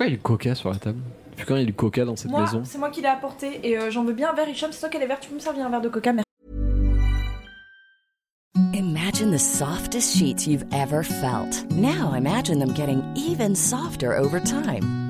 Pourquoi il y a du coca sur la table? Depuis quand il y a du coca dans cette Moi, maison? c'est moi qui l'ai apporté et euh, j'en veux bien un verre. Hicham, c'est toi qui as les verres. Tu peux me servir un verre de coca, merci. Imagine the softest sheets you've ever felt. Now imagine them getting even softer over time.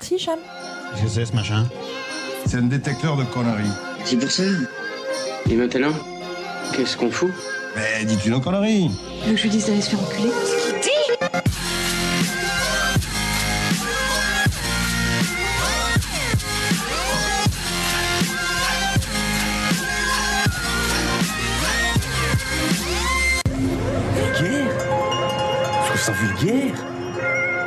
Merci, Hicham. Qu'est-ce que c'est ce machin C'est un détecteur de conneries. C'est pour ça. Et maintenant, qu'est-ce qu'on fout? Mais dis-tu nos conneries Donc je lui dis d'aller se faire enculer Vulgaire Je trouve ça vulgaire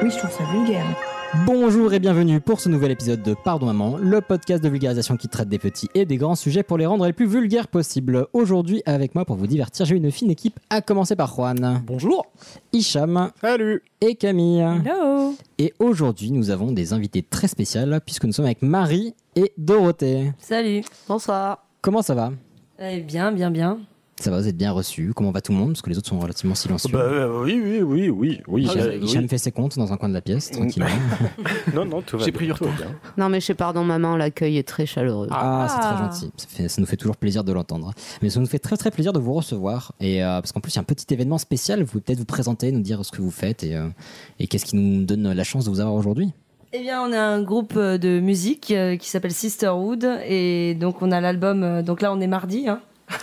Oui, je trouve ça vulgaire. Bonjour et bienvenue pour ce nouvel épisode de Pardon Maman, le podcast de vulgarisation qui traite des petits et des grands sujets pour les rendre les plus vulgaires possibles. Aujourd'hui, avec moi pour vous divertir, j'ai une fine équipe, à commencer par Juan, Bonjour Hicham Salut et Camille. Hello. Et aujourd'hui, nous avons des invités très spéciales puisque nous sommes avec Marie et Dorothée. Salut. Bonsoir. Comment ça va? Eh bien, bien, bien. Ça va, vous êtes bien reçus Comment va tout le monde? Parce que les autres sont relativement silencieux. Bah euh, oui, oui, oui, oui, oui. Hicham- j'ai- oui. fait ses comptes dans un coin de la pièce, tranquillement. Non, non, tout va J'ai bien, pris du tout va retard. bien. Non, mais chez Pardon Maman, l'accueil est très chaleureux. Ah, c'est très gentil. Ça, fait- ça nous fait toujours plaisir de l'entendre. Mais ça nous fait très très plaisir de vous recevoir. Et euh, parce qu'en plus, il y a un petit événement spécial. Vous pouvez peut-être vous présenter, nous dire ce que vous faites et, euh, et qu'est-ce qui nous donne la chance de vous avoir aujourd'hui. Eh bien, on a un groupe euh, de musique euh, qui s'appelle Sisterhood. Et donc, on a l'album. euh, Donc là, on est mardi. Hein.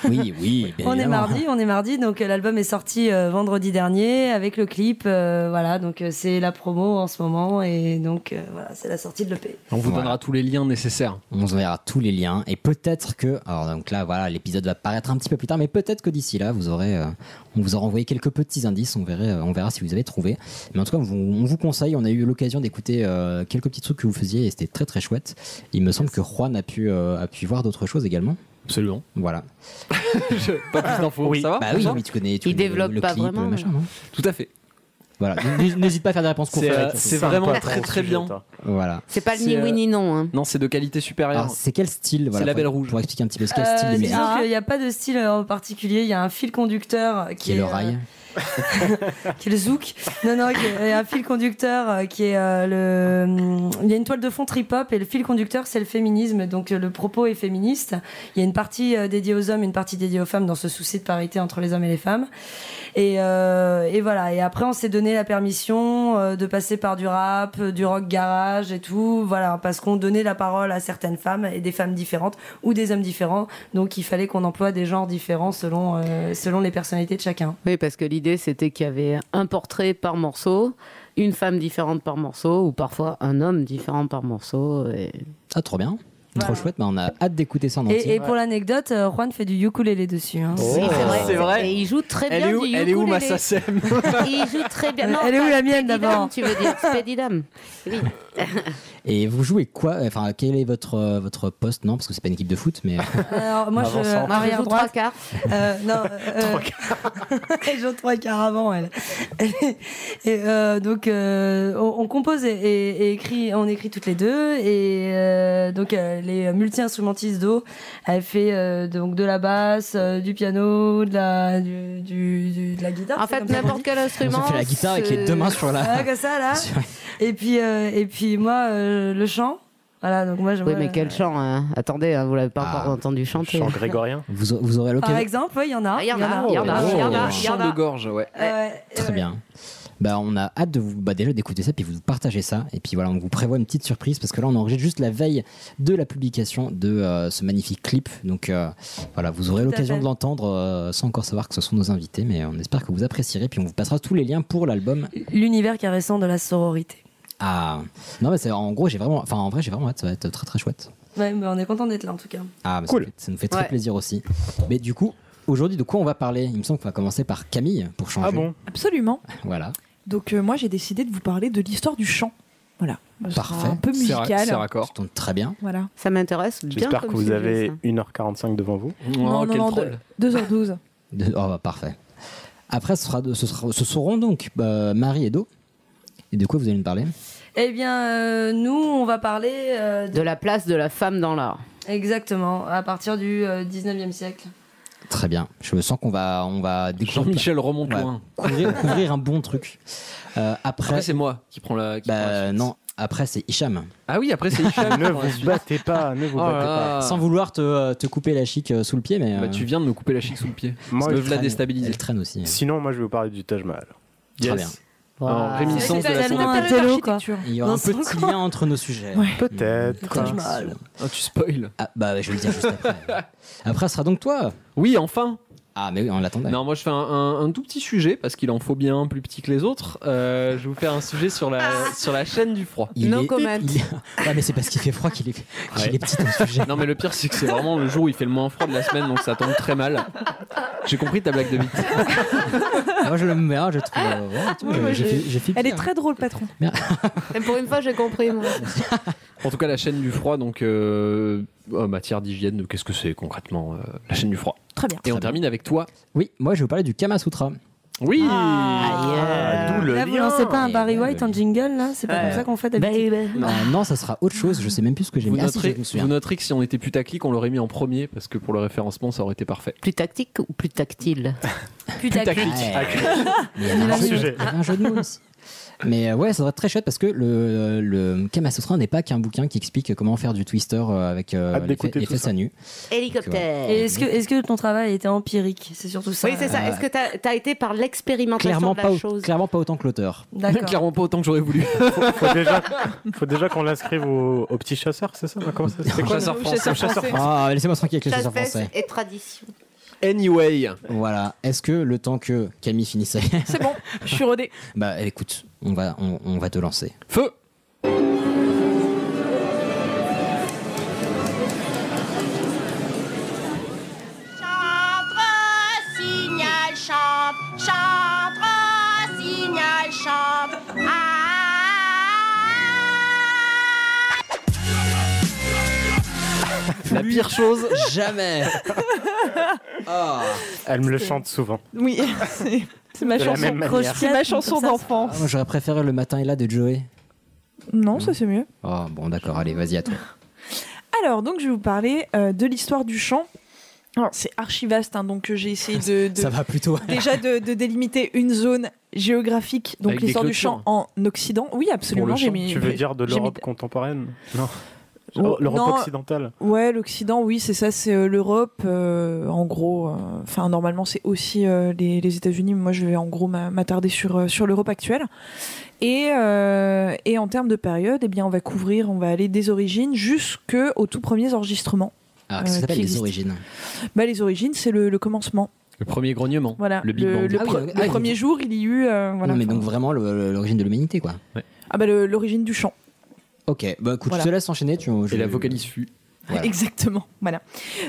Oui, oui. bien On est mardi, on est mardi. Donc, euh, l'album est sorti euh, vendredi dernier avec le clip. euh, voilà, donc c'est la promo en ce moment. Et donc, euh, voilà, c'est la sortie de l'EP. On vous Voilà. donnera tous les liens nécessaires. On vous enverra tous les liens. Et peut-être que. Alors, donc là, voilà, l'épisode va paraître un petit peu plus tard. Mais peut-être que d'ici là, vous aurez. euh, on vous aura envoyé quelques petits indices. On, verrait, euh, on verra si vous avez trouvé. Mais en tout cas, on vous, on vous conseille. On a eu l'occasion d'écouter euh, quelques petits trucs que vous faisiez. Et c'était très très chouette. Il me semble que Juan a pu, euh, a pu voir d'autres choses également. Absolument. Voilà. Pas plus d'infos. Oui. Ça va Bah oui, oui, tu connais. Tu Il connais le- développe le pas clip, vraiment, le machin, mais- non Tout à fait. Voilà. N'hésite pas à faire des réponses courtes. C'est euh, c'est vraiment très très bien. Voilà. C'est pas le C'est, ni oui euh, ni non. Hein. Non, c'est de qualité supérieure. Alors, c'est quel style voilà, Label pour- Rouge. Pour expliquer un petit peu ce quel style Euh, de musique. disons qu'il n'y a pas de style en particulier. Il y a un fil conducteur qui, Qui est le euh, rail. le zouk. Non, non, il y a un fil conducteur euh, qui est euh, le. Il y a une toile de fond trip-hop et le fil conducteur, c'est le féminisme. Donc euh, le propos est féministe. Il y a une partie dédiée aux hommes, une partie dédiée aux femmes dans ce souci de parité entre les hommes et les femmes. Et, voilà. Et après, on s'est donné la permission de passer par du rap, du rock garage et tout. Voilà, parce qu'on donnait la parole à certaines femmes et des femmes différentes ou des hommes différents. Donc il fallait qu'on emploie des genres différents selon, selon les personnalités de chacun. Oui, parce que l'idée, c'était qu'il y avait un portrait par morceau, une femme différente par morceau, ou parfois un homme différent par morceau. Et... Ah, trop bien. Trop chouette. Bah, on a hâte d'écouter ça en entier. Et, et pour l'anecdote, euh, Juan fait du ukulélé dessus. hein. Oh. Oui, c'est vrai. C'est vrai. Et il joue très Elle bien est où, du elle est où ma ukulélé. SACEM Il joue très bien. Non, Elle est où la mienne, d'abord Tu veux dire Spedidam. Oui. Et vous jouez quoi Enfin, quel est votre, euh, votre poste? Non, parce que c'est pas une équipe de foot, mais. Alors, moi, je. Moi, je arrière joue trois quarts. Euh, non, euh, elle joue trois quarts avant, elle. et euh, donc, euh, on, on compose et, et- et écrit, on écrit toutes les deux. Et euh, donc, euh, les multi-instrumentistes d'eau, elle fait euh, donc de la basse, euh, du piano, de la, du, du- du- de la guitare. En fait, n'importe quel On instrument. se fait la guitare avec les deux mains sur la. Ouais, comme ça, là. Et puis, euh, et puis moi, euh, le chant. Voilà, donc moi, je Oui, mais quel chant hein? Attendez, hein, vous l'avez pas Ah. encore entendu chanter. Chant grégorien. Vous, vous aurez Par l'occasion. exemple, oui, il y en a. Ah, il y en a, il y en a, il y en a, Un chant de gorge, ouais. Euh, Très euh, bien. Bah, on a hâte de vous, bah, déjà d'écouter ça, puis vous partagez ça. Et puis voilà, on vous prévoit une petite surprise parce que là, on enregistre juste la veille de la publication de euh, ce magnifique clip. Donc euh, voilà, vous aurez l'occasion de l'entendre euh, sans encore savoir que ce sont nos invités. Mais on espère que vous apprécierez. Puis on vous passera tous les liens pour l'album. L'univers caressant de la sororité. Ah, non, mais c'est en gros, j'ai vraiment, enfin en vrai, j'ai vraiment hâte. Ça va être très très chouette. Ouais, mais on est content d'être là en tout cas. Ah, Cool. ça, fait- ça nous fait très Ouais. plaisir aussi. Mais du coup, aujourd'hui, de quoi on va parler? Il me semble qu'on va commencer par Camille pour changer. Ah bon? Absolument. Voilà. Donc euh, moi j'ai décidé de vous parler de l'histoire du chant. Voilà. Ce sera Parfait. Un peu C'est ra- musical. c'est raccord. Ça tombe très bien. Voilà. Ça m'intéresse bien. J'espère comme que vous sujet, avez ça. 1h45 devant vous. Oh, non, quel non, troll. 2h12. De- oh, bah, parfait. Après, ce, sera, de- ce, sera- ce seront donc bah, Marie et Do. Et de quoi vous allez nous parler? Eh bien, euh, nous, on va parler euh, de... De la place de la femme dans l'art. Exactement, à partir du euh, 19e siècle. Très bien. Je me sens qu'on va, on va découvrir- Jean-Michel remonte loin. couvrir, couvrir un bon truc. Euh, après, Après, c'est moi qui prends la. qui prend la bah, non. Après, c'est Hicham. Ah oui, après, c'est Hicham. ne vous battez pas, ne vous Oh battez là pas. là. Sans vouloir te, te couper la chic sous le pied, mais. Bah, euh, tu viens de me couper la chic sous le pied. Moi, Ça me l'a traîne. déstabilisé. Elle traîne aussi. Sinon, moi, je vais vous parler du Taj Mahal. Très bien. En réminiscence de la télo, quoi. Il y aura un petit lien entre nos sujets. Ouais. Peut-être. Ah, tu spoil. Ah, bah, je vais le dire juste après. après, ce sera donc toi. Oui, enfin. Ah, mais oui, on l'attendait. Non, moi je fais un, un- un tout petit sujet parce qu'il en faut bien plus petit que les autres. Euh, je vais vous faire un sujet sur la, sur la chaîne du froid. Il No est- comment. il est- Ouais, mais c'est parce qu'il fait froid qu'il est, qu'il Ouais. est petit ton sujet. Non, mais le pire c'est que c'est vraiment le jour où il fait le moins froid de la semaine donc ça tombe très mal. J'ai compris ta blague de vite. Moi, je l'aime bien, je trouve. euh, ouais, tu vois, Ouais, ouais, j'ai j'ai- fait, j'ai fait Elle est pire. très drôle, patron. Et pour une fois, j'ai compris. Moi. En tout cas, la chaîne du froid, donc euh, en matière d'hygiène, qu'est-ce que c'est concrètement euh, la chaîne du froid Très bien. Et on termine avec toi. Oui, moi, je vais vous parler du Kama Sutra. Oui Ah, d'où le Là, vous lien. lancez pas un Et Barry ouais, White ouais. en jingle, là C'est pas Ouais. comme ça qu'on fait d'habitude Euh, non, ça sera autre chose. Je sais même plus ce que j'ai mis. Ah, si, noterez, je me souviens. vous noterez que si on était putaclic, on l'aurait mis en premier parce que pour le référencement, ça aurait été parfait. Plus tactique ou plus tactile. Ouais. Mais il y avait un jeu de mots aussi. Mais euh, ouais, ça doit être très chouette parce que le, le Kama Sutra n'est pas qu'un bouquin qui explique comment faire du twister euh, avec euh, les, fesses à nu. Hélicoptère. Et est-ce que, est que ton travail était empirique? C'est surtout ça. Oui, c'est ça. Euh, Est-ce que tu as, été par l'expérimentation Clairement de la pas, chose? clairement pas autant que l'auteur. Clairement pas autant que j'aurais voulu. Faut déjà, faut déjà qu'on l'inscrive au, au petit chasseur, c'est ça? Comment ça C'est quoi Chasseur le- français. Au chasseur français. Ah, laissez-moi tranquille avec les Chasse, chasseurs français. et tradition. Anyway, Voilà. Est-ce que le temps que Camille finisse, C'est bon, je suis rodée. bah écoute, on va, on, on va te lancer. feu La pire chose. Jamais. Ah. Elle me le chante souvent. Oui, c'est c'est ma De la chanson. même manière. C'est ma chanson Comme ça, d'enfant. Ah, moi, j'aurais préféré le matin et là de Joey. Non, ça c'est mieux. Oh bon, d'accord. Allez, vas-y à toi. Alors, donc, je vais vous parler euh, de l'histoire du chant. Alors, c'est archi vaste, hein, donc euh, j'ai essayé de, de- Ça va plutôt. déjà de, de délimiter une zone géographique, donc Avec des l'histoire du clôtures. chant en Occident. Oui, Pour absolument. le J'ai chant, mis. Tu veux dire de j'ai mis- l'Europe contemporaine? Non. Oh, L'Europe occidentale. Ouais, l'Occident, oui, c'est ça, c'est euh, l'Europe. euh, en gros, euh, enfin, normalement, c'est aussi euh, les, les États-Unis, mais moi, je vais en gros m'a- m'attarder sur, euh, sur l'Europe actuelle. Et, euh, et en termes de période, eh bien, on va couvrir, on va aller des origines jusqu'aux tout premiers enregistrements. Alors, qu'est-ce que ça s'appelle les origines? Bah, les origines, c'est le, le commencement. Le premier grognement. Voilà. Le Big Bang. le Ah oui, ah oui, premier jour, il y eut. euh, voilà, Non, mais enfin, donc vraiment l'origine de l'humanité, quoi. ah bah, l'origine du chant. Ok, bah écoute, Voilà. je te laisse enchaîner. Tu, je- Et la vocalise fut. Voilà. Exactement. Voilà.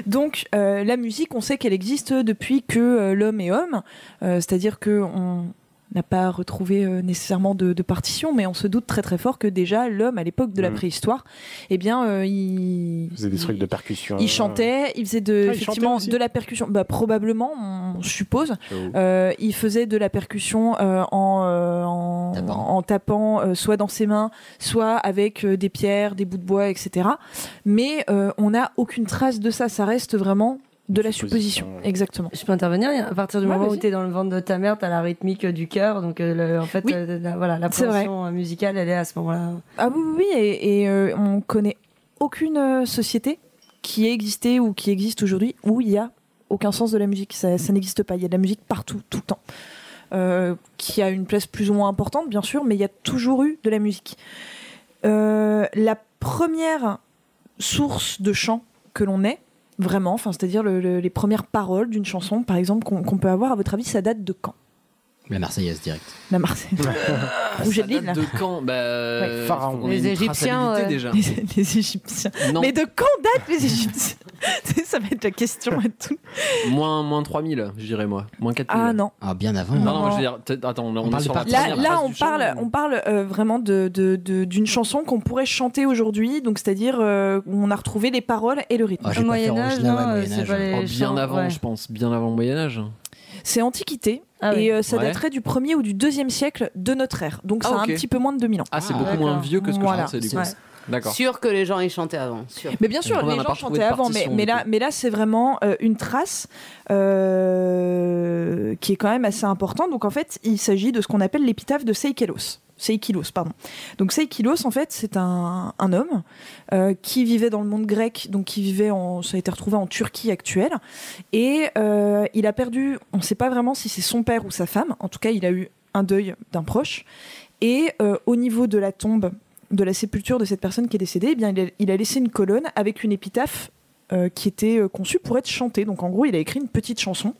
Donc euh, la musique, on sait qu'elle existe depuis que euh, l'homme est homme, Euh, c'est-à-dire que on n'a pas retrouvé euh, nécessairement de, de partition, mais on se doute très très fort que déjà l'homme à l'époque de la Mhm. préhistoire, eh bien, euh, il, avez des trucs de percussion. il chantait, il faisait de, Ah, effectivement de la percussion. Bah, probablement, on suppose. J'avoue. Euh, il faisait de la percussion euh, en, en Tapant. en tapant, euh, soit dans ses mains, soit avec euh, des pierres, des bouts de bois, etc. Mais euh, on n'a aucune trace de ça. Ça reste vraiment de la Supposition, supposition. ouais. Exactement. Je peux intervenir À partir du Ouais, moment où tu es dans le ventre de ta mère, tu as la rythmique euh, du cœur. Donc, euh, le- en fait, Oui. euh, la, voilà, la pression musicale, elle est à ce moment-là. Ah oui, oui, oui, et, et, euh, on connaît aucune euh, société qui ait existé ou qui existe aujourd'hui où il y a aucun sens de la musique. Ça, ça n'existe pas. Il y a de la musique partout, tout le temps. Euh, qui a une place plus ou moins importante, bien sûr, mais il y a toujours eu de la musique. Euh, la première source de chant que l'on ait, vraiment, c'est-à-dire le- le- les premières paroles d'une chanson, par exemple, qu'on peut avoir, à votre avis, ça date de quand? La Marseillaise direct. La Marseillaise. Rouge et de Lille. de quand bah, euh, Pharaon. on Les Égyptiens, déjà. Les, les Égyptiens. Non, Mais de quand datent les Égyptiens Ça va être la question et tout. moins, moins 3000, je dirais moi. Moins 4000. Ah non. Ah, bien avant. Non, hein. non, je veux dire, attends, on, On est sur de la partie- Là, là on chant, parle, on parle euh, vraiment de, de- de- d'une chanson qu'on pourrait chanter aujourd'hui, donc c'est-à-dire euh, on a retrouvé les paroles et le rythme. Ah, Au Moyen-Âge, ouais, euh, pas les Oh, bien chants, avant, ouais. je pense, bien avant le Moyen-Âge. C'est Antiquité Ah oui. et euh, ça Ouais. daterait du 1er ou du 2e siècle de notre ère. Donc Ah, ça a ok. un petit peu moins de 2000 ans. Ah, c'est Ah, beaucoup moins vieux que ce que Voilà. je pensais du coup. Ouais. D'accord. Sûr que les gens y chantaient avant. Sûr. Mais bien sûr, On les a gens retrouvé chantaient de avant, mais, partition, mais du là, coup. mais là c'est vraiment euh, une trace euh, qui est quand même assez importante. Donc en fait, il s'agit de ce qu'on appelle l'épitaphe de Seikilos. Seikilos, pardon. Donc Seikilos, en fait, c'est un, homme euh, qui vivait dans le monde grec, donc qui vivait en, ça a été retrouvé en Turquie actuelle, et euh, il a perdu, on ne sait pas vraiment si c'est son père ou sa femme. En tout cas, il a eu un deuil d'un proche. Et euh, au niveau de la tombe, de la sépulture de cette personne qui est décédée, eh bien, il a laissé une colonne avec une épitaphe euh, qui était euh, conçue pour être chantée. Donc en gros, il a écrit une petite chanson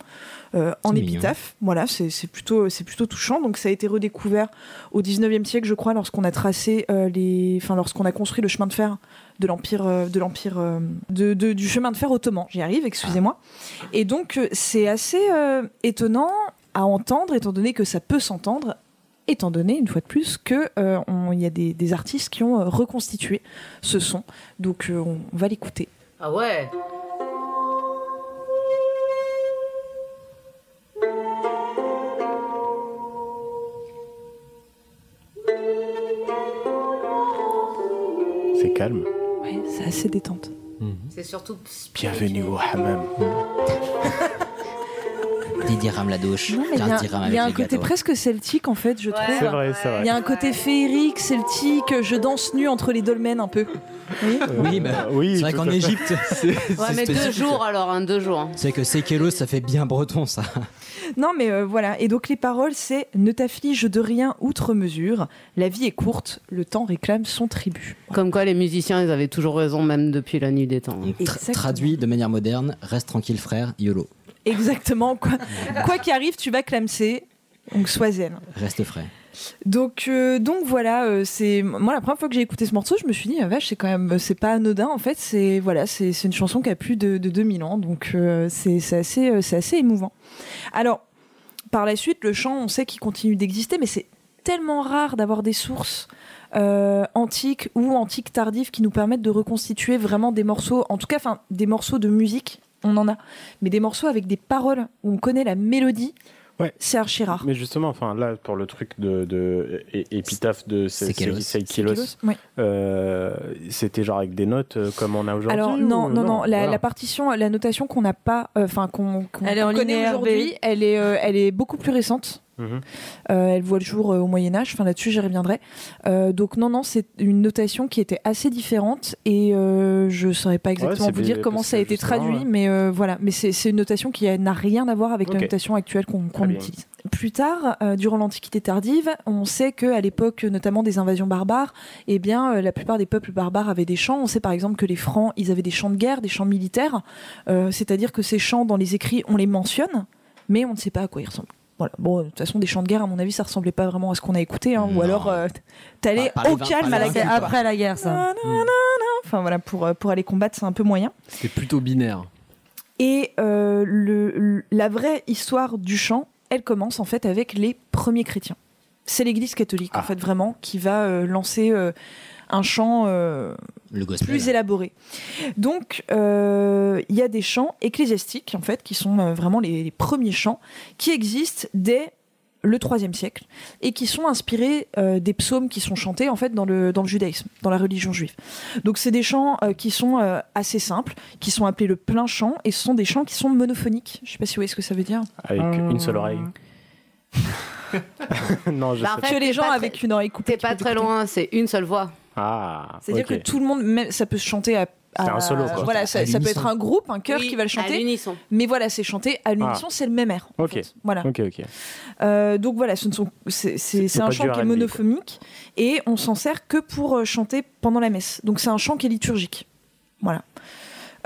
euh, en mignon. épitaphe. Voilà, c'est plutôt, plutôt touchant. Donc ça a été redécouvert au 19e siècle, je crois, lorsqu'on a tracé les, enfin lorsqu'on a construit le chemin de fer de l'empire, de l'empire, de, de- du chemin de fer ottoman. J'y arrive, excusez-moi. Et donc c'est assez étonnant à entendre, étant donné que ça peut s'entendre étant donné, une fois de plus, qu'il y a des, des artistes qui ont euh, reconstitué ce son. Donc euh, on, on va l'écouter. Ah ouais C'est calme. Ouais, c'est assez détente. C'est surtout. Bienvenue au hammam. Didier rame la douche. Il y a, 15 dirhams il y a un côté gâteaux. presque celtique en fait, je trouve. C'est vrai, c'est Il y a un côté féerique, celtique, je danse nu entre les dolmens un peu. Oui. Oui, bah, Euh, oui, c'est vrai qu'en. Égypte, c'est Ouais, c'est mais deux jours alors, hein, deux jours. C'est que Sekelos, ça fait bien breton, ça. Non mais euh, voilà, et donc les paroles c'est Ne t'afflige de rien outre mesure, la vie est courte, le temps réclame son tribut. Comme quoi, les musiciens, ils avaient toujours raison, même depuis la nuit des temps. tra- traduit de manière moderne, reste tranquille, frère, YOLO. Exactement, quoi quoi qu'il arrive, tu vas clamser, donc sois zen. Reste frais. Donc, euh, donc voilà, euh, c'est moi la première fois que j'ai écouté ce morceau, je me suis dit ah, vache, c'est quand même c'est pas anodin en fait, c'est voilà, c'est une chanson qui a plus de, de 2000 ans, donc euh, c'est assez c'est assez émouvant. Alors par la suite, le chant, on sait qu'il continue d'exister, mais c'est tellement rare d'avoir des sources antiques ou antiques tardives qui nous permettent de reconstituer vraiment des morceaux, en tout cas, enfin des morceaux de musique, on en a, mais des morceaux avec des paroles où on connaît la mélodie. Ouais. C'est archi rare. Mais justement, enfin là, pour le truc de, de épitaphe de. Seikilos, oui. euh, c'était genre avec des notes euh, comme on a aujourd'hui Alors non, ou- non, non, la, voilà. la partition, la notation qu'on n'a pas, euh, enfin qu'on qu'on Elle est en connaît aujourd'hui, elle est, euh, elle est beaucoup plus récente. Mhm. Euh, elle voit le jour euh, au Moyen Âge. Enfin là-dessus, j'y reviendrai. Euh, donc non, non, c'est une notation qui était assez différente et je saurais pas exactement vous dire comment ça a été traduit, ouais. mais voilà. Mais c'est une notation qui n'a rien à voir avec la Ok. notation actuelle qu'on utilise. Plus tard, durant l'Antiquité tardive, on sait que à l'époque, notamment des invasions barbares, eh bien, la plupart des peuples barbares avaient des chants. On sait par exemple que les Francs, ils avaient des chants de guerre, des chants militaires. Euh, C'est-à-dire que ces chants, dans les écrits, on les mentionne, mais on ne sait pas à quoi ils ressemblent. Voilà. Bon, de toute façon, des chants de guerre, à mon avis, ça ressemblait pas vraiment à ce qu'on a écouté. hein. Ou alors, euh, t'allais au calme à la guerre. après la guerre, ça. Enfin voilà, pour, euh, pour aller combattre, c'est un peu moyen. C'était plutôt binaire. Et euh, le, la vraie histoire du chant, elle commence en fait avec les premiers chrétiens. C'est l'Église catholique, en Ah. fait, vraiment, qui va euh, lancer euh, un chant euh, Le gospel. plus élaboré. Donc, euh, il y a des chants ecclésiastiques, en fait, qui sont euh, vraiment les, les premiers chants qui existent dès le IIIe siècle et qui sont inspirés euh, des psaumes qui sont chantés en fait dans le, dans le judaïsme, dans la religion juive. Donc c'est des chants euh, qui sont euh, assez simples, qui sont appelés le plein chant et ce sont des chants qui sont monophoniques. Je sais pas si vous voyez ce que ça veut dire. Avec une seule oreille. non, je Bah, en sais fait, que les gens avec une oreille coupée. T'es pas très écouter. loin, c'est une seule voix. Ah, C'est-à-dire que tout le monde, même, ça peut se chanter à. à- C'est un solo, quoi. Voilà, À ça, ça peut être un groupe, un chœur Oui, qui va le À chanter. l'unisson. Mais voilà, c'est chanté à l'unisson, c'est le même air. en Ok. fait. Voilà. Ok, ok. Euh, donc voilà, ce ne sont, c'est, c'est, C'est c'est pas un chant qui est R&B, quoi. monophonique et on s'en sert que pour euh, chanter pendant la messe. Donc c'est un chant qui est liturgique. Voilà.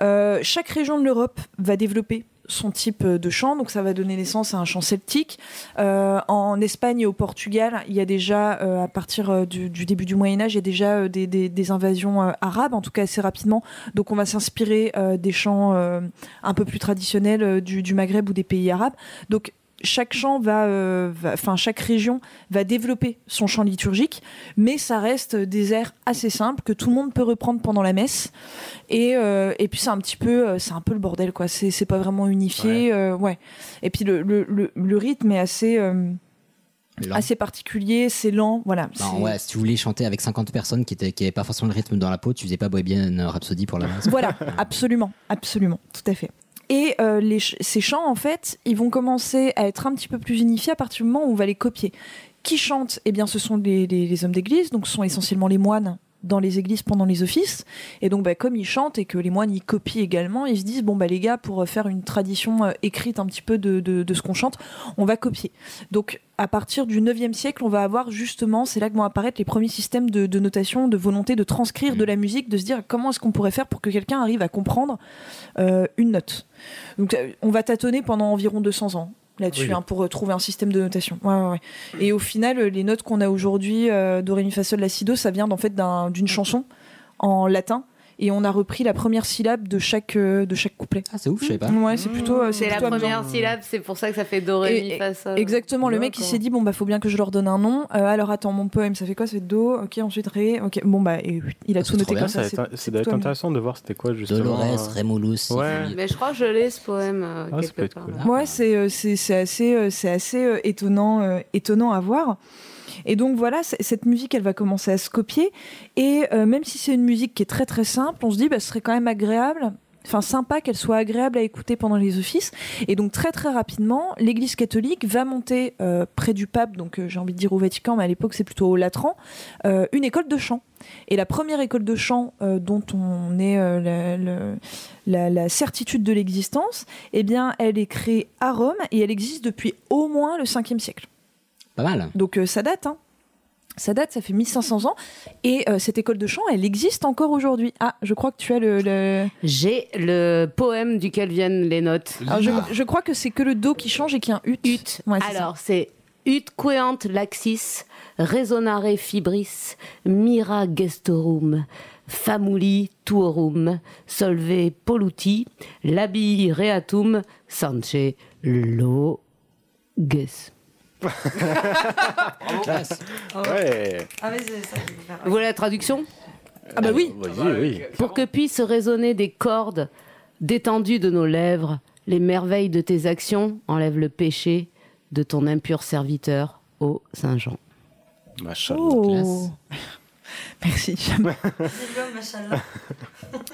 Euh, chaque région de l'Europe va développer son type de chant, donc ça va donner naissance à un chant celtique. Euh, en Espagne et au Portugal, il y a déjà, euh, à partir euh, du, début du Moyen Âge, il y a déjà euh, des, invasions euh, arabes, en tout cas assez rapidement. Donc on va s'inspirer euh, des chants euh, un peu plus traditionnels euh, du, du Maghreb ou des pays arabes. Donc chaque va, euh, va- enfin chaque région va développer son chant liturgique, mais ça reste des airs assez simples que tout le monde peut reprendre pendant la messe. Et, euh, et puis c'est un petit peu, euh, c'est un peu le bordel quoi. C'est c'est pas vraiment unifié, euh, ouais. Et puis le, le, le, le rythme est assez Lent. assez particulier, c'est lent, voilà. Non, ouais, si tu voulais chanter avec 50 personnes qui étaient qui avaient pas forcément le rythme dans la peau, tu faisais pas Bohemian Rhapsody pour la messe. Voilà, absolument, absolument, tout à fait. Et euh, ces chants, en fait, ils vont commencer à être un petit peu plus unifiés à partir du moment où on va les copier. Qui chantent? Eh bien, ce sont les- les hommes d'église, donc ce sont essentiellement les moines dans les églises pendant les offices. Et donc, bah, comme ils chantent et que les moines y copient également, ils se disent bon bah les gars, pour faire une tradition euh, écrite un petit peu de, de- ce qu'on chante, on va copier. Donc, à partir du 9e siècle, on va avoir justement, c'est là que vont apparaître les premiers systèmes de, notation, de volonté de transcrire de la musique, de se dire comment est-ce qu'on pourrait faire pour que quelqu'un arrive à comprendre euh, une note. Donc, euh, on va tâtonner pendant environ 200 ans là-dessus Oui. hein, pour euh, trouver un système de notation. Ouais, ouais, ouais. Et au final, euh, les notes qu'on a aujourd'hui, euh, do, ré, mi, fa, sol, la, si, do, ça vient en fait d'un- d'une chanson en latin. Et on a repris la première syllabe de chaque, euh, de chaque couplet. Ah, c'est ouf, je savais pas. Ouais, c'est plutôt. euh, C'est la première amusant. syllabe, c'est pour ça que ça fait do, ré, mi, Et- fa, sol. Exactement, le mec il s'est dit bon bah faut bien que je leur donne un nom. Euh, alors attends, mon poème ça fait quoi Ça fait do, ok, ensuite ré, ok. Bon bah et, il a tout noté comme ça. C'est- intéressant de voir c'était quoi justement. Dolores, euh, Remulus. Ouais. Mais je crois que je l'ai ce poème euh, Ah, ça peut quelque être part. cool. Ouais, c'est c'est c'est assez c'est assez étonnant étonnant à voir. Et donc voilà, cette musique, elle va commencer à se copier. Et euh, même si c'est une musique qui est très très simple, on se dit, bah, ce serait quand même agréable. Enfin, sympa qu'elle soit agréable à écouter pendant les offices. Et donc, très très rapidement, l'Église catholique va monter euh, près du pape, donc euh, j'ai envie de dire au Vatican, mais à l'époque c'est plutôt au Latran, une école de chant. Et la première école de chant dont on est la certitude de l'existence, eh bien, elle est créée à Rome et elle existe depuis au moins le 5e siècle. Pas mal. Donc euh, ça date, hein. Ça date, ça fait 1500 ans. Et euh, cette école de chant, elle existe encore aujourd'hui. Ah, je crois que tu as le. le- J'ai le poème duquel viennent les notes. Alors, je, je crois que c'est que le do qui change et qu'il y a un ut. Ut. Ouais, c'est ça. Alors, c'est ut queant laxis, resonare fibris, mira gestorum, famuli tuorum, solve polluti, labi reatum, sance loges. Ouais. Ah, ça. Vous voulez la traduction? Ah bah oui. Vas-y, oui. Pour que puissent résonner des cordes détendues de nos lèvres, les merveilles de tes actions enlèvent le péché de ton impur serviteur, ô Saint Jean. Oh. Merci.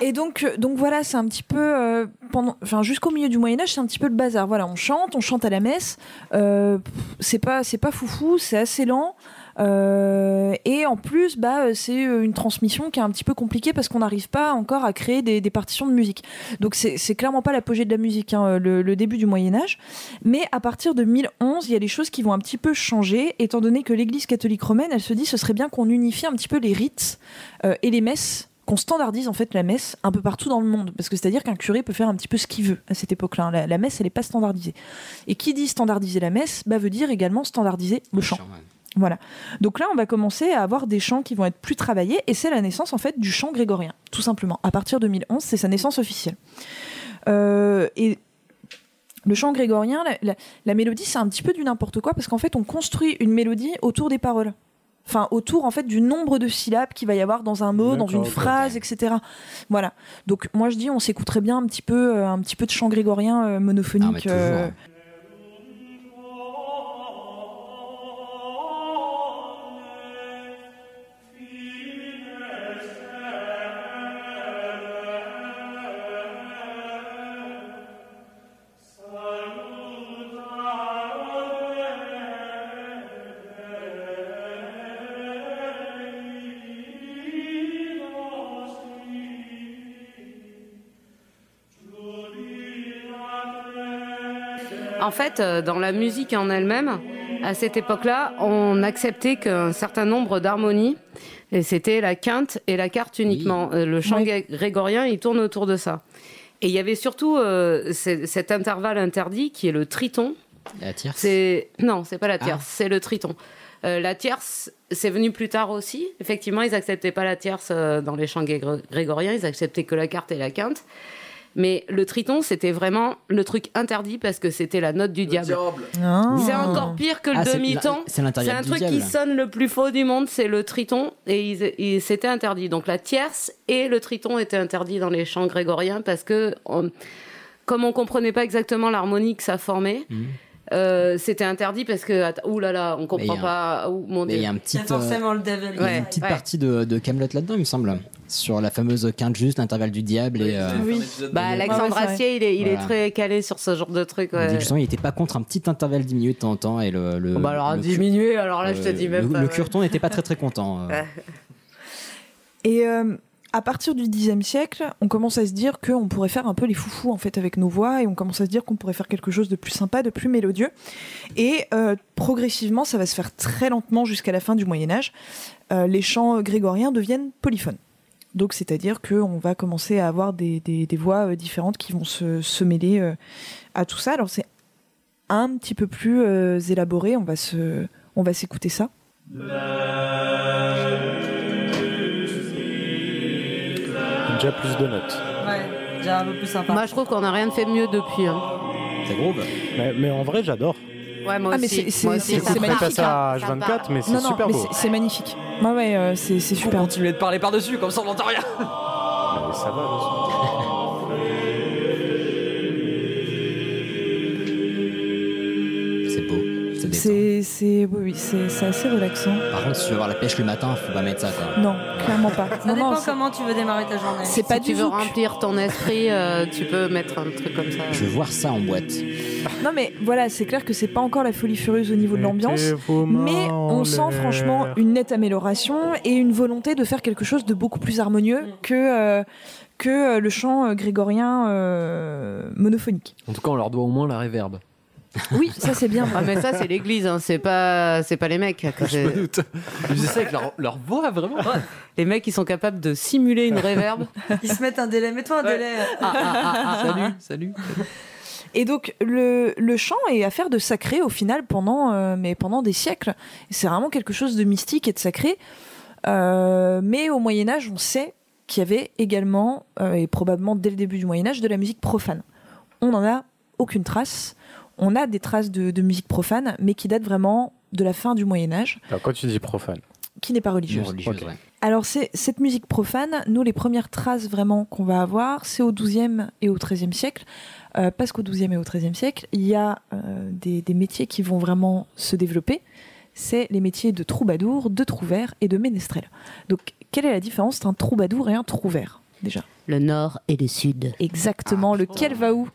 Et donc, euh, donc voilà, c'est un petit peu euh, pendant, enfin jusqu'au milieu du Moyen Âge, c'est un petit peu le bazar. Voilà, on chante, on chante à la messe. Euh, c'est pas, c'est pas foufou, c'est assez lent. Euh, et en plus, bah, c'est euh, une transmission qui est un petit peu compliquée parce qu'on n'arrive pas encore à créer des, partitions de musique. Donc c'est clairement pas l'apogée de la musique, hein, le, début du Moyen Âge. Mais à partir de 1011, il y a des choses qui vont un petit peu changer, étant donné que l'Église catholique romaine, elle se dit, ce serait bien qu'on unifie un petit peu les rites euh, et les messes qu'on standardise en fait la messe un peu partout dans le monde. Parce que c'est à dire qu'un curé peut faire un petit peu ce qu'il veut à cette époque-là la, la messe elle n'est pas standardisée. Et qui dit standardiser la messe bah, veut dire également standardiser le chant voilà. Donc là, on va commencer à avoir des chants qui vont être plus travaillés, et c'est la naissance en fait du chant grégorien, tout simplement. À partir de 2011, c'est sa naissance officielle. Euh, et le chant grégorien, la, la- la mélodie, c'est un petit peu du n'importe quoi, parce qu'en fait, on construit une mélodie autour des paroles. Enfin, autour en fait du nombre de syllabes qu'il va y avoir dans un mot, dans une phrase, etc. Voilà. Donc moi je dis, on s'écouterait bien un petit peu, euh, un petit peu de chant grégorien euh, monophonique. Ah, En fait, euh, dans la musique en elle-même, à cette époque-là, on acceptait qu'un certain nombre d'harmonies, et c'était la quinte et la quinte uniquement. Euh, Le chant Oui. grégorien, il tourne autour de ça. Et il y avait surtout euh, ce- cet intervalle interdit qui est le triton. La tierce C'est non, c'est pas la tierce, Ah. c'est le triton. Euh, la tierce, c'est venu plus tard aussi. Effectivement, ils acceptaient pas la tierce euh, dans les chants gré- grégoriens, ils acceptaient que la carte et la quinte. Mais le triton, c'était vraiment le truc interdit parce que c'était la note du diable. C'est encore pire que le Ah, c'est demi-ton. la- c'est un truc qui sonne le plus faux du monde, c'est le triton. Et c'était interdit. Donc la tierce et le triton étaient interdits dans les chants grégoriens parce que, on- comme on comprenait pas exactement l'harmonie que ça formait, Mhm. Euh, c'était interdit parce que, ouh là là, on comprend pas. Ouh, mon Mais il Dieu. y a un petit, C'est forcément le devil. Il y a une petite partie de, de Camelot là-dedans, il me semble, sur la fameuse quinte juste, l'intervalle du diable et. euh, Bah, Alexandre Ouais, ouais. Astier, il est, il est très calé sur ce genre de truc. ouais. justement, il était pas contre un petit intervalle diminué de temps en temps et le. le Oh, bah alors, le diminuer, alors là, je te euh, dis même le, pas. le ouais. curton n'était pas très très content. euh. Ouais. Et euh, à partir du Xe siècle, on commence à se dire qu'on pourrait faire un peu les foufous en fait avec nos voix et on commence à se dire qu'on pourrait faire quelque chose de plus sympa, de plus mélodieux. Et euh, progressivement, ça va se faire très lentement jusqu'à la fin du Moyen Âge. Euh, les chants grégoriens deviennent polyphones. Donc, c'est-à-dire qu'on va commencer à avoir des, voix euh, différentes qui vont se, mêler à tout ça. Alors, c'est un petit peu plus élaboré. On va on va s'écouter ça. Déjà plus de notes. Ouais, déjà un peu plus sympa. Moi, je trouve qu'on n'a rien fait mieux depuis. hein. C'est gros. Mais, mais en vrai, j'adore. Ouais, moi Ah, mais aussi. c'est- c'est- Moi c'est- aussi. c'est ferai magnifique, pas ça hein. à H24, mais c'est non, non, super mais beau. c'est- c'est magnifique. Ouais, ouais, euh, c'est c'est Super. Continuer de parler par-dessus, comme ça on n'entend rien. Mais ça va, aussi. C'est décent. C'est, oui, oui, c'est, c'est assez relaxant. Par contre, si tu veux avoir la pêche le matin, faut pas mettre ça quoi. Non, clairement pas. Ça non, dépend non, c'est- comment tu veux démarrer ta journée. c'est pas si du tu veux zouk. remplir ton esprit, euh, tu peux mettre un truc comme ça. Je veux voir ça en boîte. Non, mais voilà, c'est clair que c'est pas encore la folie furieuse au niveau de l'ambiance. Mais on en sent franchement une nette amélioration et une volonté de faire quelque chose de beaucoup plus harmonieux que, euh, que euh, le chant grégorien euh, monophonique. En tout cas, on leur doit au moins la réverbe. Oui, ça c'est bien. Ah mais ça c'est l'église, hein. c'est pas c'est pas les mecs. que Je me doute. Ils faisaient ça avec leur, leur voix, vraiment. Les mecs ils sont capables de simuler une réverbe. Ils se mettent un délai. Mets-toi un Ouais. délai. Ah, ah, ah, ah, Salut, salut. Et donc le, le chant est affaire de sacré au final pendant, euh, mais pendant des siècles. C'est vraiment quelque chose de mystique et de sacré. Euh, mais au Moyen Âge, on sait qu'il y avait également, euh, et probablement dès le début du Moyen Âge, de la musique profane. On n'en a aucune trace. On a des traces de, de musique profane, mais qui datent vraiment de la fin du Moyen Âge, Alors, quand tu dis profane, qui n'est pas religieuse. Non, religieuse, Ok. ouais. Alors c'est cette musique profane, nous les premières traces vraiment qu'on va avoir, c'est au XIIe et au XIIIe siècle, Euh, parce qu'au XIIe et au XIIIe siècle, il y a euh, des, des métiers qui vont vraiment se développer. C'est les métiers de troubadour, de trouvère et de ménestrel. Donc quelle est la différence entre un troubadour et un trouvère déjà? Le nord et le sud. Exactement, lequel va où?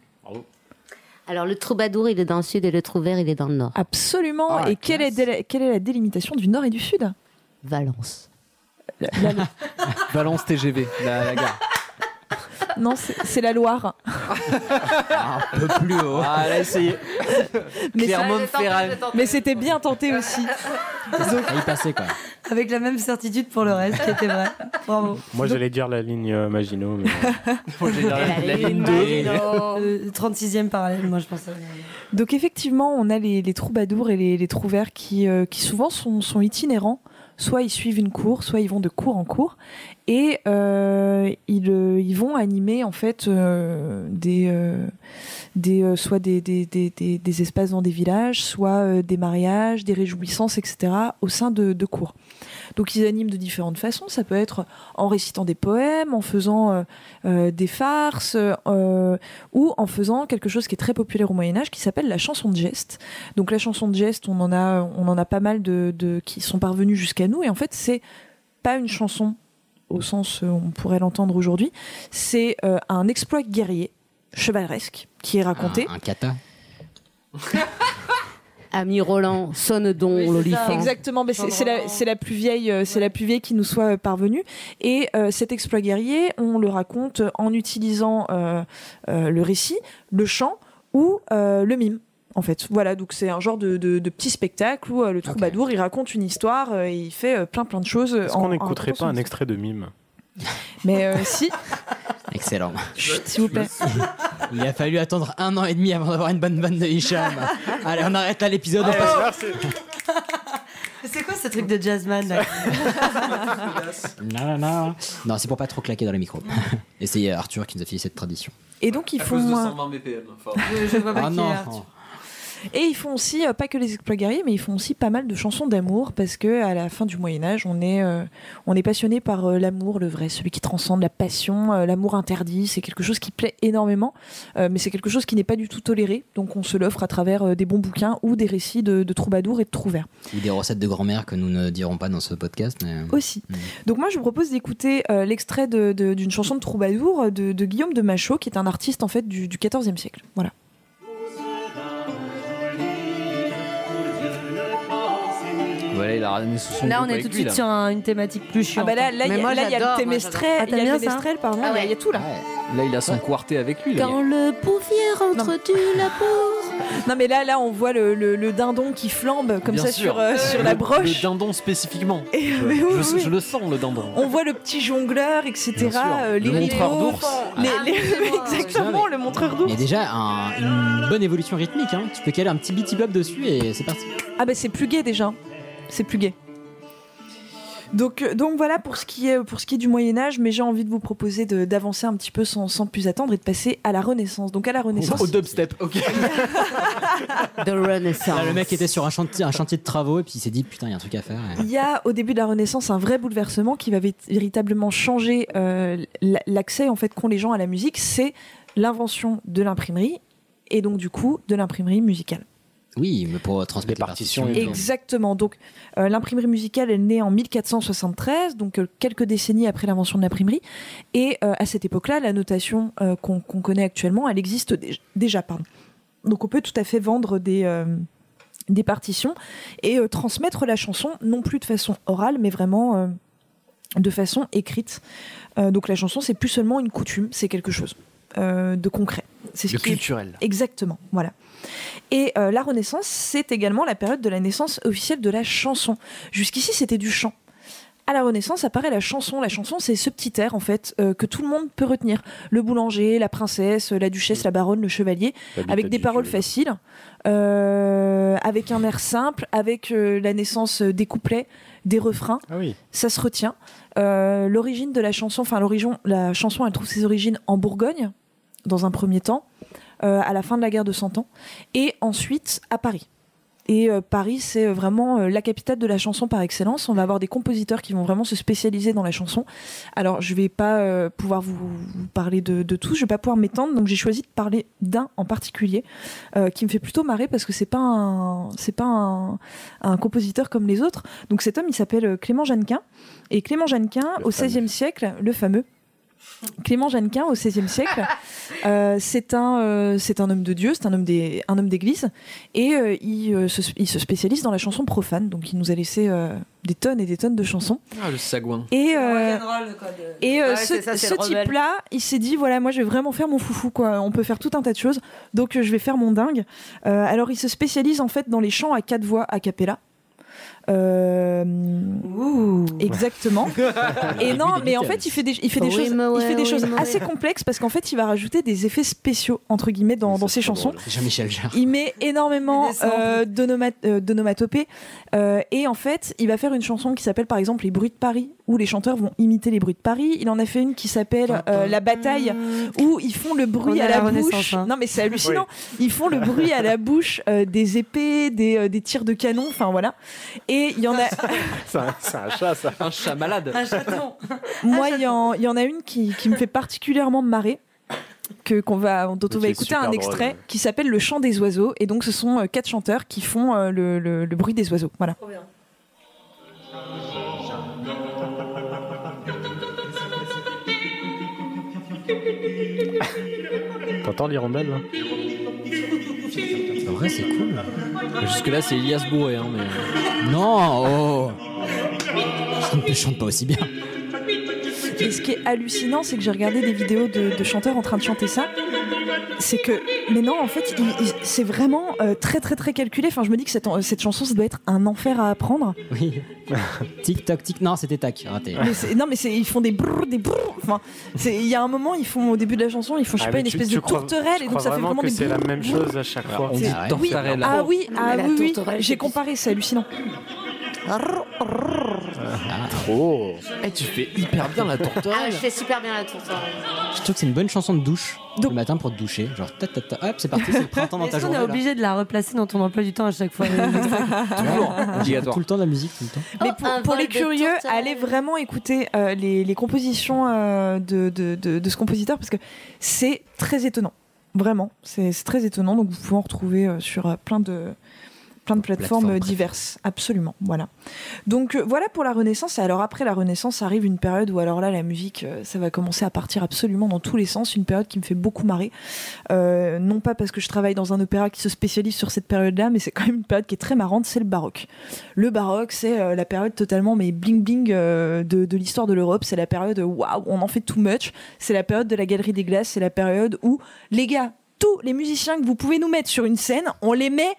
Alors le troubadour il est dans le sud et le trouvère il est dans le nord. Absolument. Ah, et quelle est, déla- quelle est la délimitation du nord et du sud? Valence. La- la- Valence TGV, la, la gare. Non, c'est la Loire. Un peu plus haut. Ah, elle a essayé. Mais, Clermont-Ferrand. mais c'était bien tenté aussi. Ça y passer quoi. Avec la même certitude pour le reste, qui était vrai. Bravo. moi j'allais dire la ligne euh, Maginot, mais Moi, la, la ligne 2. Le 36e parallèle, moi je pensais. Donc effectivement, on a les, les troubadours et les, les trouvères qui, euh, qui souvent sont, sont itinérants. Soit ils suivent une cour, soit ils vont de cour en cour. Et euh, ils, euh, ils vont animer en fait euh, des, des, espaces dans des villages, soit des mariages, des réjouissances, etc. au sein de, de cours. Donc ils animent de différentes façons. Ça peut être en récitant des poèmes, en faisant euh, euh, des farces, euh, ou en faisant quelque chose qui est très populaire au Moyen Âge, qui s'appelle la chanson de geste. Donc la chanson de geste, on en a, on en a pas mal de, de- qui sont parvenus jusqu'à nous, et en fait c'est pas une chanson au sens où on pourrait l'entendre aujourd'hui, c'est euh, un exploit guerrier chevaleresque qui est raconté. Un, un kata. Ami Roland, sonne donc Oui, l'olifant. Exactement, mais c'est la, c'est la plus vieille, euh, c'est la plus vieille qui nous soit euh, parvenue. Et euh, cet exploit guerrier, on le raconte en utilisant euh, euh, le récit, le chant ou euh, le mime. En fait, voilà, donc c'est un genre de, de- de petit spectacle où euh, le troubadour il raconte une histoire euh, et il fait euh, plein plein de choses. est-ce qu'on n'écouterait pas un extrait de mime? Mais euh, si, Excellent. Chut, s'il vous plaît. Il a fallu attendre un an et demi avant d'avoir une bonne vanne de Hicham. Allez, on arrête là l'épisode. on passe- C'est quoi ce truc de jazzman là Non, non, non. Non, c'est pour pas trop claquer dans les micros. Et c'est Arthur qui nous a filé cette tradition. Et donc ils font cause de euh, 120 BPM. Enfin, Je, je vois pas Ah qui non. est Arthur. Et ils font aussi, euh, pas que les exploits guerriers, mais ils font aussi pas mal de chansons d'amour, parce que à la fin du Moyen-Âge, on est, euh, on est passionné par euh, l'amour, le vrai, celui qui transcende la passion, euh, l'amour interdit. C'est quelque chose qui plaît énormément, mais c'est quelque chose qui n'est pas du tout toléré. Donc on se l'offre à travers des bons bouquins ou des récits de, de troubadours et de trouvères. Ou des recettes de grand-mère que nous ne dirons pas dans ce podcast. Mais... Aussi. Donc moi je vous propose d'écouter l'extrait d'une chanson de troubadour de, de Guillaume de Machaut, qui est un artiste en fait du, du 14e siècle. Voilà. Voilà, il a ramené sous son Là, on est tout de suite sur un- une thématique plus Ah chiante. bah là, là, il y Mais a moi, là, il y a j'adore, le moi, Témestrel, j'adore. il y a Ah, t'aimes le bien ça Témestrel, pardon, il y a- il y, a tout là. Là, il a son quartet avec lui. Là. Quand le bouvier rentre tu la pose. Non mais là, là, on voit le, le- le dindon qui flambe comme Bien ça sûr. sur, euh, sur la Le- broche. Le dindon spécifiquement. Et- je, mais oui, je- oui. je le sens, le dindon. On voit le petit jongleur, etc. Bien sûr. euh, les Le montreur rideaux, d'ours. les- Ah, les- moi, exactement, le montreur Il d'ours. y a déjà un- une bonne évolution rythmique. Hein. Tu peux caler un petit bitty dessus et c'est parti. Ah bah c'est plus gai déjà. C'est plus gai. Donc, euh, donc voilà pour ce qui est pour ce qui est du Moyen Âge, mais j'ai envie de vous proposer de- d'avancer un petit peu sans, sans plus attendre et de passer à la Renaissance. Donc à la Renaissance, Au dubstep, ok. The Renaissance. Là, le mec était sur un chantier, un chantier de travaux et puis il s'est dit putain, il y a un truc à faire. Et- Il y a au début de la Renaissance un vrai bouleversement qui va vé- véritablement changer euh, l'accès en fait qu'ont les gens à la musique. C'est l'invention de l'imprimerie et donc du coup de l'imprimerie musicale. Oui, mais pour transmettre les partitions. Exactement. Donc euh, l'imprimerie musicale est née en 1473, donc euh, quelques décennies après l'invention de l'imprimerie. Et euh, à cette époque-là, la notation euh, qu'on connaît actuellement, elle existe dé- déjà. Pardon. Donc on peut tout à fait vendre des euh, des partitions et euh, transmettre la chanson non plus de façon orale, mais vraiment euh, de façon écrite. Euh, donc la chanson, c'est plus seulement une coutume, c'est quelque chose euh, de concret. C'est ce est- culturel. Exactement, voilà. Et euh, la Renaissance, c'est également la période de la naissance officielle de la chanson. Jusqu'ici, c'était du chant. À la Renaissance apparaît la chanson. La chanson, c'est ce petit air, en fait, euh, que tout le monde peut retenir. Le boulanger, la princesse, la duchesse, la baronne, le chevalier, avec des paroles faciles, euh, avec un air simple, avec euh, la naissance des couplets, des refrains. Ah oui. Ça se retient. L'origine de la chanson, enfin l'origine, la chanson, elle trouve ses origines en Bourgogne, dans un premier temps, à la fin de la guerre de Cent Ans, et ensuite à Paris. Et euh, Paris, c'est vraiment euh, la capitale de la chanson par excellence. On va avoir des compositeurs qui vont vraiment se spécialiser dans la chanson. Alors, je vais pas euh, pouvoir vous, vous parler de, de tous, je vais pas pouvoir m'étendre, donc j'ai choisi de parler d'un en particulier euh, qui me fait plutôt marrer parce que c'est pas un, c'est pas un, un compositeur comme les autres. Donc cet homme, il s'appelle euh, Clément Jeannequin. Et Clément Jeannequin, au XVIe siècle, le fameux. Clément Jeannequin, au XVIe siècle, euh, c'est un, euh, c'est un homme de Dieu, c'est un homme des, un homme d'église, et euh, il, euh, se, il se spécialise dans la chanson profane. Donc il nous a laissé euh, des tonnes et des tonnes de chansons. Ah, le sagouin. Et, euh, et euh, Ouais, ce, ce type-là, il s'est dit voilà, moi je vais vraiment faire mon foufou quoi. On peut faire tout un tas de choses, donc euh, je vais faire mon dingue. Euh, alors il se spécialise en fait dans les chants à quatre voix a cappella. Euh, exactement. Et non, mais en fait, il fait des, il fait des Oui, choses, il fait des oui, choses assez ouais. complexes parce qu'en fait, il va rajouter des effets spéciaux entre guillemets dans, dans ses chansons. C'est Jean-Michel Jarre. Il met énormément euh, euh, d'onomatopées euh, et en fait, il va faire une chanson qui s'appelle par exemple Les bruits de Paris où les chanteurs vont imiter les bruits de Paris. Il en a fait une qui s'appelle euh, La bataille où ils font le bruit à la, bouche. hein. Non mais c'est hallucinant. Ils font le bruit à la bouche euh, des épées, des, euh, des tirs de canon, enfin voilà. Et il y en a C'est un, chat, ça. Un chat malade. Un chaton. moi il y, en- il y en a une qui, qui me fait particulièrement marrer que qu'on va dont on va écouter un extrait qui s'appelle le chant des oiseaux et donc ce sont euh, quatre chanteurs qui font euh, le, le- le bruit des oiseaux voilà T'entends l'hirondelle là En vrai, c'est cool. Jusque-là, c'est Elias Bourré. Hein, mais... Non, oh. Je ne chante pas aussi bien. Et ce qui est hallucinant, c'est que j'ai regardé des vidéos de, de chanteurs en train de chanter ça. C'est que, mais non, en fait, il- il- c'est vraiment euh, très très très calculé. Enfin, je me dis que cette, cette chanson, ça doit être un enfer à apprendre. Oui. tic toc tic. Non, c'était tac. Raté. Mais c'est- non, mais c'est- ils font des brrr, des brrr. Enfin, il y a un moment, ils font au début de la chanson, ils font, je sais Ah, pas, une tu- espèce tu de crois- tourterelle, et donc ça fait vraiment que des c'est la même chose à chaque fois. On dit Ah. Oui, ah oui, ah oui, J'ai comparé, c'est hallucinant. Oh. Eh, tu fais hyper bien la Ah, je fais super bien la tourterelle. Je trouve que c'est une bonne chanson de douche Donc- le matin pour te doucher. Genre, ta, ta, ta, hop, c'est parti, c'est le printemps dans ta Est-ce qu'on journée. est là. obligé de la replacer dans ton emploi du temps à chaque fois Toujours. Obligatoire. Tout le temps de la musique, tout le temps. Mais Oh, pour, un pour vol les de curieux, tourterelle. allez vraiment écouter euh, les, les compositions euh, de, de, de- de ce compositeur parce que c'est très étonnant. Vraiment, c'est c'est très étonnant. Donc vous pouvez en retrouver euh, sur euh, plein de plein de plateformes diverses. Absolument, voilà. Donc euh, voilà pour la Renaissance. Et alors après la Renaissance arrive une période où alors là la musique, euh, ça va commencer à partir absolument dans tous les sens. Une période qui me fait beaucoup marrer. Euh, non pas parce que je travaille dans un opéra qui se spécialise sur cette période-là, mais c'est quand même une période qui est très marrante. C'est le baroque. Le baroque, c'est euh, la période totalement mais bling bling de, de l'histoire de l'Europe. C'est la période waouh, on en fait too much. C'est la période de la galerie des glaces. C'est la période où les gars, tous les musiciens que vous pouvez nous mettre sur une scène, on les met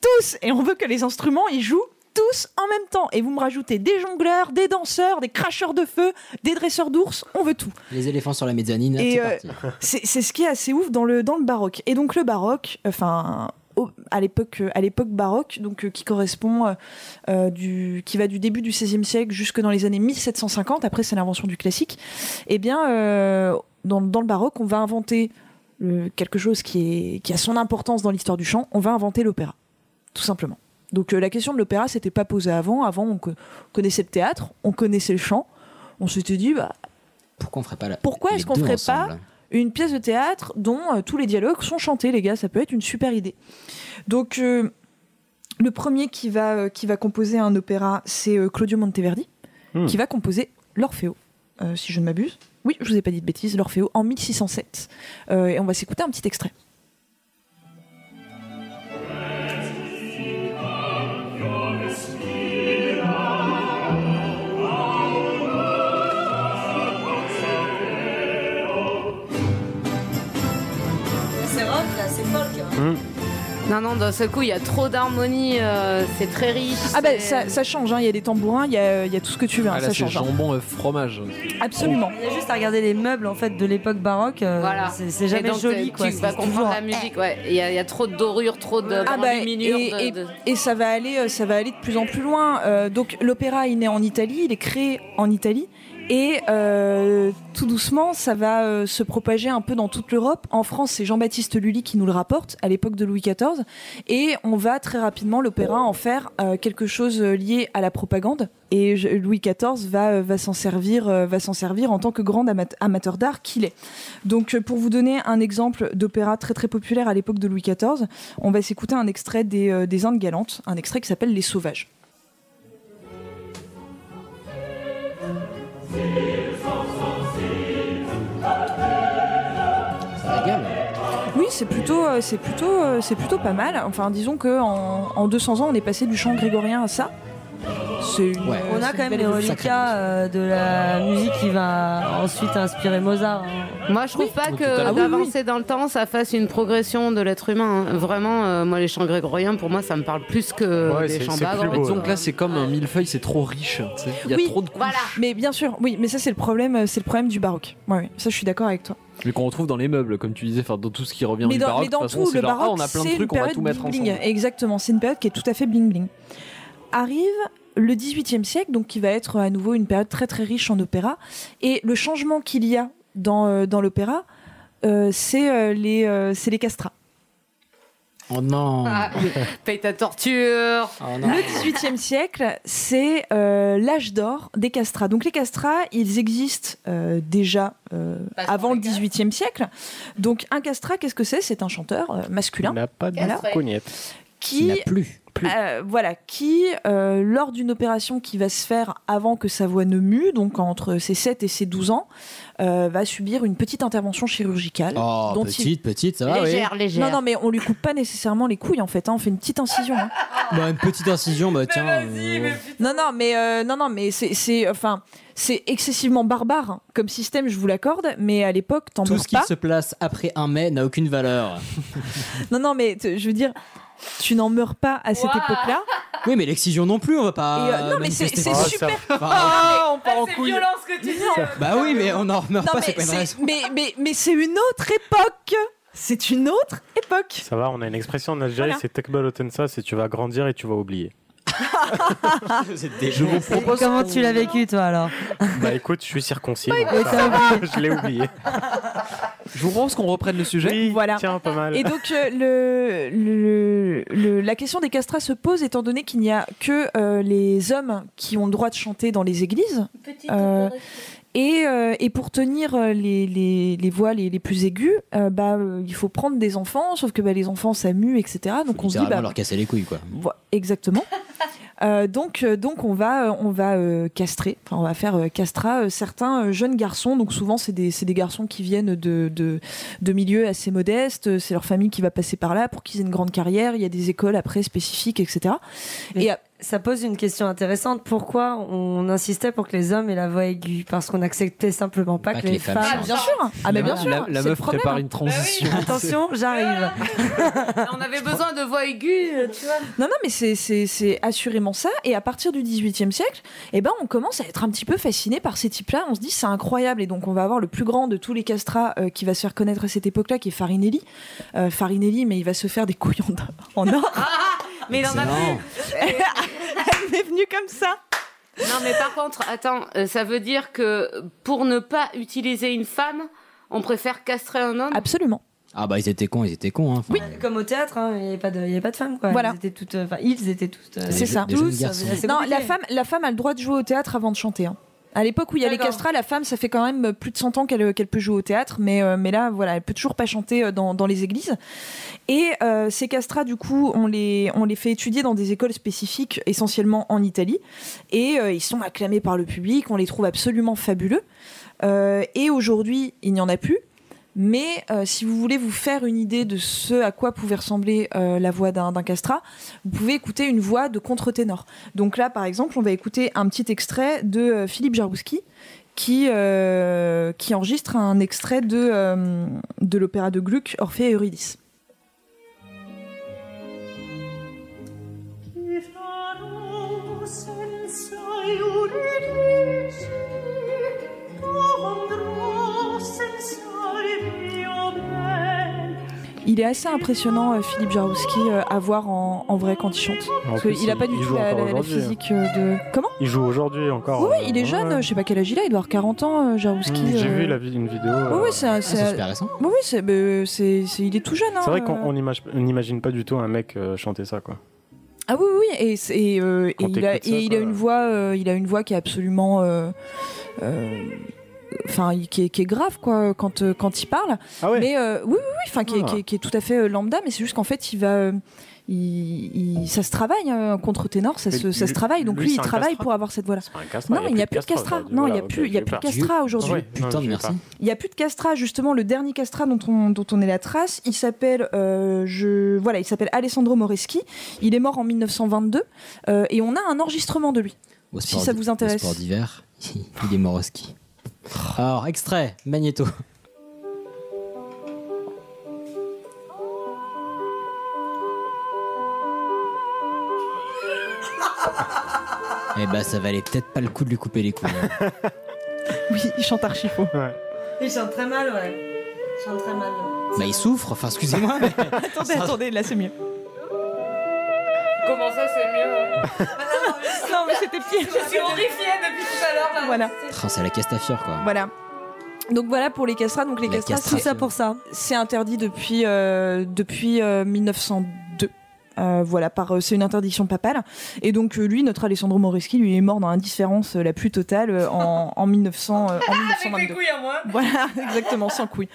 tous et on veut que les instruments ils jouent tous en même temps. Et vous me rajoutez des jongleurs, des danseurs, des cracheurs de feu, des dresseurs d'ours, on veut tout. Les éléphants sur la mezzanine, c'est euh, parti. C'est ce qui est assez ouf dans le, dans le baroque. Et donc le baroque, enfin au- à l'époque à l'époque baroque, donc euh, qui correspond euh, euh, du qui va du début du XVIe siècle jusque dans les années 1750. Après c'est l'invention du classique. Eh bien euh, dans, dans le baroque, on va inventer euh, quelque chose qui est qui a son importance dans l'histoire du chant. On va inventer l'opéra, tout simplement. Donc euh, la question de l'opéra s'était pas posée avant. Avant on co- connaissait le théâtre, on connaissait le chant. On s'était dit bah Pourquoi on ferait pas la pourquoi les est-ce qu'on ferait ensemble pas une pièce de théâtre dont euh, tous les dialogues sont chantés, les gars? Ça peut être une super idée. Donc, euh, le premier qui va, euh, qui va composer un opéra, c'est euh, Claudio Monteverdi, Hmm. qui va composer l'Orfeo, euh, si je ne m'abuse. Oui, je vous ai pas dit de bêtises, l'Orfeo, en 1607. Euh, et on va s'écouter un petit extrait. Non, non, d'un seul coup, il y a trop d'harmonie, euh, c'est très riche. Ah ben ça, ça change, hein, il y a des tambourins, il y a, il y a tout ce que tu veux, hein, Ah, là, ça c'est change. hein. jambon œuf fromage. Absolument. Il y a juste à regarder les meubles en fait de l'époque baroque. euh, Voilà. C'est jamais donc, joli quoi. Tu vas c'est comprendre toujours- la musique, ouais. Il y, a- il y a trop de dorures, trop de Ah bah, d'enluminures, et, de- et- de- et ça va aller, euh, ça va aller de plus en plus loin. Euh, donc l'opéra il est né en Italie, il est créé en Italie. Et euh, tout doucement, ça va euh, se propager un peu dans toute l'Europe. En France, c'est Jean-Baptiste Lully qui nous le rapporte à l'époque de Louis XIV. Et on va très rapidement, l'opéra, en faire euh, quelque chose lié à la propagande. Et Louis XIV va, s'en servir, en tant que grand ama- amateur d'art qu'il est. Donc, pour vous donner un exemple d'opéra très très populaire à l'époque de Louis XIV, on va s'écouter un extrait des, des Indes galantes, un extrait qui s'appelle Les Sauvages. C'est plutôt, euh, c'est plutôt, euh, c'est plutôt pas mal. Enfin, disons que en, en 200 ans, on est passé du chant grégorien à ça. C'est une, Ouais. On a quand même les reliquats euh, de la musique qui va ensuite inspirer Mozart. hein. Moi, je trouve pas que. Ah oui, oui, d'avancer dans le temps, ça fasse une progression de l'être humain. hein. Vraiment, euh, moi, les chants grégoriens, pour moi, ça me parle plus que Ouais, c'est- chants beau, Donc là, c'est comme un millefeuille, c'est trop riche. Il y a Oui, trop de couches. Voilà. Mais bien sûr, oui, mais ça c'est le problème, euh, c'est le problème du baroque. Ouais, ouais, ça je suis d'accord avec toi. Mais qu'on retrouve dans les meubles, comme tu disais, enfin, dans tout ce qui revient mais du dans, baroque. mais dans de toute façon, tout, le genre, ah, baroque, on a plein de c'est trucs, une on va période tout mettre bling bling. ensemble. Exactement, c'est une période qui est tout à fait bling bling. Arrive le 18e siècle, donc qui va être à nouveau une période très très riche en opéra. Et le changement qu'il y a dans, euh, dans l'opéra, euh, c'est euh, les, euh, c'est les castrats. Oh non. Ah, paye ta torture. Oh non. Le 18e siècle, c'est euh, l'âge d'or des castrats. Donc les castrats, ils existent euh, déjà euh, avant le 18e siècle. Donc un castrat, qu'est-ce que c'est? C'est un chanteur euh, masculin Il n'a pas de cognette. Qui n'a plus. Euh, voilà, qui, euh, lors d'une opération qui va se faire avant que sa voix ne mue, donc entre ses 7 et ses 12 ans, euh, va subir une petite intervention chirurgicale. Oh, dont petite, il- petite, ça va, oui. Non, non, mais on lui coupe pas nécessairement les couilles en fait, hein, on fait une petite incision. hein. Bah, une petite incision, bah tiens. euh, Non, non, mais euh, non, non, mais c'est, c'est, enfin, c'est excessivement barbare hein, comme système, je vous l'accorde. Mais à l'époque, t'en Tout ce qui se place après un mai n'a aucune valeur. Non, non, mais t- je veux dire, tu n'en meurs pas à cette époque-là. Oui, mais l'excision non plus, on va pas. Et, euh, non, mais c'est, pour- super. Enfin, Ah, on part en C'est couille. violent ce que tu dis. Bah oui, mais on n'en meurt Non, pas, c'est pas une c'est- raison. mais, mais, mais c'est une autre époque. C'est une autre époque. Ça va, on a une expression en Algérie, Voilà. c'est tekbel otensa, c'est tu vas grandir et tu vas oublier. Je vous propose Comment tu l'as vécu, toi, alors Bah écoute, je suis circoncis. Donc oui, ça va. je l'ai oublié. Je vous propose qu'on reprenne le sujet. Oui, Voilà. tiens, pas mal. Et donc euh, le, le- le- la question des castrats se pose étant donné qu'il n'y a que euh, les hommes qui ont le droit de chanter dans les églises. Euh, et, euh, et pour tenir euh, les, les, les voix les, les plus aiguës, euh, bah, euh, il faut prendre des enfants, sauf que bah, les enfants ça mue, etc. Donc on se dit, bah, leur casser les couilles, quoi. Exactement. Euh, donc, donc on va, on va euh, castrer, enfin, on va faire euh, castra euh, certains euh, jeunes garçons. Donc souvent c'est des, c'est des garçons qui viennent de, de, de milieux assez modestes. C'est leur famille qui va passer par là pour qu'ils aient une grande carrière. Il y a des écoles après spécifiques, etc. Et ça pose une question intéressante. Pourquoi on insistait pour que les hommes aient la voix aiguë? Parce qu'on acceptait simplement pas, que, les, femmes. Ah, bien sûr. Ah, mais bien sûr. La, la meuf prépare une transition. Attention, j'arrive. On avait besoin de voix aiguë, tu vois. Non, non, mais c'est- c'est c'est assurément ça. Et à partir du XVIIIe siècle, eh ben, on commence à être un petit peu fasciné par ces types-là. On se dit, c'est incroyable. Et donc, on va avoir le plus grand de tous les castrats euh, qui va se faire connaître à cette époque-là, qui est Farinelli. Euh, Farinelli, mais il va se faire des couilles en or. Mais il en a Excellent. plus. Elle m'est venue comme ça. Non, mais par contre, attends, euh, ça veut dire que pour ne pas utiliser une femme, on préfère castrer un homme? Absolument. Ah bah ils étaient cons, ils étaient cons. Hein. Enfin, Oui, comme au théâtre, hein, il n'y avait, pas de- il y avait pas de femmes. Quoi. Voilà. Ils étaient toutes, euh, enfin, ils étaient tous. euh, C'est ça. tous, euh, Non, compliqué. la femme, la femme a le droit de jouer au théâtre avant de chanter. hein. À l'époque où il y a les castrats, la femme, ça fait quand même plus de 100 ans qu'elle peut jouer au théâtre, mais, euh, mais là, voilà, elle peut toujours pas chanter euh, dans, dans les églises. Et euh, ces castrats, du coup, on les, on les fait étudier dans des écoles spécifiques, essentiellement en Italie, et euh, ils sont acclamés par le public, on les trouve absolument fabuleux. Et aujourd'hui, il n'y en a plus. Mais euh, si vous voulez vous faire une idée de ce à quoi pouvait ressembler euh, la voix d'un castrat, vous pouvez écouter une voix de contre-ténor. Donc là, par exemple, on va écouter un petit extrait de euh, Philippe Jarouski qui, qui enregistre un extrait de, de l'opéra de Gluck, Orphée et Eurydice. Il est assez impressionnant, euh, Philippe Jarouski, euh, à voir en, en vrai quand il chante. Parce qu'il n'a il- pas du tout joue la, hein. physique euh, de... Comment Il joue aujourd'hui encore. Oui, euh, il est jeune, ouais. je sais pas quel âge il a, il doit avoir 40 ans, euh, Jarouski. Mmh, J'ai euh. vu la, une vidéo. Oui, euh, oui, c'est c'est- super récent. Oui, c'est bah, il est tout jeune. hein, C'est vrai euh. qu'on n'imagine pas du tout un mec euh, chanter ça, quoi. Ah oui, oui, et, euh, il, a, t'écoutes ça, et il a quoi. une voix, euh, il a une voix qui est absolument, euh, euh, enfin, qui, est, qui est grave quoi quand euh, quand il parle. Ah ouais. Mais euh, oui, oui, oui, enfin, qui, est- Ah. qui est- qui est tout à fait euh, lambda, mais c'est juste qu'en fait, il va, euh, il, il- ça se travaille euh, un contre-ténor, ça se, ça se lui- travaille. Donc lui, il travaille pour avoir cette voix-là. C'est pas un castrat, Non, il n'y a plus de castrat. aujourd'hui. Non, il n'y a plus, il y a plus de peur. castrat aujourd'hui. Ah ouais, Putain merci. Il n'y a plus de castrat, justement. Le dernier castrat dont on, dont on est la trace, il s'appelle, euh, je, voilà, il s'appelle Alessandro Moreschi. Il est mort en 1922 euh, et on a un enregistrement de lui. Au Si ça vous intéresse. Au sport d'hiver, il est mort au ski. Alors, extrait, Magneto. Eh bah, ça valait peut-être pas le coup de lui couper les couilles. hein. Oui, il chante archi faux. Ouais. Il chante très mal, ouais. Il chante très mal. bah, il souffre, enfin, excusez-moi. mais- attendez, attendez, là c'est mieux. Comment ça, c'est mieux non, mais c'était pire. Je suis horrifiée depuis tout à l'heure. là. Voilà, Ah, c'est la castafiore, quoi. voilà. Donc voilà pour les castrats. Donc les La castrats, castration. c'est Tout ça pour ça. c'est interdit depuis, euh, depuis euh, 1902. Euh, voilà, par euh, c'est une interdiction papale. Et donc euh, lui, notre Alessandro Moreschi, lui est mort dans l'indifférence euh, la plus totale euh, en, en 1900, euh, en 1922. Voilà, exactement, sans couilles.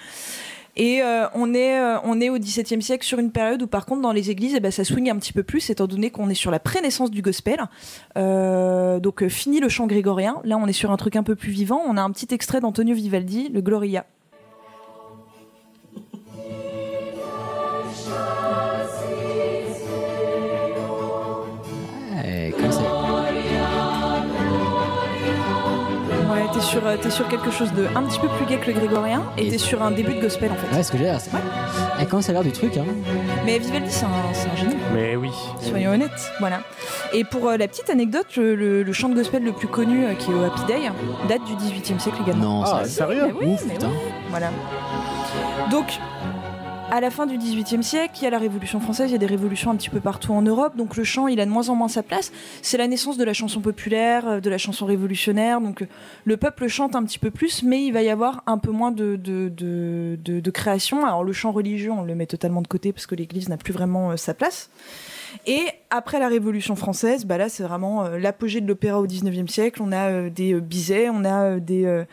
Et euh, on, est, euh, on est au XVIIe siècle sur une période où, par contre, dans les églises, eh ben, ça swing un petit peu plus, étant donné qu'on est sur la prénaissance du gospel. Euh, donc, euh, fini le chant grégorien. Là, on est sur un truc un peu plus vivant. On a un petit extrait d'Antonio Vivaldi, le Gloria. T'es sur, euh, t'es sur quelque chose de un petit peu plus gai que le grégorien, et Et- t'es sur un début de gospel en fait. Ouais, ce que j'ai l'air. Eh, comment ça a l'air du truc, hein Mais Vivaldi, c'est un, c'est un génie. Mais oui. Soyons honnêtes, voilà. Et pour euh, la petite anecdote, le, le- le chant de gospel le plus connu, euh, qui est au Happy Day, date du XVIIIe siècle également. Non, Ah, ça- sérieux Mais oui, Ouf, mais putain. oui, voilà. Donc, à la fin du XVIIIe siècle, il y a la Révolution française, il y a des révolutions un petit peu partout en Europe, donc le chant, il a de moins en moins sa place. C'est la naissance de la chanson populaire, euh, de la chanson révolutionnaire, donc euh, le peuple chante un petit peu plus, mais il va y avoir un peu moins de, de, de, de- création. Alors le chant religieux, on le met totalement de côté parce que l'Église n'a plus vraiment euh, sa place. Et après la Révolution française, bah là c'est vraiment euh, l'apogée de l'opéra au 19e siècle. On a euh, des euh, Bizet, on a des,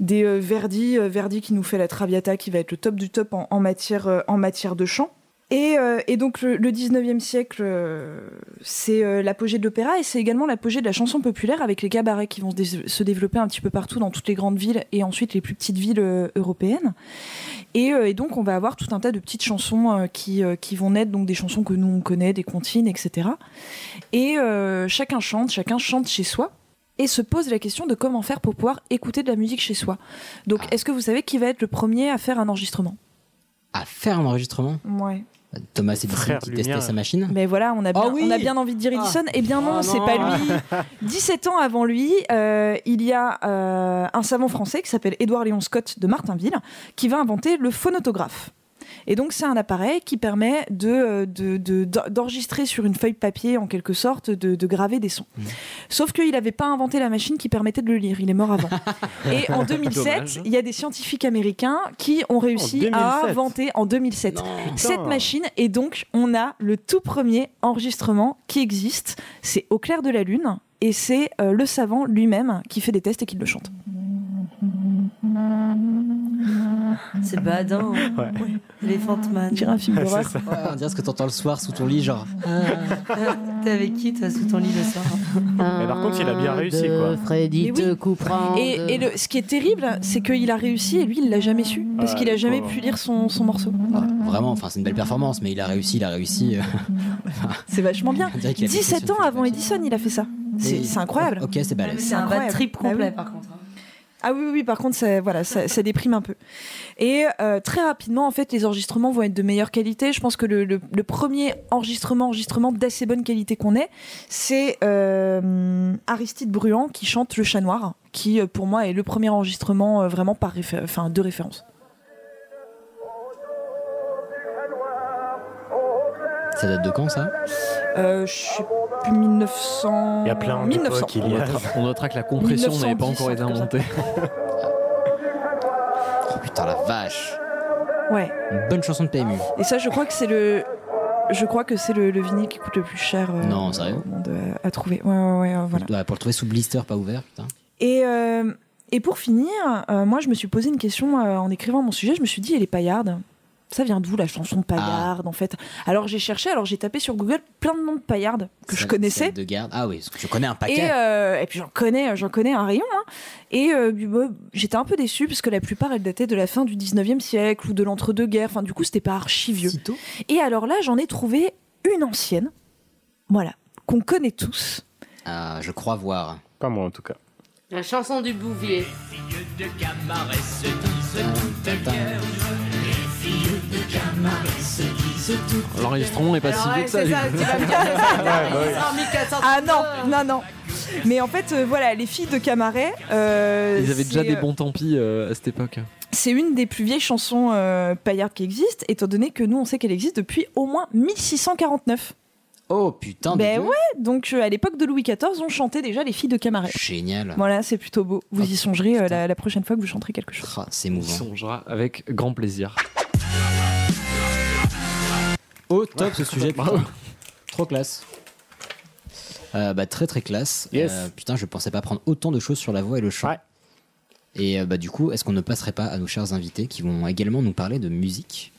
Verdi, Verdi qui nous fait la Traviata qui va être le top du top en matière de chant. Et, euh, et donc le, le 19e siècle, euh, c'est euh, l'apogée de l'opéra et c'est également l'apogée de la chanson populaire avec les cabarets qui vont se, dé- se développer un petit peu partout dans toutes les grandes villes et ensuite les plus petites villes européennes. Et, et donc on va avoir tout un tas de petites chansons qui, qui vont naître, donc des chansons que nous on connaît, des comptines, etc. Et chacun chante, chacun chante chez soi. Et se pose la question de comment faire pour pouvoir écouter de la musique chez soi. Donc, est-ce que vous savez qui va être le premier à faire un enregistrement? À faire un enregistrement? Ouais. Thomas Edison Frère qui testait sa machine Mais voilà, on a bien, Ah oui on a bien envie de dire Edison. Eh bien non, Ah c'est pas lui. 17 ans avant lui, euh, il y a euh, un savant français qui s'appelle Édouard Léon Scott de Martinville qui va inventer le phonotographe. Et donc c'est un appareil qui permet de, euh, de- de- d'enregistrer sur une feuille de papier en quelque sorte, de, de graver des sons. Sauf qu'il n'avait pas inventé la machine qui permettait de le lire, il est mort avant. Et en 2007, Dommage. il y a des scientifiques américains qui ont réussi à 2007. inventer en 2007 Non. cette machine et donc on a le tout premier enregistrement qui existe. C'est au clair de la lune et c'est euh, le savant lui-même qui fait des tests et qui le chante. C'est badant. Ouais. Elephant Man. On dirait un film d'horreur. Ouais, on dirait ce que t'entends le soir sous ton lit, genre. T'es avec qui, toi, sous ton lit le soir? Mais par contre, il a bien réussi, quoi. Freddy Mais oui. te coupera. Et, et le, ce qui est terrible, c'est qu'il a réussi et lui, il l'a jamais su parce qu'il a jamais pu lire son, son morceau. Ouais, vraiment, enfin, c'est une belle performance, mais il a réussi, il a réussi. euh, C'est vachement bien. on dirait qu'il a fait 17 sur ans avant. Edison, il a fait ça. C'est incroyable. Ok, c'est balèze. C'est un bad trip Bah complet, par contre. Ah oui, oui, oui, par contre, ça, voilà, ça, ça déprime un peu. Et euh, très rapidement, en fait, les enregistrements vont être de meilleure qualité. Je pense que le, le- le premier enregistrement, enregistrement d'assez bonne qualité qu'on ait, c'est euh, Aristide Bruand qui chante Le Chat Noir, qui euh, pour moi est le premier enregistrement euh, vraiment par réfé- enfin, de référence. Ça date de quand ça? Je sais plus 1900. Il y a plein de 1900. potes qui On y notera, on notera que la compression n'avait pas 1910, encore été inventée. Oh putain, la vache Ouais. Une bonne chanson de PMU. Et ça, je crois que c'est le. Je crois que c'est le, le vinyle qui coûte le plus cher euh, Non, sérieux au monde, euh, à trouver. Ouais, ouais, ouais, euh, voilà. Ouais, pour le trouver sous blister, pas ouvert, putain. Et, euh, et pour finir, euh, moi, je me suis posé une question euh, en écrivant mon sujet. Je me suis dit, elle est paillarde. Ça vient d'où la chanson paillarde en fait? Alors j'ai cherché, alors j'ai tapé sur Google plein de noms de paillardes que je connaissais. De garde. Ah oui, parce que je connais un paquet. Et, euh, et puis j'en connais, j'en connais un rayon. hein. Et euh, bah, j'étais un peu déçue parce que la plupart elles dataient de la fin du 19e siècle ou de l'entre-deux-guerres. Enfin, du coup, c'était pas archi vieux. Sitôt? Et alors là, j'en ai trouvé une ancienne, voilà, qu'on connaît tous. Ah, je crois voir. Pas moi, en tout cas. La chanson du Bouvier. L'enregistrement n'est pas si vieux que ça. c'est ça, tu vas me dire, Ouais, oui. ils sont en 1400. Ah non, non, non. Mais en fait, euh, voilà, les filles de Camaret. euh, Ils avaient déjà c'est, des euh, bons tant pis euh, à cette époque. C'est une des plus vieilles chansons euh, paillardes qui existent, étant donné que nous, on sait qu'elle existe depuis au moins 1649. Oh putain, Ben dégueu. ouais, donc euh, à l'époque de Louis XIV, on chantait déjà les filles de Camaret. Génial. Voilà, c'est plutôt beau. Vous y songerez euh, la, la prochaine fois que vous chanterez quelque chose. Ah, c'est On y émouvant. songera avec grand plaisir. Au top ce sujet. putain. Trop classe. Euh, bah, très très classe. Yes. Euh, putain, je pensais pas prendre autant de choses sur la voix et le chant. Et euh, bah, du coup, est-ce qu'on ne passerait pas à nos chers invités qui vont également nous parler de musique?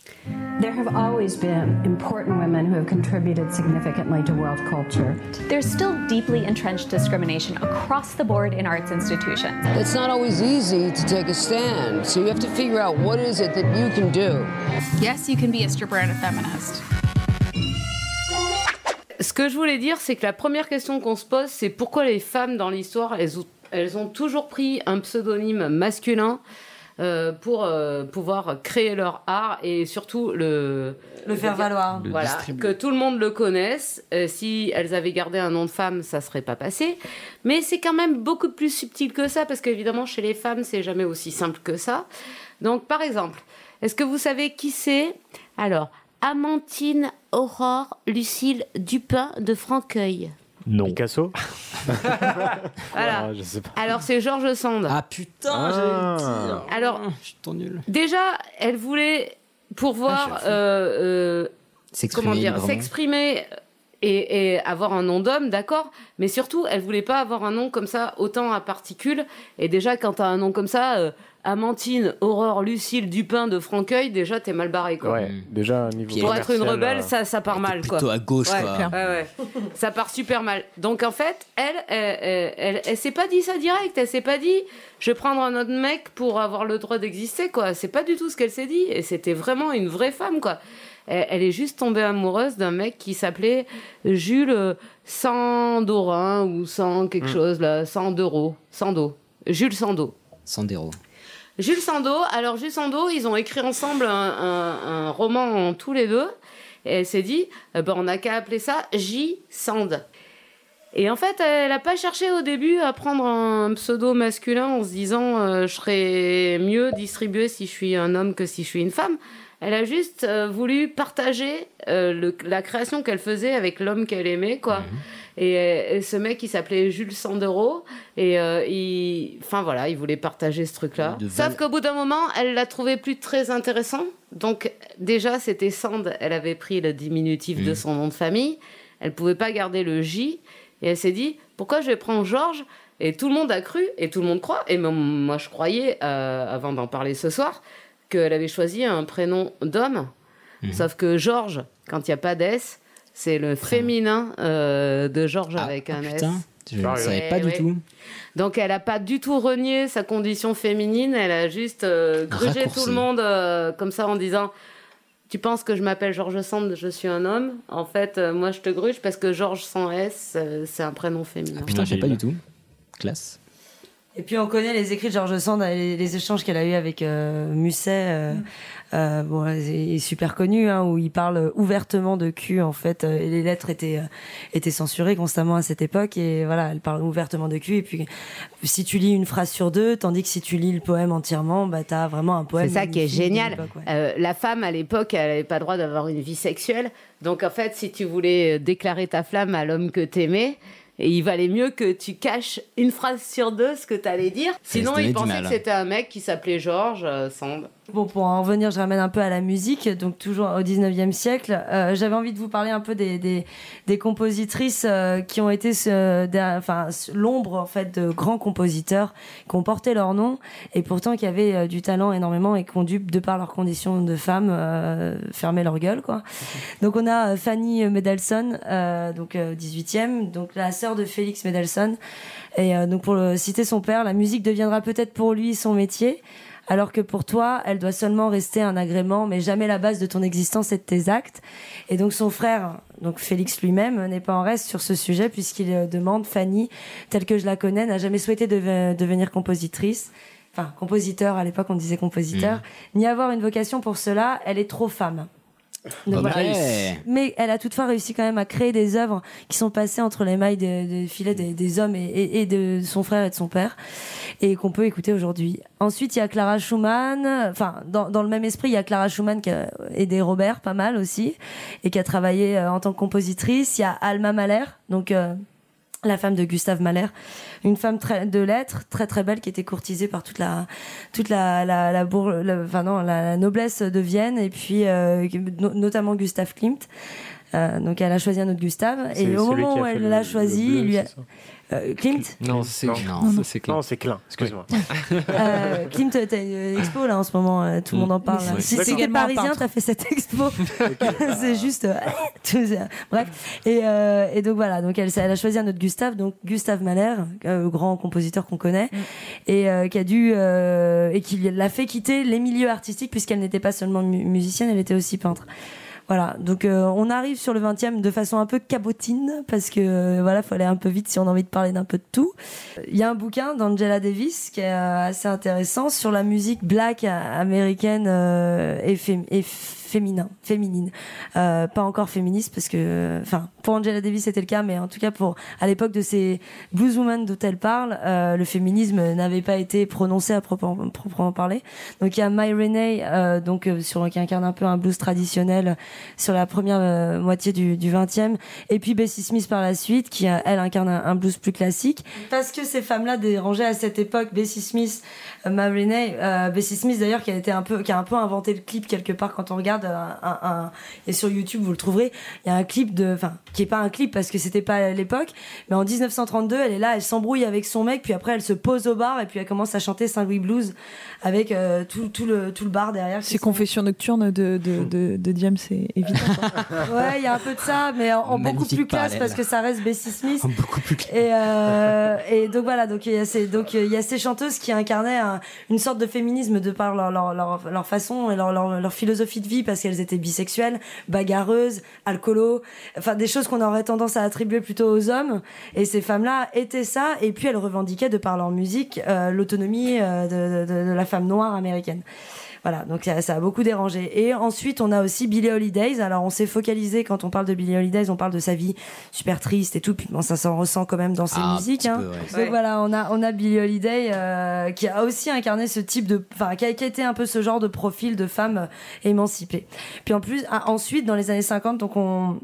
There have always been important women who have contributed significantly to world culture. There's still deeply entrenched discrimination across the board in arts institutions. It's not always easy to take a stand, so you have to figure out what is it that you can do. Yes, you can be a stripper and a feminist. Ce que je voulais dire, c'est que la première question qu'on se pose, c'est pourquoi les femmes dans l'histoire, elles, ont- elles ont toujours pris un pseudonyme masculin euh, pour euh, pouvoir créer leur art et surtout le Le faire valoir. Le Voilà, distribuer. que tout le monde le connaisse. Euh, si elles avaient gardé un nom de femme, ça serait pas passé. Mais c'est quand même beaucoup plus subtil que ça parce qu'évidemment chez les femmes, c'est jamais aussi simple que ça. Donc par exemple, est-ce que vous savez qui c'est? Alors, Amantine Aurore Lucille Dupin de Franqueuil. Non. Picasso Voilà. Ah, je sais pas. Alors c'est Georges Sand. Ah putain, Ah. Alors, je suis trop nul. déjà, elle voulait pouvoir Ah, euh, euh, S'exprimer comment dire, librement. s'exprimer et, et avoir un nom d'homme, d'accord, mais surtout, elle voulait pas avoir un nom comme ça autant à particules. Et déjà, quand t'as un nom comme ça, euh, Amantine, Aurore, Lucille, Dupin de Franqueuil, déjà t'es mal barré quoi. Ouais, déjà, niveau Pour être une rebelle, euh, ça, ça part mal, quoi. plutôt à gauche, ouais, quoi. Ouais, ouais. ça part super mal. Donc, en fait, elle, elle, elle, elle, elle s'est pas dit ça direct. Elle s'est pas dit, je vais prendre un autre mec pour avoir le droit d'exister, quoi. C'est pas du tout ce qu'elle s'est dit. Et c'était vraiment une vraie femme, quoi. Elle, elle est juste tombée amoureuse d'un mec qui s'appelait Jules euh, Sandorin ou sans quelque Mm. chose, là. Sandero. Sando. Jules Sando. Sandero. Jules Sando, alors Jules Sando, ils ont écrit ensemble un, un- un roman tous les deux. Et elle s'est dit, eh ben, on n'a qu'à appeler ça J. Sand. Et en fait, elle n'a pas cherché au début à prendre un pseudo masculin en se disant, euh, je serais mieux distribué si je suis un homme que si je suis une femme. Elle a juste euh, voulu partager euh, le- la création qu'elle faisait avec l'homme qu'elle aimait, quoi. Et, euh, et ce mec, il s'appelait Jules Sandero. Et euh, il, enfin voilà, il voulait partager ce truc-là. Sauf qu'au bout d'un moment, elle l'a trouvé plus très intéressant. Donc déjà, c'était Sand. Elle avait pris le diminutif de Mhm. son nom de famille. Elle pouvait pas garder le J. Et elle s'est dit, pourquoi je vais prendre Georges? Et tout le monde a cru, et tout le monde croit. Et moi, je croyais, euh, avant d'en parler ce soir, qu'elle avait choisi un prénom d'homme. Sauf que Georges, quand il n'y a pas d'S, c'est le féminin euh, de Georges avec un Ah, putain, S. je ne savais pas Eh du ouais. tout. Donc elle a pas du tout renié sa condition féminine, elle a juste euh, grugé Raccourci. tout le monde euh, comme ça en disant tu penses que je m'appelle Georges Sand, je suis un homme. En fait, euh, moi je te gruge parce que Georges sans S, euh, c'est un prénom féminin. Putain, je savais pas du tout. Classe. Et puis on connaît les écrits de Georges Sand, les, les échanges qu'elle a eu avec euh, Musset, euh, euh, bon, il est super connu, hein, où il parle ouvertement de cul en fait. et les lettres étaient étaient censurées constamment à cette époque, et voilà, elle parle ouvertement de cul. Et puis si tu lis une phrase sur deux, tandis que si tu lis le poème entièrement, bah t'as vraiment un poème. C'est ça qui est génial. ouais. La femme à l'époque, elle n'avait pas le droit d'avoir une vie sexuelle. Donc en fait, si tu voulais déclarer ta flamme à l'homme que t'aimais, et il valait mieux que tu caches une phrase sur deux ce que t'allais dire. Sinon, il pensait que c'était un mec qui s'appelait Georges euh, Sand. Bon, pour en revenir, je ramène un peu à la musique, donc toujours au 19e siècle. Euh, J'avais envie de vous parler un peu des, des, des compositrices euh, qui ont été enfin, l'ombre en fait de grands compositeurs qui ont porté leur nom et pourtant qui avaient euh, du talent énormément et qui ont dû, de par leurs conditions de femmes, euh, fermer leur gueule. Quoi. Donc on a euh, Fanny Mendelssohn, donc euh, 18e, donc la sœur de Félix Mendelssohn. Et donc pour citer son père, la musique deviendra peut-être pour lui son métier. Alors que pour toi, elle doit seulement rester un agrément, mais jamais la base de ton existence et de tes actes. Et donc son frère, donc Félix lui-même, n'est pas en reste sur ce sujet puisqu'il euh, demande Fanny, telle que je la connais, n'a jamais souhaité deve- devenir compositrice. Enfin, compositeur, à l'époque on disait compositeur, ni avoir une vocation pour cela, elle est trop femme. Donc Ok. voilà. Mais elle a toutefois réussi quand même à créer des œuvres qui sont passées entre les mailles des, des filets des, des hommes et, et- et de son frère et de son père et qu'on peut écouter aujourd'hui. Ensuite, il y a Clara Schumann. Enfin, dans, dans le même esprit, il y a Clara Schumann qui a aidé Robert pas mal aussi et qui a travaillé euh, en tant que compositrice. Il y a Alma Mahler, donc euh, la femme de Gustave Mahler, une femme très, de lettres, très très belle, qui était courtisée par toute la toute la la, la, bourg- la- enfin non, la, la noblesse de Vienne et puis euh, no- notamment Gustave Klimt. Euh, donc elle a choisi un autre Gustave. Et au moment où elle le- l'a choisi, bleu, il lui a... ça Euh, Clint Non, c'est Non. non, c'est Clint. Non, c'est Clint, excuse-moi. Euh, Clint, t'as une expo là en ce moment, euh, tout le monde en parle. Si D'accord. parisien, t'as fait cette expo. c'est juste. euh. Bref. Et, euh, et donc voilà, donc elle, elle a choisi un autre Gustave, donc Gustave Mahler, euh, grand compositeur qu'on connaît, et euh, qui a dû euh, et qui l'a fait quitter les milieux artistiques puisqu'elle n'était pas seulement mu- musicienne, elle était aussi peintre. Voilà, donc euh, on arrive sur le 20e de façon un peu cabotine parce que euh, voilà, faut aller un peu vite si on a envie de parler d'un peu de tout. Il y a un bouquin d'Angela Davis qui est euh, assez intéressant sur la musique black euh, américaine et, et féminin, féminine, Euh, pas encore féministe parce que, enfin, pour Angela Davis c'était le cas, mais en tout cas pour à l'époque de ces blueswomen dont elle parle, euh, le féminisme n'avait pas été prononcé à proprement, parler. Donc il y a My Renee, euh, donc sur qui incarne un peu un blues traditionnel sur la première moitié du, du 20e, et puis Bessie Smith par la suite, qui elle incarne un blues plus classique. Parce que ces femmes-là dérangeaient à cette époque, Bessie Smith, euh, Renee, euh, Bessie Smith d'ailleurs qui a été un peu, qui a un peu inventé le clip quelque part quand on regarde un, un, un- et sur YouTube vous le trouverez, il y a un clip de, enfin qui est pas un clip parce que c'était pas à l'époque, mais en 1932 elle est là, elle s'embrouille avec son mec, puis après elle se pose au bar et puis elle commence à chanter Saint-Louis Blues avec euh, tout, tout le tout le bar derrière. Ces confessions nocturnes de, de, de, de James Vita, quoi. Ouais, il y a un peu de ça, mais en, en beaucoup plus classe parallèle. parce que ça reste Bessie Smith. beaucoup plus classe. Et, euh, et donc voilà, donc il y a ces, donc il y a ces chanteuses qui incarnaient un- une sorte de féminisme de par leur leur, façon et leur, leur, philosophie de vie parce qu'elles étaient bisexuelles, bagarreuses, alcoolo, enfin des choses qu'on aurait tendance à attribuer plutôt aux hommes. Et ces femmes-là étaient ça, et puis elles revendiquaient de par leur musique euh, l'autonomie euh, de la femme noire américaine. Voilà, donc ça, ça a beaucoup dérangé. Et ensuite, on a aussi Billie Holidays. Alors, on s'est focalisé quand on parle de Billie Holidays, on parle de sa vie super triste et tout. Puis bon, ça s'en ressent quand même dans ses Ah, musiques. hein. peu, ouais. Donc Ouais. voilà, on a on a Billie Holiday euh, qui a aussi incarné ce type de, enfin, qui a, qui a été un peu ce genre de profil de femme euh, émancipée. Puis en plus, ah, ensuite, dans les années 50, donc on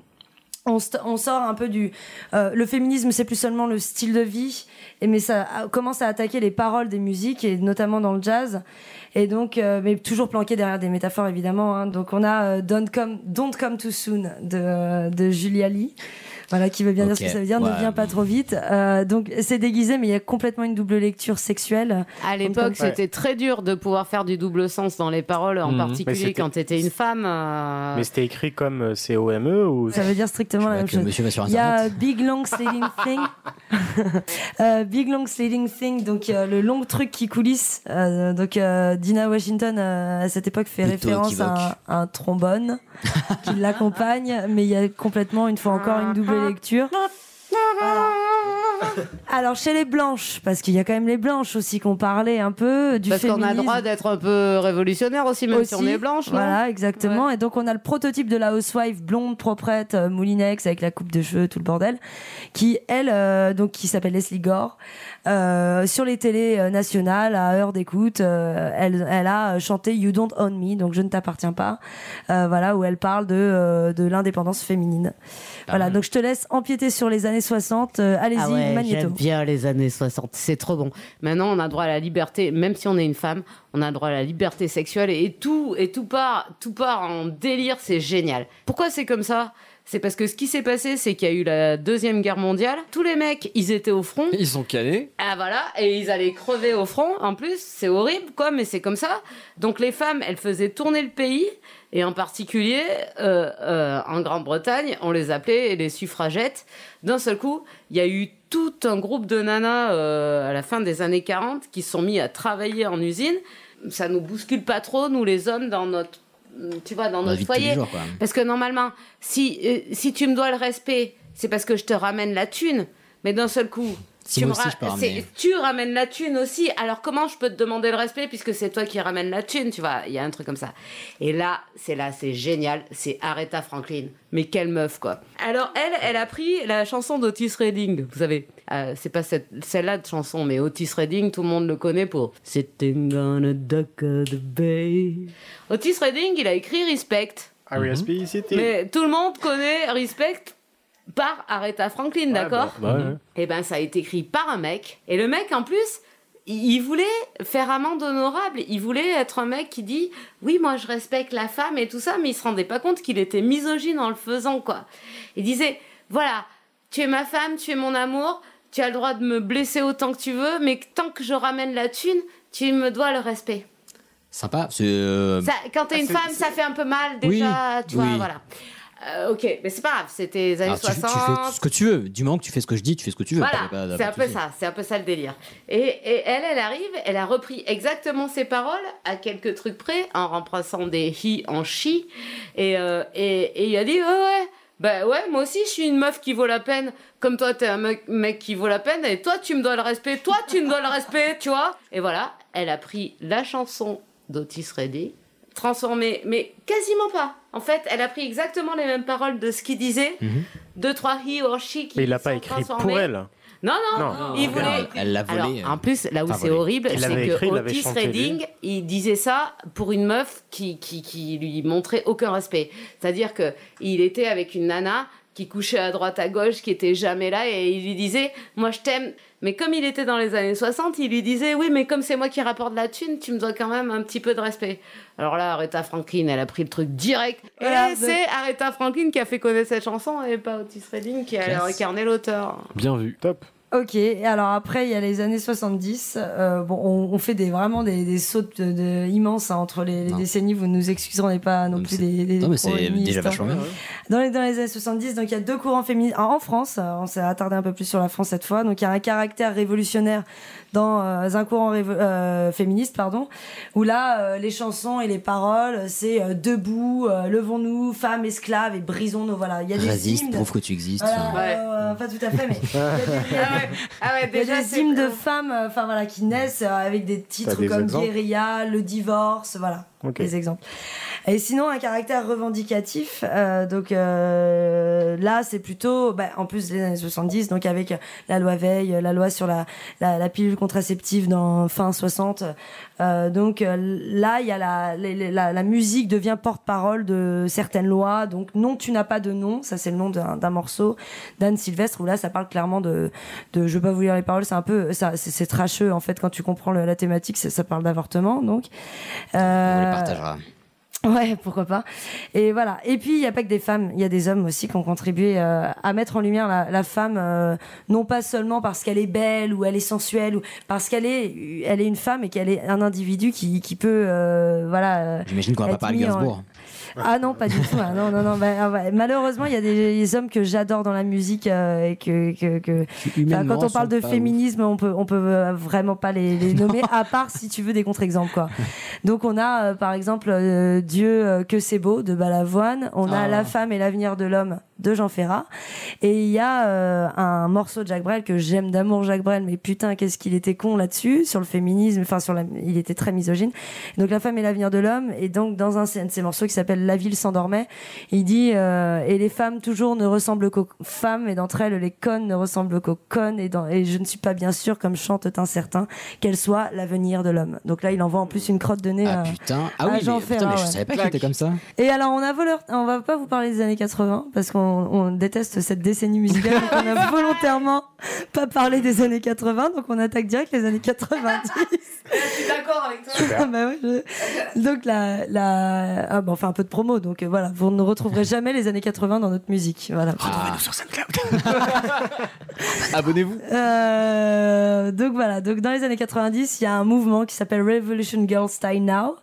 on, on sort un peu du euh, le féminisme c'est plus seulement le style de vie et mais ça commence à attaquer les paroles des musiques et notamment dans le jazz et donc euh, mais toujours planqué derrière des métaphores évidemment hein. donc on a euh, Don't come Don't come too soon de de Julia Lee voilà qui veut bien dire ce que ça veut dire ouais. ne viens pas trop vite Euh, donc c'est déguisé mais il y a complètement une double lecture sexuelle À l'époque, c'était très dur de pouvoir faire du double sens dans les paroles, en Mhm. Particulier quand t'étais une femme. euh, Mais c'était écrit comme euh, C-O-M-E ou Ça veut dire strictement la même chose. Il y a. Big Long Sliding Thing. Euh, Big Long Sliding Thing, donc euh, le long truc qui coulisse. Euh, donc euh, Dina Washington euh, à cette époque fait Plutôt référence à un, à un trombone qui l'accompagne, mais il y a complètement une fois encore une double lecture. Alors chez les blanches, parce qu'il y a quand même les blanches aussi qu'on parlait un peu du Parce qu'on a le féminisme. droit d'être un peu révolutionnaire aussi, même si on Aussi. est blanche. non Voilà, exactement. Et donc on a le prototype de la housewife blonde, proprette, euh, moulinex avec la coupe de cheveux, tout le bordel, qui elle, euh, donc qui s'appelle Leslie Gore, euh, sur les télés nationales à heure d'écoute, euh, elle, elle a chanté You Don't Own Me, donc je ne t'appartiens pas, euh, voilà où elle parle de euh, de l'indépendance féminine. Voilà, donc je te laisse empiéter sur les années 60. euh, Allez-y, Ah ouais, J'aime bien les années 60, c'est trop bon. Maintenant, on a droit à la liberté, même si on est une femme, on a droit à la liberté sexuelle et tout, et tout part, tout part en délire, c'est génial. Pourquoi c'est comme ça? C'est parce que ce qui s'est passé, c'est qu'il y a eu la deuxième guerre mondiale. Tous les mecs, ils étaient au front. Ils sont calés. Ah voilà, et ils allaient crever au front. En plus, c'est horrible, quoi, mais c'est comme ça. Donc les femmes, elles faisaient tourner le pays, et en particulier euh, euh, en Grande-Bretagne, on les appelait les suffragettes. D'un seul coup, il y a eu tout un groupe de nanas euh, à la fin des années 40 qui sont mis à travailler en usine. Ça nous bouscule pas trop, nous les hommes, dans notre, tu vois, dans notre foyer. jours. Parce que normalement, si, si tu me dois le respect, c'est parce que je te ramène la thune. Mais d'un seul coup, tu, moi me aussi, ra- je peux c'est- ramener. tu ramènes la thune aussi. Alors comment je peux te demander le respect puisque c'est toi qui ramènes la thune, tu vois? Il y a un truc comme ça. Et là, c'est là, c'est génial. C'est Aretha Franklin. Mais quelle meuf, quoi. Alors elle, elle a pris la chanson d'Otis Redding. Vous savez, euh, c'est pas cette, celle-là de chanson, mais Otis Redding, tout le monde le connaît pour Sitting on a dock of the bay. Otis Redding, il a écrit Respect. R.E.S.P.C.T. Mais tout le monde connaît Respect par Aretha Franklin, d'accord bah, bah ouais. Et ben ça a été écrit par un mec. Et le mec, en plus, il voulait faire amende honorable. Il voulait être un mec qui dit oui, moi je respecte la femme et tout ça, mais il se rendait pas compte qu'il était misogyne en le faisant quoi. Il disait voilà, tu es ma femme, tu es mon amour, tu as le droit de me blesser autant que tu veux, mais tant que je ramène la thune, tu me dois le respect. Sympa. C'est. euh, Ça, quand t'es ah, une femme, ça fait un peu mal Oui, déjà, tu vois, oui. voilà. Euh, ok, mais c'est pas grave, c'était les années alors, tu, tu 60. fais ce que tu veux. Du moment que tu fais ce que je dis, tu fais ce que tu veux. Voilà, c'est un peu ça, c'est un peu ça le délire. Et, et elle, elle arrive, elle a repris exactement ses paroles à quelques trucs près, en remplaçant des he en she, et, euh, et, et il a dit ouais ouais, bah ouais, moi aussi je suis une meuf qui vaut la peine, comme toi t'es un mec, mec qui vaut la peine, et toi tu me dois le respect, toi tu me dois le respect, tu vois. Et voilà, elle a pris la chanson d'Otis Redding, transformée, mais quasiment pas. En fait, elle a pris exactement les mêmes paroles de ce qu'il disait, deux trois he or she qui Mais il l'a pas sont écrit pour elle. Non, non, Non. il Non, voulait. elle- l'a volé, Alors, euh, en plus, là où enfin, c'est volé. horrible, Elle c'est que écrit, Otis. Redding, il disait ça pour une meuf qui, qui, qui lui montrait aucun respect. C'est-à-dire que il était avec une nana qui couchait à droite à gauche, qui était jamais là, et il lui disait, moi je t'aime. Mais comme il était dans les années 60, il lui disait, oui, mais comme c'est moi qui rapporte la thune, tu me dois quand même un petit peu de respect. Alors là, Aretha Franklin, elle a pris le truc direct. Et Voilà, c'est Aretha Franklin qui a fait connaître cette chanson, et pas Otis Redding qui a incarné l'auteur. Bien vu. Top. Ok, et alors après, il y a les années 70. euh, bon, on, on fait des, vraiment des, des sauts de, de- immenses hein, entre les, décennies. Vous ne nous excuserez, on n'est pas non, plus des, des Non, mais c'est déjà hein. vachement bien. Dans les, dans les années 70, donc il y a deux courants féministes. En France, euh, on s'est attardé un peu plus sur la France cette fois. Donc il y a un caractère révolutionnaire dans euh, un courant révo- euh, féministe, pardon, où là, euh, les chansons et les paroles, c'est euh, debout, euh, levons-nous, femmes esclaves et brisons nos. Voilà, il y a des Résiste, hymnes. prouve que tu existes. Voilà, Enfin, euh, pas tout à fait, mais Ah ouais, il y a des hymnes de femmes, euh, enfin voilà, qui naissent euh, avec des titres des comme exemples? Guérilla, le divorce, voilà, Ok. des exemples. Et sinon un caractère revendicatif, euh, donc euh, là c'est plutôt, bah, en plus des années 70, donc avec la loi Veil, la loi sur la, la, la pilule contraceptive dans fin 60. euh, donc euh, là il y a la, la, la, la musique devient porte-parole de certaines lois. Donc non tu n'as pas de nom, ça c'est le nom d'un d'un morceau d'Anne Sylvestre où là ça parle clairement de, de je vais pas vous lire les paroles, c'est un peu ça c'est c'est trasheux en fait quand tu comprends le- la thématique, ça parle d'avortement donc. on Euh, les partagera. Ouais, pourquoi pas. Et voilà. Et puis, il n'y a pas que des femmes, il y a des hommes aussi qui ont contribué euh, à mettre en lumière la, la femme, euh, non pas seulement parce qu'elle est belle ou elle est sensuelle, ou parce qu'elle est, elle est une femme et qu'elle est un individu qui, qui peut, euh, voilà. euh, J'imagine qu'on va pas parler Gainsbourg. Ah non, pas du tout. ah non, non, non. bah, ah ouais. Malheureusement, il y a des, des hommes que j'adore dans la musique euh, et que, que, que- humainement, Enfin, quand on parle de féminisme, on peut, on peut euh, vraiment pas les, les nommer, à part si tu veux des contre-exemples, quoi. Donc on a, euh, par exemple, euh, Dieu que c'est beau de Balavoine. On a Ah. La femme et l'avenir de l'homme de Jean Ferrat. Et il y a un morceau de Jacques Brel que j'aime d'amour Jacques Brel, mais putain qu'est-ce qu'il était con là-dessus sur le féminisme. Enfin sur la, il était très misogyne. Donc La femme et l'avenir de l'homme. Et donc dans un de ces morceaux qui s'appelle La ville s'endormait, il dit euh, et les femmes toujours ne ressemblent qu'aux femmes et d'entre elles les connes ne ressemblent qu'aux connes et, dans, et je ne suis pas bien sûr comme chante incertain qu'elle soit l'avenir de l'homme. Donc là il envoie en plus une crotte de nez Ah à, putain, ah à oui, Jean mais, putain, Ferrat, mais je savais pas qu'il était comme ça. Et alors, on a voleur, on va pas vous parler des années 80 parce qu'on on déteste cette décennie musicale. donc on a volontairement pas parlé des années 80, donc on attaque direct les années 90. Je suis d'accord avec toi. Ah bah ouais, je- Donc la, la, ah bon, on fait un peu de promo, donc euh, voilà, vous ne retrouverez jamais les années 80 dans notre musique. Voilà. Retrouvez-nous sur SoundCloud. Abonnez-vous. Euh, donc voilà, donc dans les années 90, il y a un mouvement qui s'appelle Revolution Girls Style Now.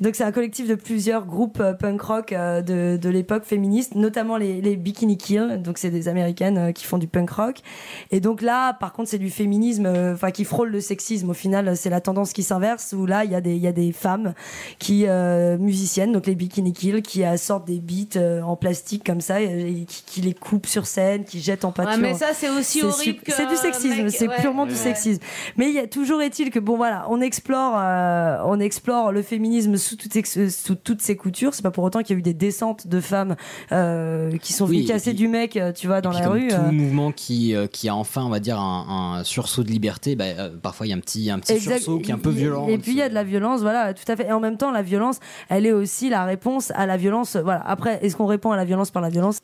Donc c'est un collectif de plusieurs groupes euh, punk rock de, de l'époque féministe, notamment les, les Bikini Kill. Donc c'est des américaines qui font du punk rock. Et donc là, par contre, c'est du féminisme, enfin qui frôle le sexisme. Au final, c'est la tendance qui s'inverse où là, il y a des il y a des femmes qui euh, musiciennes, donc les Bikini Kill, qui euh, sortent des beats euh, en plastique comme ça, et, qui, qui les coupent sur scène, qui jettent en pâture. Ouais, mais ça, c'est aussi horrible C'est du sexisme, c'est ouais. purement du sexisme. Mais il y a toujours est-il que bon voilà, on explore, euh, on explore le féminisme sous toutes ses, sous toutes ses coutures. C'est pas pour autant qu'il y a eu des descentes de femmes euh, qui sont venues Oui, casser puis- du mec, tu vois, dans la comme rue. tout euh. mouvement qui, euh, qui a enfin, on va dire, un, un sursaut de liberté, bah, euh, parfois il y a un petit, un petit Exact- sursaut qui est un un peu violent. Et puis il y a de la violence, voilà, tout à fait. Et en même temps, la violence, elle est aussi la réponse à la violence. Voilà. Après, est-ce qu'on répond à la violence par la violence?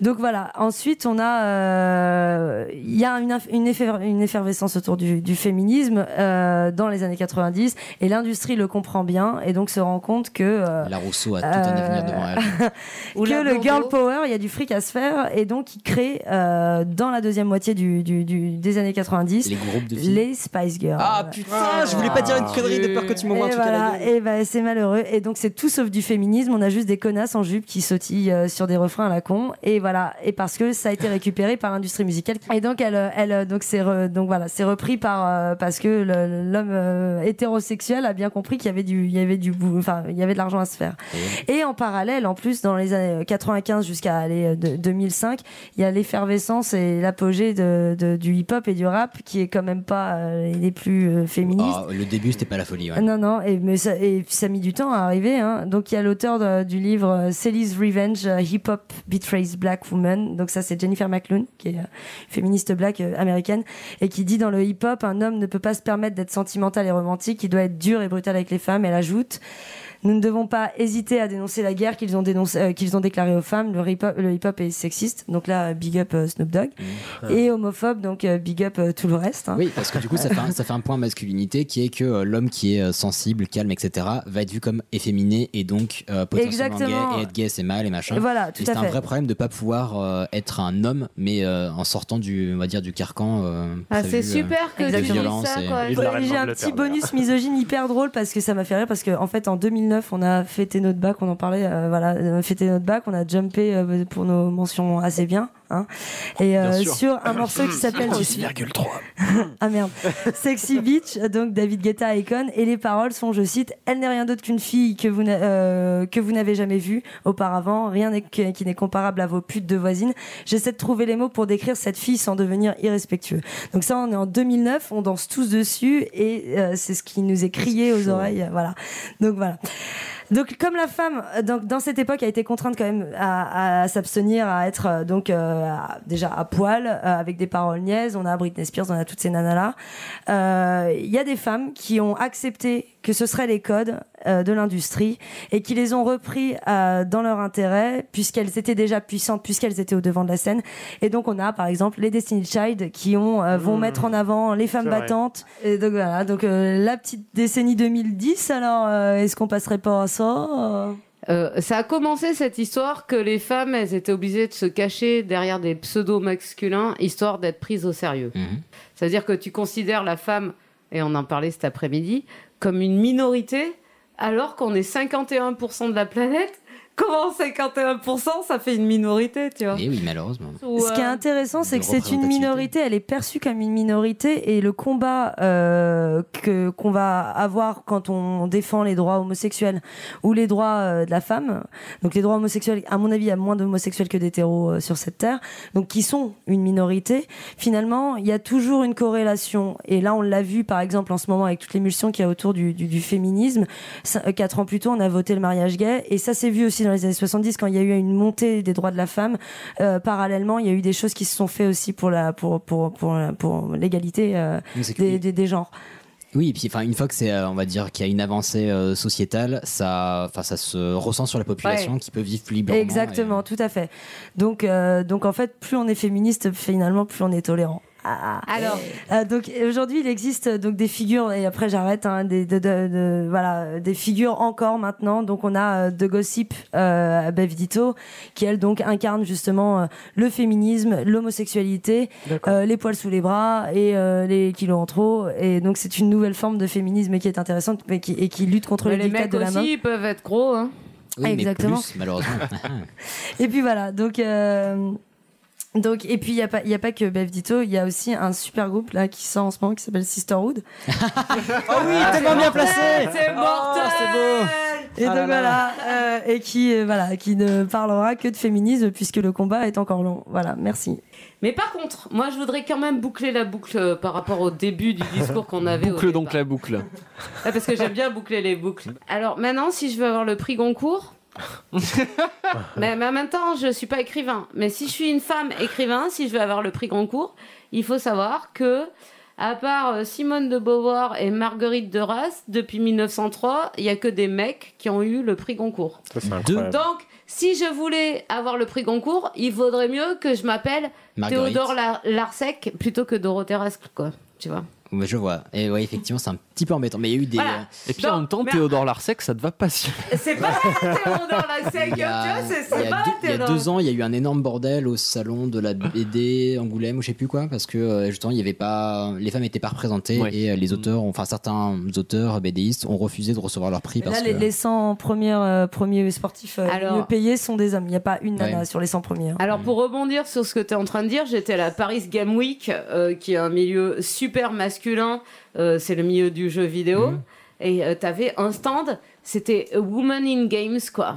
Donc voilà. Ensuite, on a, euh, il y a une, une, effer- une effervescence autour du, du féminisme euh, dans les années 90, et l'industrie le comprend bien, et donc se rend compte que euh, La Rousseau a tout un avenir devant elle. que le girl power, il y a du fric à se faire, et donc il crée euh, dans la deuxième moitié du, du- du- des années 90 Les groupes de filles. les Spice Girls. Ah putain, je voulais pas dire une connerie de peur que tu m'envoies un à la gueule. et bah, c'est malheureux. Et donc c'est tout sauf du féminisme. On a juste des connasses en jupe qui sautillent euh, sur des refrains à la con. Et voilà. Et parce que ça a été récupéré par l'industrie musicale. Et donc elle, euh, elle, euh, donc c'est donc voilà, c'est repris par parce que l'homme hétérosexuel a bien compris qu'il y avait du, il y avait du, enfin il y avait de l'argent à se faire. Et en parallèle, en plus, dans les années 95 jusqu'à aller, euh, de- 2005, il y a l'effervescence et l'apogée de, de- du hip-hop et du rap qui est quand même pas les plus féministes. Ah, le début, c'était pas la folie. ouais. Non, non, et, mais ça, et ça a mis du temps à arriver. Hein. Donc il y a l'auteur de- du livre euh, Sally's Revenge, euh, Hip Hop Betrays Black Woman. Donc ça c'est Jennifer McLuhan, qui est euh, féministe black euh, américaine, et qui dit dans le hip hop, un homme ne peut pas se permettre d'être sentimental et romantique, il doit être dur et brutal avec les femmes. Elle ajoute. Nous ne devons pas hésiter à dénoncer la guerre qu'ils ont, dénoncé, euh, qu'ils ont déclarée aux femmes. Le hip-hop le hip-hop est sexiste, donc là, big up euh, Snoop Dogg. Et homophobe, donc euh, big up euh, tout le reste. hein. Oui, parce que du coup, ça fait un, ça fait un point masculinité qui est que euh, l'homme qui est euh, sensible, calme, etc., va être vu comme efféminé et donc euh, potentiellement Exactement. gay. Et être gay, c'est mal et machin. Et voilà, tout et à c'est un vrai problème de pas pouvoir euh, être un homme, mais euh, en sortant du, on va dire, du carcan. euh, Ah, prévu, c'est super que tu violence ça, et- quoi. J'ai un petit bonus misogyne hyper drôle parce que ça m'a fait rire parce qu'en en fait en 2009 on a fêté notre bac, on en parlait, euh, voilà, a fêté notre bac, on a jumpé euh, pour nos mentions assez bien, hein, et euh, sur un morceau qui s'appelle 6,3. ah merde, Sexy Beach, donc David Guetta Icon, et les paroles sont, je cite, elle n'est rien d'autre qu'une fille que vous euh, que vous n'avez jamais vue auparavant, rien qui n'est comparable à vos putes de voisines. J'essaie de trouver les mots pour décrire cette fille sans devenir irrespectueux. Donc ça, on est en 2009, on danse tous dessus, et euh, c'est ce qui nous est crié aux oreilles, voilà. Donc voilà. Donc, comme la femme, euh, dans cette époque, a été contrainte quand même à, s'abstenir, à être euh, donc euh, déjà à poil, avec des paroles niaises. On a Britney Spears, on a toutes ces nanas-là. Euh, Il y a des femmes qui ont accepté que ce seraient les codes euh, de l'industrie et qui les ont repris euh, dans leur intérêt, puisqu'elles étaient déjà puissantes, puisqu'elles étaient au devant de la scène. Et donc, on a par exemple les Destiny Child qui ont, euh, vont Mmh. mettre en avant les femmes battantes. Et donc voilà, donc euh, la petite décennie 2010. Alors, euh, est-ce qu'on passerait pas à ça euh? Ça a commencé cette histoire que les femmes, elles étaient obligées de se cacher derrière des pseudos masculins histoire d'être prises au sérieux. C'est-à-dire que tu considères la femme, et on en parlait cet après-midi, comme une minorité alors qu'on est 51% de la planète. Comment 51% ça fait une minorité, tu vois Et oui, malheureusement. Ce qui est intéressant, c'est que c'est une minorité, elle est perçue comme une minorité, et le combat euh, que qu'on va avoir quand on défend les droits homosexuels ou les droits euh, de la femme, donc les droits homosexuels, à mon avis, il y a moins d'homosexuels que d'hétéros euh, sur cette terre, donc qui sont une minorité. Finalement, il y a toujours une corrélation, et là, on l'a vu par exemple en ce moment avec toute l'émulsion qu'il y a autour du, du, du féminisme. Euh, Quatre ans plus tôt, on a voté le mariage gay, et ça s'est vu aussi dans les années 70 quand il y a eu une montée des droits de la femme. Euh, parallèlement, il y a eu des choses qui se sont faites aussi pour la pour pour pour, pour l'égalité euh, des, des, des genres. Oui, et puis enfin une fois que c'est, euh, on va dire qu'il y a une avancée euh, sociétale, ça, enfin ça se ressent sur la population Ouais. qui peut vivre plus librement. Exactement, tout à fait. Donc euh, donc en fait, plus on est féministe, finalement, plus on est tolérant. Ah, Alors, Euh, donc aujourd'hui, il existe euh, donc des figures et après j'arrête hein, des de, de- de- voilà des figures encore maintenant. Donc on a euh, de Gossip euh, Bev Ditto qui elle donc incarne justement euh, le féminisme, l'homosexualité, euh, les poils sous les bras et euh, les kilos en trop. Et donc c'est une nouvelle forme de féminisme qui est intéressante mais qui, et qui lutte contre mais les mecs de la main. aussi, ils peuvent être gros. Hein. Oui, mais Exactement. plus, malheureusement. Et puis voilà, donc. euh, donc, et puis, il n'y a, pas- il y a pas que Bev Ditto, il y a aussi un super groupe là qui sort en ce moment qui s'appelle Sisterhood. oh oui, tellement bien placé C'est mortel c'est beau Et Ah donc là là. voilà, euh, et qui, euh, voilà, qui ne parlera que de féminisme puisque le combat est encore long. Voilà, merci. Mais par contre, moi, je voudrais quand même boucler la boucle euh, par rapport au début du discours qu'on avait. au Boucle donc la boucle. Ah, parce que j'aime bien boucler les boucles. Alors maintenant, si je veux avoir le prix Goncourt, mais, mais en même temps, je suis pas écrivain. Mais si je suis une femme écrivain, si je veux avoir le prix Goncourt, il faut savoir que À part euh, Simone de Beauvoir et Marguerite de Rasse, depuis 1903, il y a que des mecs qui ont eu le prix Goncourt. Ça, c'est incroyable. Donc, si je voulais avoir le prix Goncourt, il vaudrait mieux que je m'appelle Marguerite. Théodore La- Larsec plutôt que Dorothée Rascle, quoi. Tu vois je vois. Et ouais, effectivement, c'est un petit peu embêtant. Mais il y a eu des. Voilà. Et puis en même temps, mais- Théodore Larsec, ça te va pas si. C'est pas Théodore Larsec, tu Il y, a, vois, c'est pas deux, il y a deux ans, il y a eu un énorme bordel au salon de la BD Angoulême ou je sais plus quoi, parce que euh, justement, il y avait pas, les femmes n'étaient pas représentées Ouais. et euh, les auteurs, ont- enfin certains auteurs BDistes ont refusé de recevoir leur prix parce Là, les, que. les 100 premiers, euh, premiers sportifs euh, Alors- mieux payés sont des hommes. Il n'y a pas une nana Ouais. sur les 100 premiers. hein. Alors pour rebondir sur ce que tu es en train de dire, j'étais à la Paris Game Week, euh, qui est un milieu super masculin, euh, c'est le milieu du jeu vidéo, Mhm. et tu avais un stand, c'était a Woman in Games, quoi.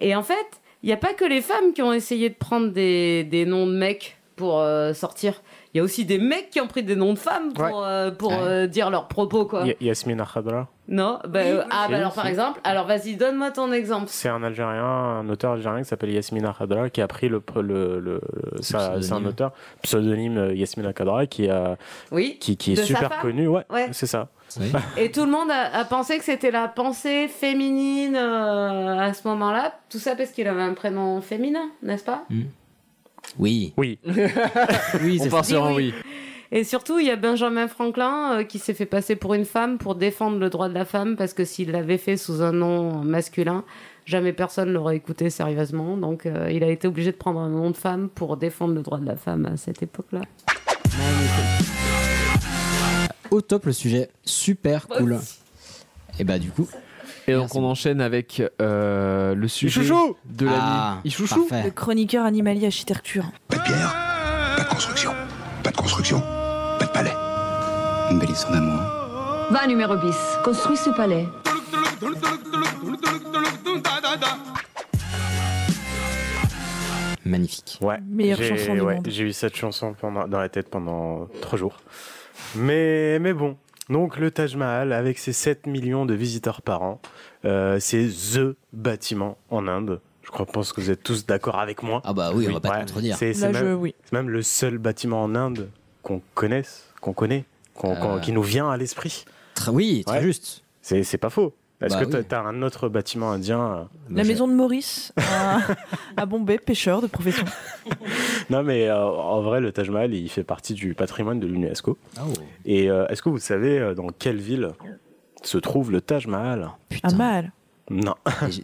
Et en fait, il n'y a pas que les femmes qui ont essayé de prendre des, des noms de mecs pour euh, sortir. Il y a aussi des mecs qui ont pris des noms de femmes pour, Ouais. euh, pour Ouais. euh, dire leurs propos, quoi. Y- Yasmine Khadra, Non bah, euh, Ah, bah alors par exemple, alors vas-y, donne-moi ton exemple. c'est un Algérien, un auteur algérien qui s'appelle Yasmine Khadra, qui a pris le. le, le, ça- c'est un pseudonyme. auteur, pseudonyme Yasmine Khadra, qui, a, Oui. qui, qui est De super connu. Ouais, Ouais. c'est ça. Oui. Et tout le monde a, a pensé que c'était la pensée féminine euh, à ce moment-là. Tout ça parce qu'il avait un prénom féminin, n'est-ce pas? Oui. Oui. Oui, On c'est part ça. sur un Oui, oui. Et surtout, il y a Benjamin Franklin euh, qui s'est fait passer pour une femme pour défendre le droit de la femme parce que s'il l'avait fait sous un nom masculin, jamais personne l'aurait écouté sérieusement. Donc euh, il a été obligé de prendre un nom de femme pour défendre le droit de la femme à cette époque-là. Au top le sujet, super cool. Et bah du coup. Et donc on enchaîne avec euh, le sujet chouchou de la Ah, nuit. Ichouchou parfait. Le chroniqueur animalier architecture. Pas de pierre, pas de construction. Pas de construction, pas de palais. Une belle histoire d'amour. Va numéro bis, construis ce palais. Magnifique. Ouais. Meilleure J'ai- chanson du ouais, monde. J'ai eu cette chanson pendant, dans la tête pendant trois jours. Mais, mais bon. Donc le Taj Mahal, avec ses 7 millions de visiteurs par an, euh, c'est THE bâtiment en Inde. Je crois, pense que vous êtes tous d'accord avec moi. Ah bah oui, on va pas te Ouais. contredire. C'est je, même, oui. c'est même le seul bâtiment en Inde qu'on connaisse, qu'on connaît, qu'on- qu'on- Euh. qui nous vient à l'esprit. Très, oui, très Ouais. juste. C'est c'est pas faux. Est-ce Bah que oui. t'as un autre bâtiment indien euh, La maison de Maurice à, à Bombay, pêcheur de profession. Non, mais euh, en vrai, le Taj Mahal, il fait partie du patrimoine de l'UNESCO. Oh. Et euh, est-ce que vous savez dans quelle ville se trouve le Taj Mahal? Putain. À mal. Non.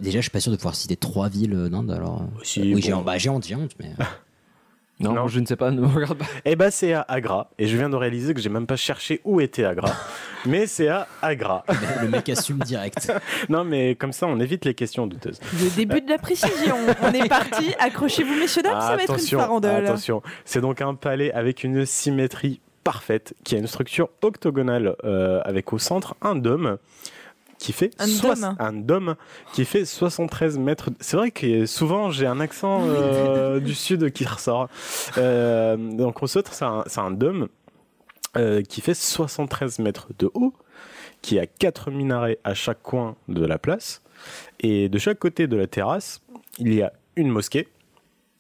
Déjà, je suis pas sûr de pouvoir citer trois villes d'Inde. Alors, Si, oui, bon. j'ai bah, j'ai honte, j'ai honte, mais. Non, Non. je ne sais pas, ne me regarde pas. Eh ben, c'est à Agra. Et je viens de réaliser que j'ai même pas cherché où était Agra. mais c'est à Agra. le mec assume direct. non, mais comme ça, on évite les questions douteuses. Le début de la précision. On est parti. Accrochez-vous, messieurs, dames, ça va être une farandole. attention. C'est donc un palais avec une symétrie parfaite, qui a une structure octogonale euh, avec au centre un dôme qui fait Un dôme. un dôme qui fait 73 mètres. C'est vrai que souvent j'ai un accent euh, du sud qui ressort. Euh, donc au centre c'est un, dôme euh, qui fait 73 mètres de haut, qui a quatre minarets à chaque coin de la place, et de chaque côté de la terrasse il y a une mosquée,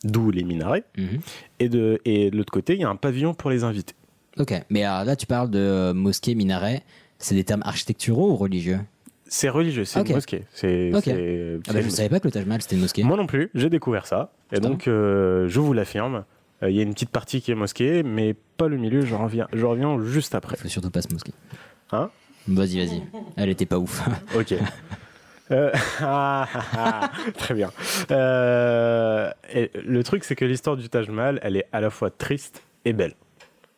d'où les minarets, Mhm. et de, et de l'autre côté, il y a un pavillon pour les invités. Ok, mais alors là, tu parles de mosquée, minaret. C'est des termes architecturaux ou religieux? C'est religieux, c'est une mosquée. C'est, Ok. c'est- Ah bah, Je ne savais pas que le Taj Mahal c'était une mosquée. Moi non plus, j'ai découvert ça. Et Putain. donc, euh, je vous l'affirme, euh, il y a une petite partie qui est mosquée, mais pas le milieu, je reviens, je reviens juste après. Faut surtout pas se mosquée. Hein? Vas-y, vas-y. Elle était pas ouf. Ok. Euh, ah, ah, très bien. Euh, et le truc, c'est que l'histoire du Taj Mahal, elle est à la fois triste et belle.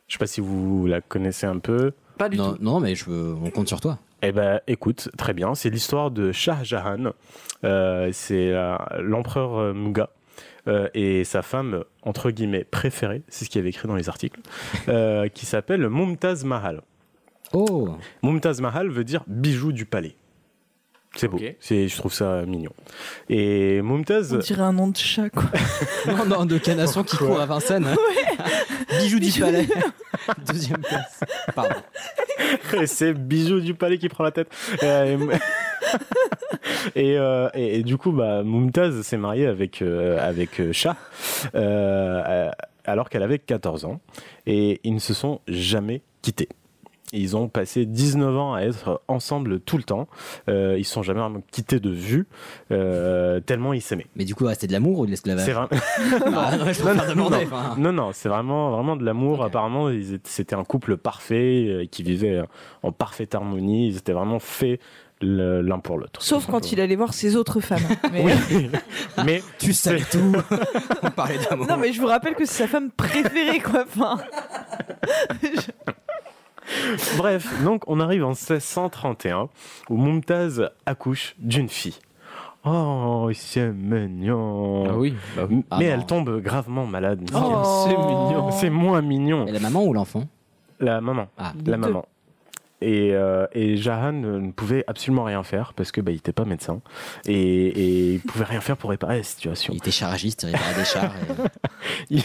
Je sais pas si vous la connaissez un peu. Pas du non, tout. non, mais je veux- on compte sur toi. Eh ben, écoute, très bien. C'est l'histoire de Shah Jahan. Euh, c'est euh, l'empereur euh, Mughal. euh, et sa femme, entre guillemets, préférée, c'est ce qu'il y avait écrit dans les articles, euh, qui s'appelle Mumtaz Mahal. Oh Mumtaz Mahal veut dire bijou du palais. C'est beau, c'est, je trouve ça mignon. Et Mumtaz, On dirait un nom de chat, quoi. Non, non, de canasson qui court à Vincennes. Bijou du palais. Deuxième place. Pardon. c'est bijou du palais qui prend la tête. Euh, et, euh, et, et du coup, bah, Mumtaz s'est mariée avec, euh, avec euh, Shah alors qu'elle avait 14 ans. Et ils ne se sont jamais quittés. Ils ont passé 19 ans à être ensemble tout le temps. Euh, ils se sont jamais quittés de vue, euh, tellement ils s'aimaient. Mais du coup, c'était de l'amour ou de l'esclavage C'est vraiment- Ah, non, non, non, enfin. non, non, c'est vraiment, vraiment de l'amour. Apparemment, c'était un couple parfait euh, qui vivait en parfaite harmonie. Ils étaient vraiment faits l'un pour l'autre. Sauf quand il allait voir ses autres femmes. Mais... Oui. mais tu sais tout. On parlait d'amour. Non, mais je vous rappelle que c'est sa femme préférée, quoi. Enfin, Bref, donc on arrive en 1631 où Mumtaz accouche d'une fille. Oh, c'est mignon. Ah oui, bah oui. Mais Ah elle non. tombe gravement malade. Oh. C'est mignon. C'est moins mignon. Et la maman ou l'enfant? La maman. Ah. La maman. Et, euh, et Jahan ne ne pouvait absolument rien faire parce que bah, il n'était pas médecin et, et il pouvait rien faire pour réparer la situation. Il était charagiste, il réparait des chars. il,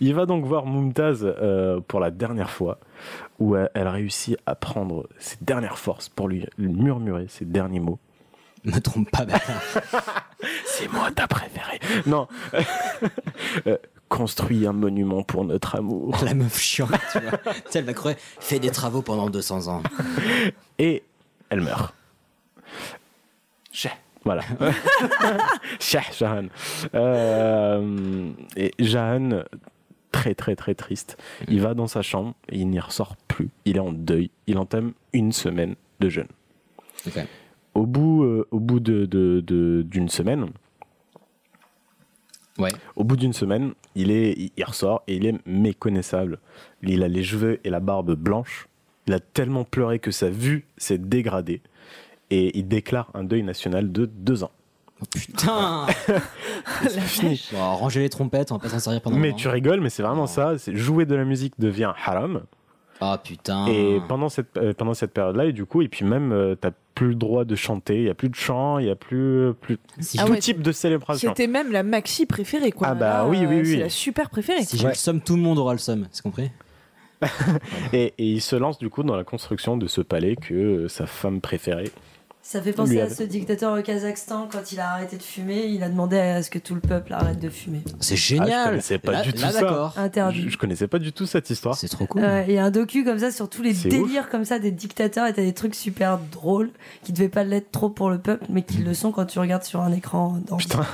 il va donc voir Mumtaz euh, pour la dernière fois où elle, elle réussit à prendre ses dernières forces pour lui murmurer ses derniers mots. Me trompe pas, C'est moi ta préférée. Non. Construis un monument pour notre amour. La meuf chiante, tu vois. Tu sais, elle va crever. Fait des travaux pendant 200 ans. Et elle meurt. Cheh. Voilà. Jahan. Euh, et Jahan, très très très triste, il va dans sa chambre et il n'y ressort plus. Il est en deuil. Il entame une semaine de jeûne. Au bout, euh, au bout de, de- de- d'une semaine, Ouais. au bout d'une semaine, il, est, il, ressort et il est méconnaissable. Il a les cheveux et la barbe blanche. Il a tellement pleuré que sa vue s'est dégradée. Et il déclare un deuil national de deux ans. Putain C'est fini. Bon, ranger les trompettes, on va pas s'en servir pendant Mais un moment. tu rigoles, mais c'est vraiment ça. C'est jouer de la musique devient haram. Ah putain. Et pendant cette, euh, pendant cette période-là, et du coup, et puis même, euh, t'as plus le droit de chanter, il y a plus de chant, il y a plus, plus Ah tout ouais, type de célébration. c'était même la maxi préférée, quoi. Ah bah Là, oui, oui, euh, oui. C'est la super préférée. Si j'ai le somme, tout le monde aura le somme. C'est compris Et, et il se lance du coup dans la construction de ce palais que euh, sa femme préférée. Ça fait penser à ce dictateur au Kazakhstan, quand il a arrêté de fumer, il a demandé à ce que tout le peuple arrête de fumer. C'est Ah, je génial. connaissais pas Là- du tout là, ça. Interdit. Je, je connaissais pas du tout cette histoire. C'est trop cool. Euh, Il y a un docu comme ça sur tous les délires comme ça des dictateurs et t'as des trucs super drôles qui devaient pas l'être trop pour le peuple mais qui le sont quand tu regardes sur un écran dans Putain,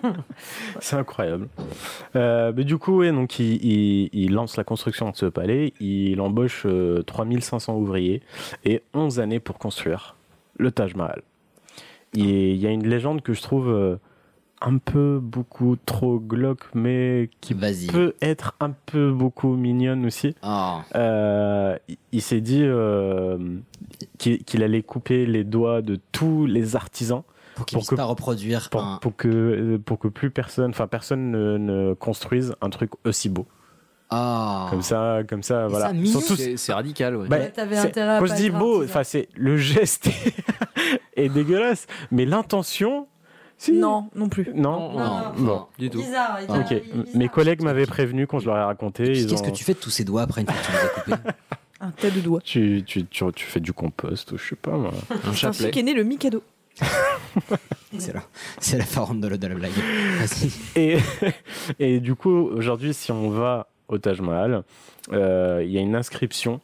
c'est incroyable. Euh, mais du coup, ouais, donc il, il- il lance la construction de ce palais. Il embauche euh, 3500 ouvriers et 11 années pour construire le Taj Mahal. Et Il y a une légende que je trouve euh, un peu beaucoup trop glauque, mais qui peut être un peu beaucoup mignonne aussi. Ah. Euh, il- s'est dit euh, qu'il allait couper les doigts de tous les artisans Pour qu'il puisse pas reproduire pour, un. pour que pour que plus personne, enfin personne ne, ne construise un truc aussi beau. Ah. Comme ça, comme ça, voilà. ça. Surtout, C'est radical, ouais. bah, Ouais, intérêt je dis être beau, enfin c'est le geste est dégueulasse, mais l'intention, si. Non, non plus. non, Non, non, Bon. Du tout. Bizarre, bizarre. mes collègues m'avaient prévenu quand je leur ai raconté. Qu'est-ce que tu fais de tous ces doigts après une fois que tu les as coupés Un tas de doigts. tu, tu, tu, tu fais du compost ou je sais pas moi. Un C'est ainsi chapelet. qu'est né le Mikado. C'est la, c'est la farandole de la blague. Et, et du coup, aujourd'hui, si on va au Taj Mahal, euh, il y a une inscription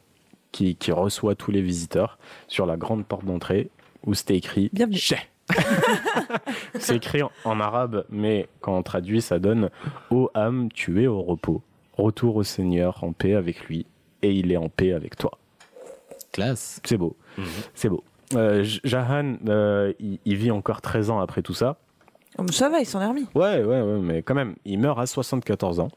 qui, qui reçoit tous les visiteurs sur la grande porte d'entrée où c'était écrit Bienvenue. C'est écrit en, en arabe, mais quand on traduit, ça donne Ô âme, tu es au repos. Retour au Seigneur en paix avec lui, et il est en paix avec toi. Classe. C'est beau. C'est beau. Euh, Jahan, euh, il, il vit encore 13 ans après tout ça. Oh, ça va, il s'en est remis. Ouais, ouais, ouais, mais quand même, il meurt à 74 ans.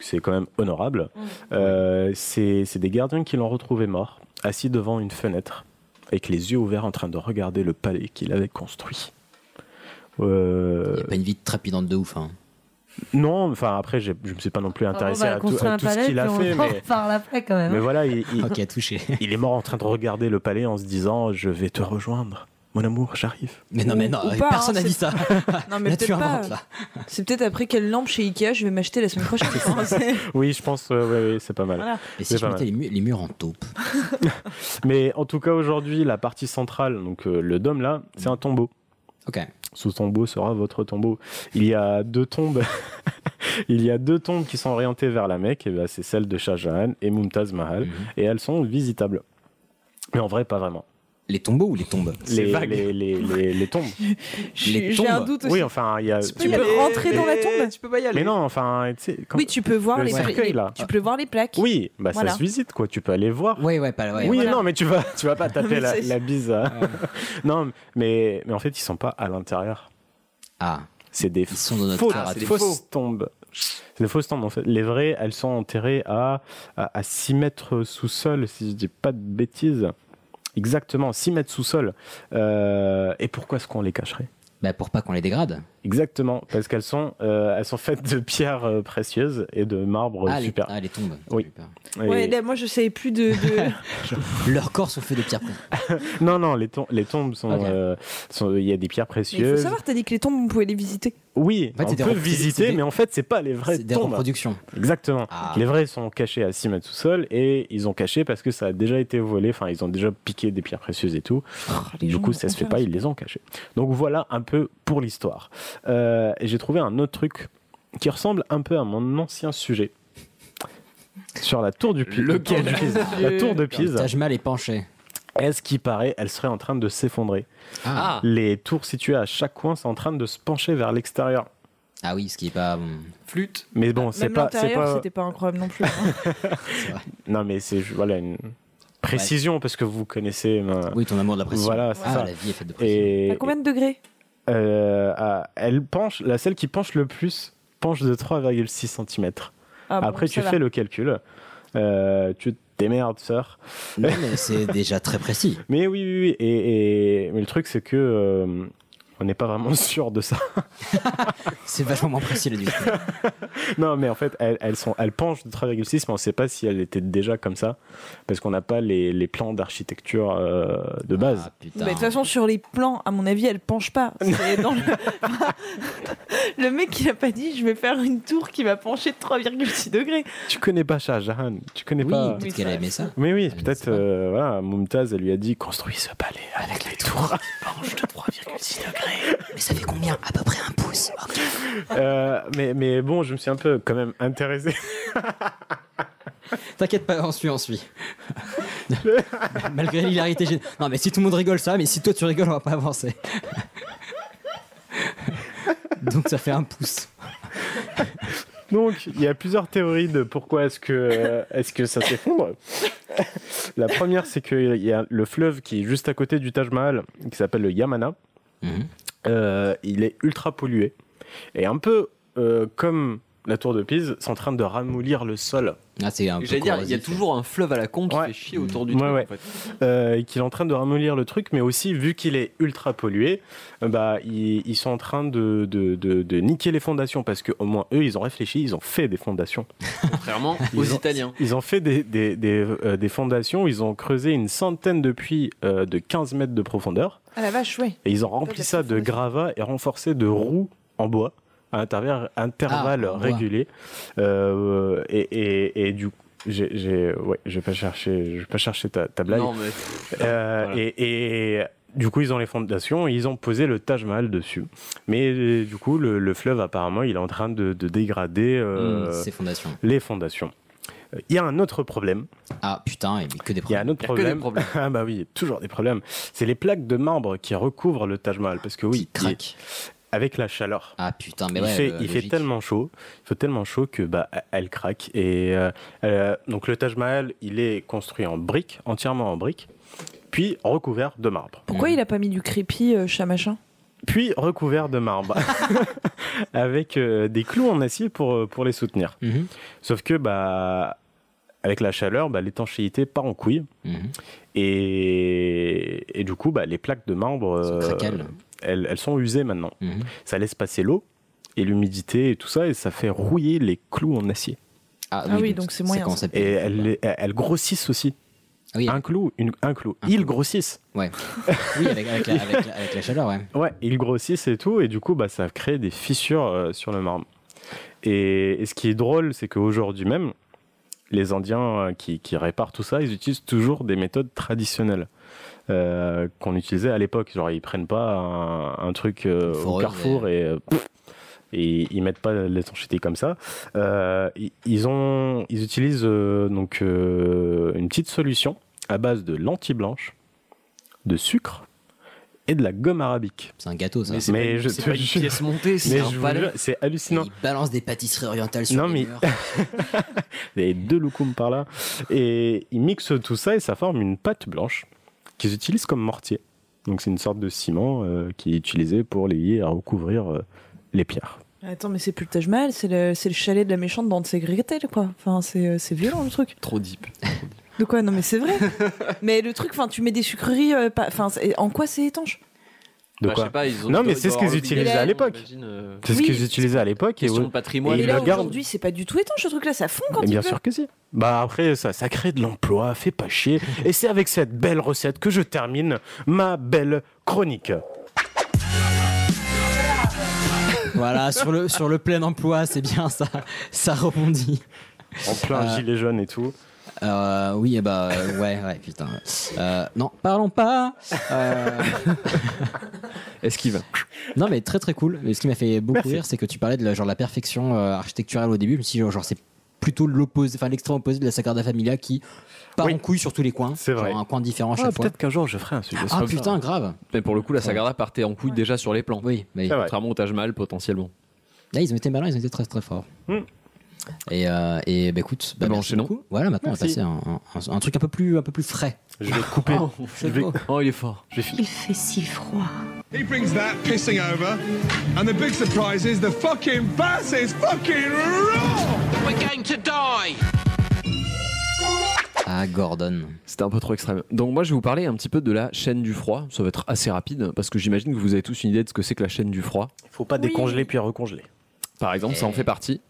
C'est quand même honorable. Euh, c'est des gardiens qui l'ont retrouvé mort, assis devant une fenêtre, avec les yeux ouverts en train de regarder le palais qu'il avait construit. Euh, Il a pas une vie trépidante de ouf. Hein. non, enfin après, je ne me suis pas non plus intéressé à tout, à ce qu'il a fait, mais, reparle après quand même. mais voilà, il, il- Ok, touché. il est mort en train de regarder le palais en se disant Je vais te rejoindre. Mon amour, j'arrive. Mais non, mais non, Ou pas, personne hein, n'a dit ça. Non, mais Là, tu inventes, là. C'est peut-être après quelle lampe chez Ikea je vais m'acheter la semaine prochaine. Oui, je pense, euh, ouais, ouais, c'est pas mal. Voilà. Et C'est si je mettais les, mu- les murs en taupe Mais en tout cas, aujourd'hui, la partie centrale, donc euh, le dôme là, c'est un tombeau. Ok. Ce tombeau sera votre tombeau. Il y a deux tombes. Il y a deux tombes qui sont orientées vers la Mecque. Et ben, c'est celle de Shah Jahan et Mumtaz Mahal. Mhm. Et elles sont visitables. Mais en vrai, pas vraiment. Les tombeaux ou les tombes Les, les, les, les, les tombes. J'ai un doute aussi. Oui, enfin, il y a. Tu peux, rentrer dans la tombe Tu peux pas y aller. Mais non, enfin, tu sais. Oui, tu peux voir le les, cercueil, les- là. Tu peux voir les plaques. Oui, bah Voilà. ça se visite quoi. Tu peux aller voir. Oui, ouais, pas ouais. oui, voilà. non, mais tu vas, tu vas pas taper la, bise. à- non, mais, mais en fait, ils sont pas à l'intérieur. Ah. C'est des sont dans notre fausses, à des fausses tombes. C'est des fausses tombes. En fait, les vraies, elles sont enterrées à, à, à 6 mètres sous sol, si je dis pas de bêtises. Exactement, 6 mètres sous sol. Euh, et pourquoi est-ce qu'on les cacherait? Bah pour pas qu'on les dégrade. Exactement, parce qu'elles sont, euh, elles sont faites de pierres euh, précieuses et de marbre Ah, les, super. ah, les tombes. Oui. Et- Ouais, là, moi je savais plus de. de- Leurs corps sont faits de pierres précieuses. non, non, les, tom- les tombes sont. Euh, Il y a des pierres Mais il faut précieuses. savoir, t'as dit que les tombes, on pouvait les visiter. Oui, En fait, on peut visiter, des- mais en fait, c'est pas les vraies C'est des tombes. reproductions. Exactement. Ah. Les vrais sont cachés à 6 mètres sous sol et ils ont caché parce que ça a déjà été volé. Enfin, ils ont déjà piqué des pierres précieuses et tout. les du coup, ça se fait pas, ils les ont cachés. Donc voilà un peu pour l'histoire. Euh, et j'ai trouvé un autre truc qui ressemble un peu à mon ancien sujet. Sur la tour du Pise. Lequel La tour, de Pise. Taj Mahal est penché. Est-ce qu'il paraît, elle serait en train de s'effondrer Ah. Les tours situées à chaque coin sont en train de se pencher vers l'extérieur. Ah oui, ce qui est pas. hum, Flûte. Mais bon, c'est Même pas, c'est l'intérieur, pas. c'était pas incroyable non plus. hein. Non, mais c'est voilà une précision parce que vous connaissez. ma- Oui, ton amour de la pression. Voilà, c'est Ah, ça. la vie est faite de pression. Et à combien de degrés? Euh, à- elle penche, la celle qui penche le plus penche de 3,6 cm. Ah Après, tu va. fais le calcul. Euh, tu te démerdes, sœur. Non, mais c'est déjà très précis. Mais oui, oui, oui. Et, et- mais le truc, c'est que euh, on n'est pas vraiment sûr de ça. C'est vachement moins précis le non, mais en fait, elles, elles sont, elles penchent de 3,6, mais on ne sait pas si elles étaient déjà comme ça, parce qu'on n'a pas les, les plans d'architecture euh, de base. Ah, putain. De toute façon, sur les plans, à mon avis, elle penche pas. C'est dans le... le mec, il a pas dit je vais faire une tour qui va pencher de 3,6 degrés. Tu connais pas ça, Jahan. Tu connais Oui, pas. peut-être qu'elle a aimé ça. Mais oui, ne peut-être, pas. euh, voilà, Mumtaz, elle lui a dit construis ce palais avec les tours. Penche de 3,6 degrés. Mais ça fait combien? À peu près un pouce. Ok. Euh, mais, mais bon, je me suis un peu quand même intéressé. T'inquiète pas, on suit, on suit. Malgré l'hilarité gén- Non, mais si tout le monde rigole, ça, mais si toi tu rigoles, on va pas avancer. Donc ça fait un pouce. Donc, il y a plusieurs théories de pourquoi est-ce que, euh, est-ce que ça s'effondre. La première, c'est qu'il y a le fleuve qui est juste à côté du Taj Mahal, qui s'appelle le Yamana. Mhm. Il est ultra pollué. Et un peu euh, comme la tour de Pise, c'est en train de ramollir le sol. Ah, c'est un peu J'allais dire, il y a toujours un fleuve à la con qui Ouais. fait chier autour du Ouais, truc. ouais. en fait. Euh, qu'il est en train de ramollir le truc, mais aussi, vu qu'il est ultra pollué, euh, bah, ils, ils sont en train de, de, de, de niquer les fondations, parce qu'au moins, eux, ils ont réfléchi, ils ont fait des fondations. Contrairement aux ont- Italiens. Ils ont fait des, des, des, euh, des fondations, ils ont creusé une centaine de puits euh, de 15 mètres de profondeur, Ah la vache, ouais. et ils ont rempli ça de gravats et renforcé de roues en bois à intervalles, intervalles Ah, réguliers. Euh, et, et, et du coup, j'ai, j'ai- ouais, je vais pas chercher, je vais pas chercher ta, ta blague. Non, mais. Euh, Voilà. et, et du coup, ils ont les fondations, et ils ont posé le Taj Mahal dessus. Mais euh, du coup, le, le fleuve, apparemment, il est en train de, de dégrader euh, Mmh, ces fondations. les fondations. Il y a un autre problème. Ah putain, que des Il y a un problèmes. autre Il y a que des problème. problèmes. ah bah oui, toujours des problèmes. C'est les plaques de marbre qui recouvrent le Taj Mahal. Parce que oui, Qui craquent. Avec la chaleur. Ah putain, mais il ouais. fait, euh, il fait tellement chaud, il fait tellement chaud que bah elle craque et euh, euh, donc le Taj Mahal, il est construit en briques, entièrement en briques, puis recouvert de marbre, Pourquoi il a pas mis du crépi, euh, chat machin? Puis recouvert de marbre avec euh, des clous en acier pour pour les soutenir. Mhm. Sauf que bah avec la chaleur, bah, l'étanchéité part en couille Mhm. et, et du coup bah, les plaques de marbre Sont euh. Elles, elles sont usées maintenant. Mhm. Ça laisse passer l'eau et l'humidité et tout ça et ça fait rouiller les clous en acier. Ah oui, donc c'est moyen, ça. Et elles, grossissent aussi. Ah oui, Un clou, une, un clou. Un Ils clou. grossissent. ouais. oui avec, avec, la, avec, la, avec la chaleur, ouais. Ouais, ils grossissent et tout, et du coup, bah, ça crée des fissures euh, sur le marbre. Et, et ce qui est drôle, c'est qu'aujourd'hui même, les Indiens euh, qui, qui réparent tout ça, ils utilisent toujours des méthodes traditionnelles euh, qu'on utilisait à l'époque. Genre, ils prennent pas un, un truc euh, au carrefour et, euh, pff, et ils mettent pas l'étanchéité comme ça. Euh, ils, ils ont, ils utilisent euh, donc euh, une petite solution à base de lentilles blanches, de sucre et de la gomme arabique. C'est un gâteau, ça. Mais c'est pas je c'est te pas une pièce montée, c'est Mais un je palais. C'est hallucinant. Il balance des pâtisseries orientales sur Non, les mais- murs. Il y a deux loukoums par là. Et ils mixent tout ça et ça forme une pâte blanche qu'ils utilisent comme mortier. Donc c'est une sorte de ciment euh, qui est utilisé pour lier à recouvrir euh, les pierres. Attends, mais c'est plus le Taj Mahal, c'est le, c'est le chalet de la méchante dans ses Gretel, quoi. Enfin, c'est, euh, c'est violent le truc. Trop deep. De quoi? Non, mais c'est vrai. mais le truc, enfin, tu mets des sucreries, enfin, en quoi c'est étanche? De Bah, je quoi sais pas, ils ont- Non, mais c'est ce qu'ils utilisaient à l'époque. euh. C'est ce Oui. qu'ils utilisaient à l'époque. et ouais. patrimoine. Et Et ils là, le gardent. aujourd'hui, c'est pas du tout étanche ce truc-là, ça fond quand Et il bien pleut. sûr que si. Bah après, ça, ça crée de l'emploi, fait pas chier. Et c'est avec cette belle recette que je termine ma belle chronique. Voilà, sur le, sur le plein emploi, c'est bien ça. Ça rebondit. En plein Euh, gilet jaune et tout. Euh, oui, et bah euh, ouais, ouais, putain. Euh, non, parlons pas. Euh, Esquive. non, mais très très cool. Mais ce qui m'a fait beaucoup Merci. rire, c'est que tu parlais de la, genre, la perfection euh, architecturale au début, même si genre, genre, c'est plutôt l'opposé, enfin l'extrême opposé de la Sagrada Familia qui part Oui. en couille sur tous les coins. C'est vrai. Un coin différent à Ah, chaque fois. Peut-être qu'un jour je ferai un sujet Ah sur putain, grave. Mais pour le coup, la Sagrada partait en couille déjà sur les plans. Oui, mais C'est vrai. Contrairement au Taj Mahal potentiellement. là ils ont été malins, ils ont été très très forts. Et, euh, et bah écoute, bah, bah, merci beaucoup. Voilà, maintenant Merci. on va passer à un, un- un truc un peu plus, un peu plus frais. Je vais couper. je vais, Oh, il est fort. je vais fi- Il fait si froid. He brings that pissing over, and the big surprise is the fucking bass is fucking raw! We're going to die! Ah, Gordon. C'était un peu trop extrême. Donc moi je vais vous parler un petit peu de la chaîne du froid. Ça va être assez rapide parce que j'imagine que vous avez tous une idée de ce que c'est que la chaîne du froid. Faut pas décongeler puis recongeler. Par exemple, ça en fait partie.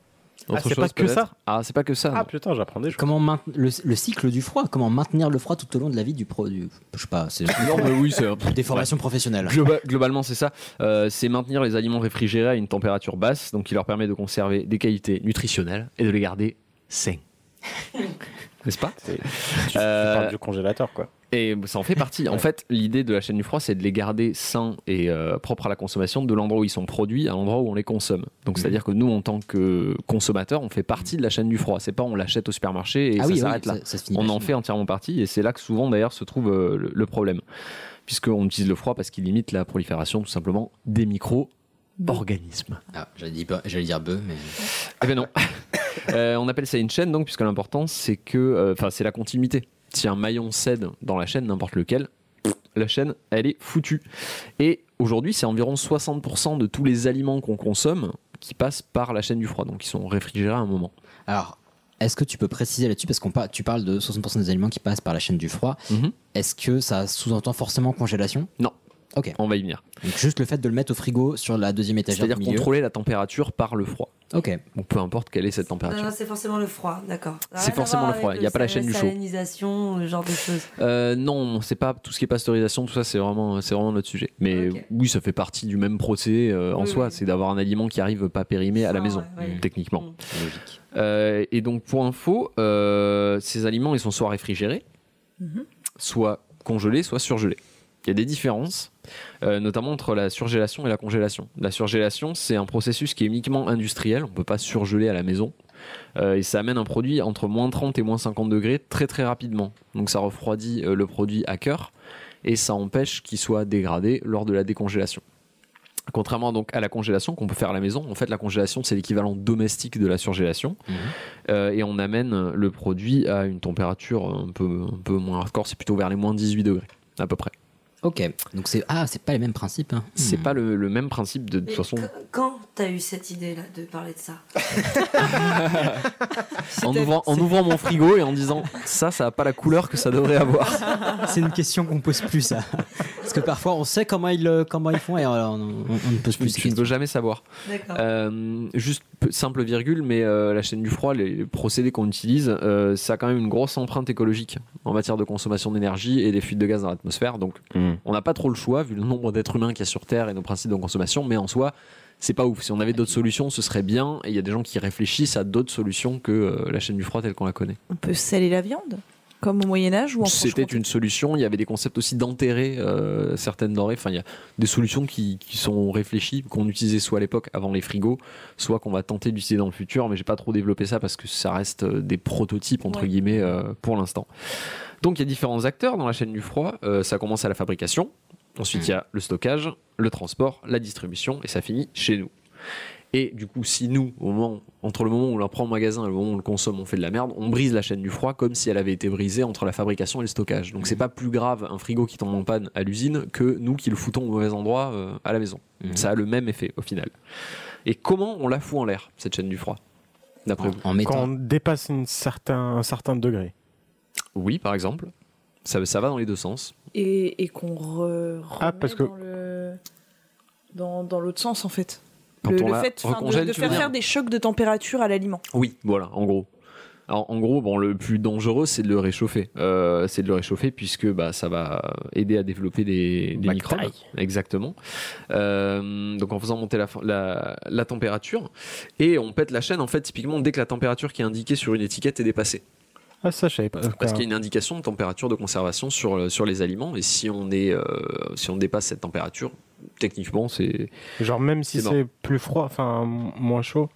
Ah, c'est pas que ça Ah, c'est pas que ça. Ah non. putain, j'apprends des choses. Comment le, le cycle du froid Comment maintenir le froid tout au long de la vie du produit Je sais pas, c'est Non, mais oui, c'est des formations professionnelles. Globa- globalement, c'est ça. Euh, c'est maintenir les aliments réfrigérés à une température basse, donc qui leur permet de conserver des qualités nutritionnelles et de les garder sains. N'est-ce pas? Tu, tu Euh, parles du congélateur quoi. Et ça en fait partie. En fait, l'idée de la chaîne du froid, c'est de les garder sains et euh, propres à la consommation de l'endroit où ils sont produits à l'endroit où on les consomme. Donc, Mhm. c'est-à-dire que nous, en tant que consommateurs, on fait partie de la chaîne du froid. C'est pas on l'achète au supermarché et Ah ça oui, oui, s'arrête là. ça- ça on en fait entièrement partie et c'est là que souvent, d'ailleurs, se trouve euh, le, le problème. Puisqu'on utilise le froid parce qu'il limite la prolifération, tout simplement, des micro-organismes. Ah, j'allais dire, bœuf, mais. Eh ben non. Euh, on appelle ça une chaîne donc puisque l'important c'est que, enfin c'est la continuité. Si un maillon cède dans la chaîne, n'importe lequel, la chaîne elle est foutue. Et aujourd'hui c'est environ 60% de tous les aliments qu'on consomme qui passent par la chaîne du froid, donc qui sont réfrigérés à un moment. Alors, est-ce que tu peux préciser là-dessus Parce qu'on tu parles de 60% des aliments qui passent par la chaîne du froid. Mhm. Est-ce que ça sous-entend forcément congélation? Non. Ok. On va y venir. Donc juste le fait de le mettre au frigo sur la deuxième étagère C'est-à-dire contrôler la température par le froid. Ok. Donc peu importe quelle est cette température. non, c'est forcément le froid, d'accord. C'est forcément le froid, il y a pas la chaîne du chaud. salinisation, ce genre de choses. Euh, non, c'est pas tout ce qui est pasteurisation, tout ça, c'est vraiment, c'est vraiment notre sujet. Mais oui, ça fait partie du même procédé euh, en Oui, soi, oui. c'est d'avoir un aliment qui arrive pas périmé à la Ah, maison, ouais, ouais. techniquement. Mm. Logique. Euh, et donc, pour info, euh, ces aliments, ils sont soit réfrigérés, Mhm. soit congelés, soit surgelés. Il y a des différences, euh, notamment entre la surgélation et la congélation. La surgélation, c'est un processus qui est uniquement industriel, on ne peut pas surgeler à la maison. Euh, et ça amène un produit entre moins 30 et moins 50 degrés très très rapidement. Donc ça refroidit euh, le produit à cœur et ça empêche qu'il soit dégradé lors de la décongélation. Contrairement donc à la congélation qu'on peut faire à la maison, en fait la congélation c'est l'équivalent domestique de la surgélation Euh, et on amène le produit à une température un peu, un peu moins hardcore, c'est plutôt vers les moins 18 degrés à peu près. Ok. Donc c'est ah c'est pas les mêmes principes. hein. C'est Hmm. pas le, le même principe de, de toute façon. Quand t'as eu cette idée-là de parler de ça En ouvrant, en ouvrant mon frigo et en disant ça, ça a pas la couleur que ça devrait avoir. C'est une question qu'on pose plus ça. Parce que parfois on sait comment ils comment ils font et euh, on, on- on ne pose plus. Tu ne peux jamais savoir. D'accord. Euh, juste simple virgule, mais euh, la chaîne du froid, les, les procédés qu'on utilise, euh, ça a quand même une grosse empreinte écologique en matière de consommation d'énergie et des fuites de gaz dans l'atmosphère. Donc on n'a pas trop le choix vu le nombre d'êtres humains qu'il y a sur Terre et nos principes de consommation, mais en soi, c'est pas ouf. Si on avait d'autres solutions, ce serait bien. Et il y a des gens qui réfléchissent à d'autres solutions que euh, la chaîne du froid telle qu'on la connaît. On peut saler la viande Comme au Moyen-Âge ou en C'était une solution. Il y avait des concepts aussi d'enterrer euh, certaines denrées. Enfin, il y a des solutions qui, qui sont réfléchies, qu'on utilisait soit à l'époque avant les frigos, soit qu'on va tenter d'utiliser dans le futur. Mais j'ai pas trop développé ça parce que ça reste euh, des prototypes entre Ouais. guillemets euh, pour l'instant. Donc il y a différents acteurs dans la chaîne du froid. Euh, ça commence à la fabrication. Ensuite, il y a le stockage, le transport, la distribution, et ça finit chez nous. Et du coup, si nous, au moment, entre le moment où on la prend au magasin et le moment où on le consomme, on fait de la merde, on brise la chaîne du froid comme si elle avait été brisée entre la fabrication et le stockage. Donc c'est pas plus grave un frigo qui tombe en panne à l'usine que nous qui le foutons au mauvais endroit euh, à la maison. Ça a le même effet au final. Et comment on la fout en l'air, cette chaîne du froid D'après vous? Quand on dépasse une certain, un certain degré. Oui, par exemple. Ça, ça va dans les deux sens. Et, et qu'on re, Ah, parce que- dans le- dans, dans l'autre sens en fait. Quand le, on le la fait de, faire faire des chocs de température à l'aliment. Oui, voilà, en gros. Alors, en gros, bon, le plus dangereux, c'est de le réchauffer. Euh, c'est de le réchauffer puisque bah, ça va aider à développer des, des microbes. Exactement. Euh, donc, en faisant monter la, la, la température. Et on pète la chaîne, en fait, typiquement, dès que la température qui est indiquée sur une étiquette est dépassée. Ah, ça, je savais pas. Parce qu'il y a une indication de température de conservation sur, le- sur les aliments. Et si on, est, euh, si on dépasse cette température, techniquement, c'est. Genre, même si c'est plus froid, enfin, moins chaud.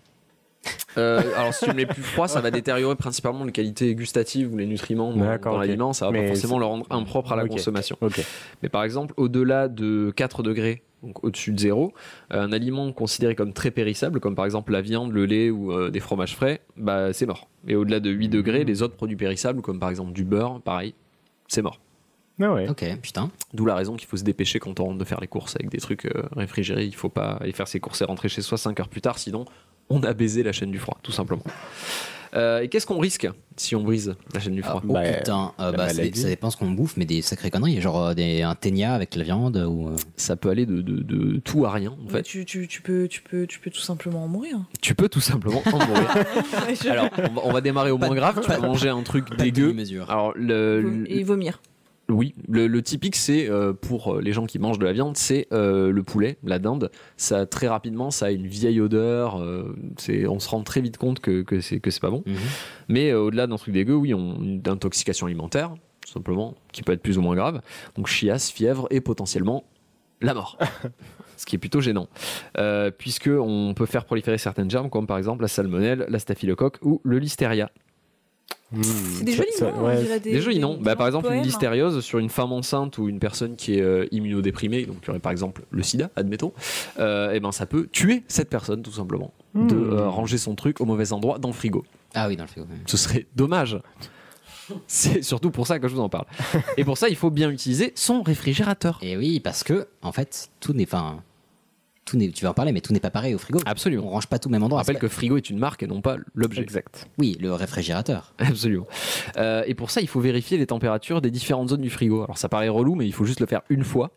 Euh, alors, si tu le mets plus froid, ça va détériorer principalement les qualités gustatives ou les nutriments dans, l'aliment. Ça va Mais pas forcément le rendre impropre à la consommation. Mais par exemple, au-delà de 4 degrés, donc au-dessus de zéro, euh, un aliment considéré comme très périssable, comme par exemple la viande, le lait ou euh, des fromages frais, bah, c'est mort. Et au-delà de 8 degrés, les autres produits périssables, comme par exemple du beurre, pareil, c'est mort. Ah ouais. Ok, putain. D'où la raison qu'il faut se dépêcher quand on rentre de faire les courses avec des trucs euh, réfrigérés. Il faut pas aller faire ses courses et rentrer chez soi 5 heures plus tard, sinon on a baisé la chaîne du froid, tout simplement. Euh, et qu'est-ce qu'on risque si on brise la chaîne du froid Oh putain, euh, bah, ça, dépend ce qu'on bouffe, mais des sacrées conneries, genre euh, des, un ténia avec la viande ou. euh, Ça peut aller de, de- de tout à rien en fait. tu, tu, tu peux, tu, peux, tu peux tout simplement en mourir. Tu peux tout simplement en mourir. Alors, on va, on va démarrer au moins grave. Tu peux manger un truc dégueu. Alors, le, Et vomir. Oui, le, le typique, c'est euh, pour euh, les gens qui mangent de la viande, c'est euh, le poulet, la dinde. Ça très rapidement, ça a une vieille odeur. euh, c'est, on se rend très vite compte que, que c'est que c'est pas bon. Mais euh, au-delà d'un truc dégueu, oui, on, une intoxication alimentaire, tout simplement, qui peut être plus ou moins grave. Donc chiasse, fièvre et potentiellement la mort. Ce qui est plutôt gênant, puisque on peut faire proliférer certaines germes, comme par exemple la salmonelle, la staphylocoque ou le listeria. C'est des jolis noms, on dirait des- Des jolis des- noms. Bah, par exemple, une poèmes. listériose sur une femme enceinte ou une personne qui est euh, immunodéprimée, donc qui aurait par exemple le sida, admettons, euh, et ben ça peut tuer cette personne tout simplement. De Hmm. euh, ranger son truc au mauvais endroit dans le frigo. Ah oui, dans le frigo. Ce serait dommage. C'est surtout pour ça que je vous en parle. Et pour ça, il faut bien utiliser son réfrigérateur. Et oui, parce que, en fait, tout n'est. Enfin, tout n'est. Tu vas en parler, mais tout n'est pas pareil au frigo. Absolument. On range pas tout au même endroit. Rappelle que frigo est une marque et non pas l'objet. Exact. Oui, le réfrigérateur. Absolument. Euh, et pour ça, il faut vérifier les températures des différentes zones du frigo. Alors ça paraît relou, mais il faut juste le faire une fois.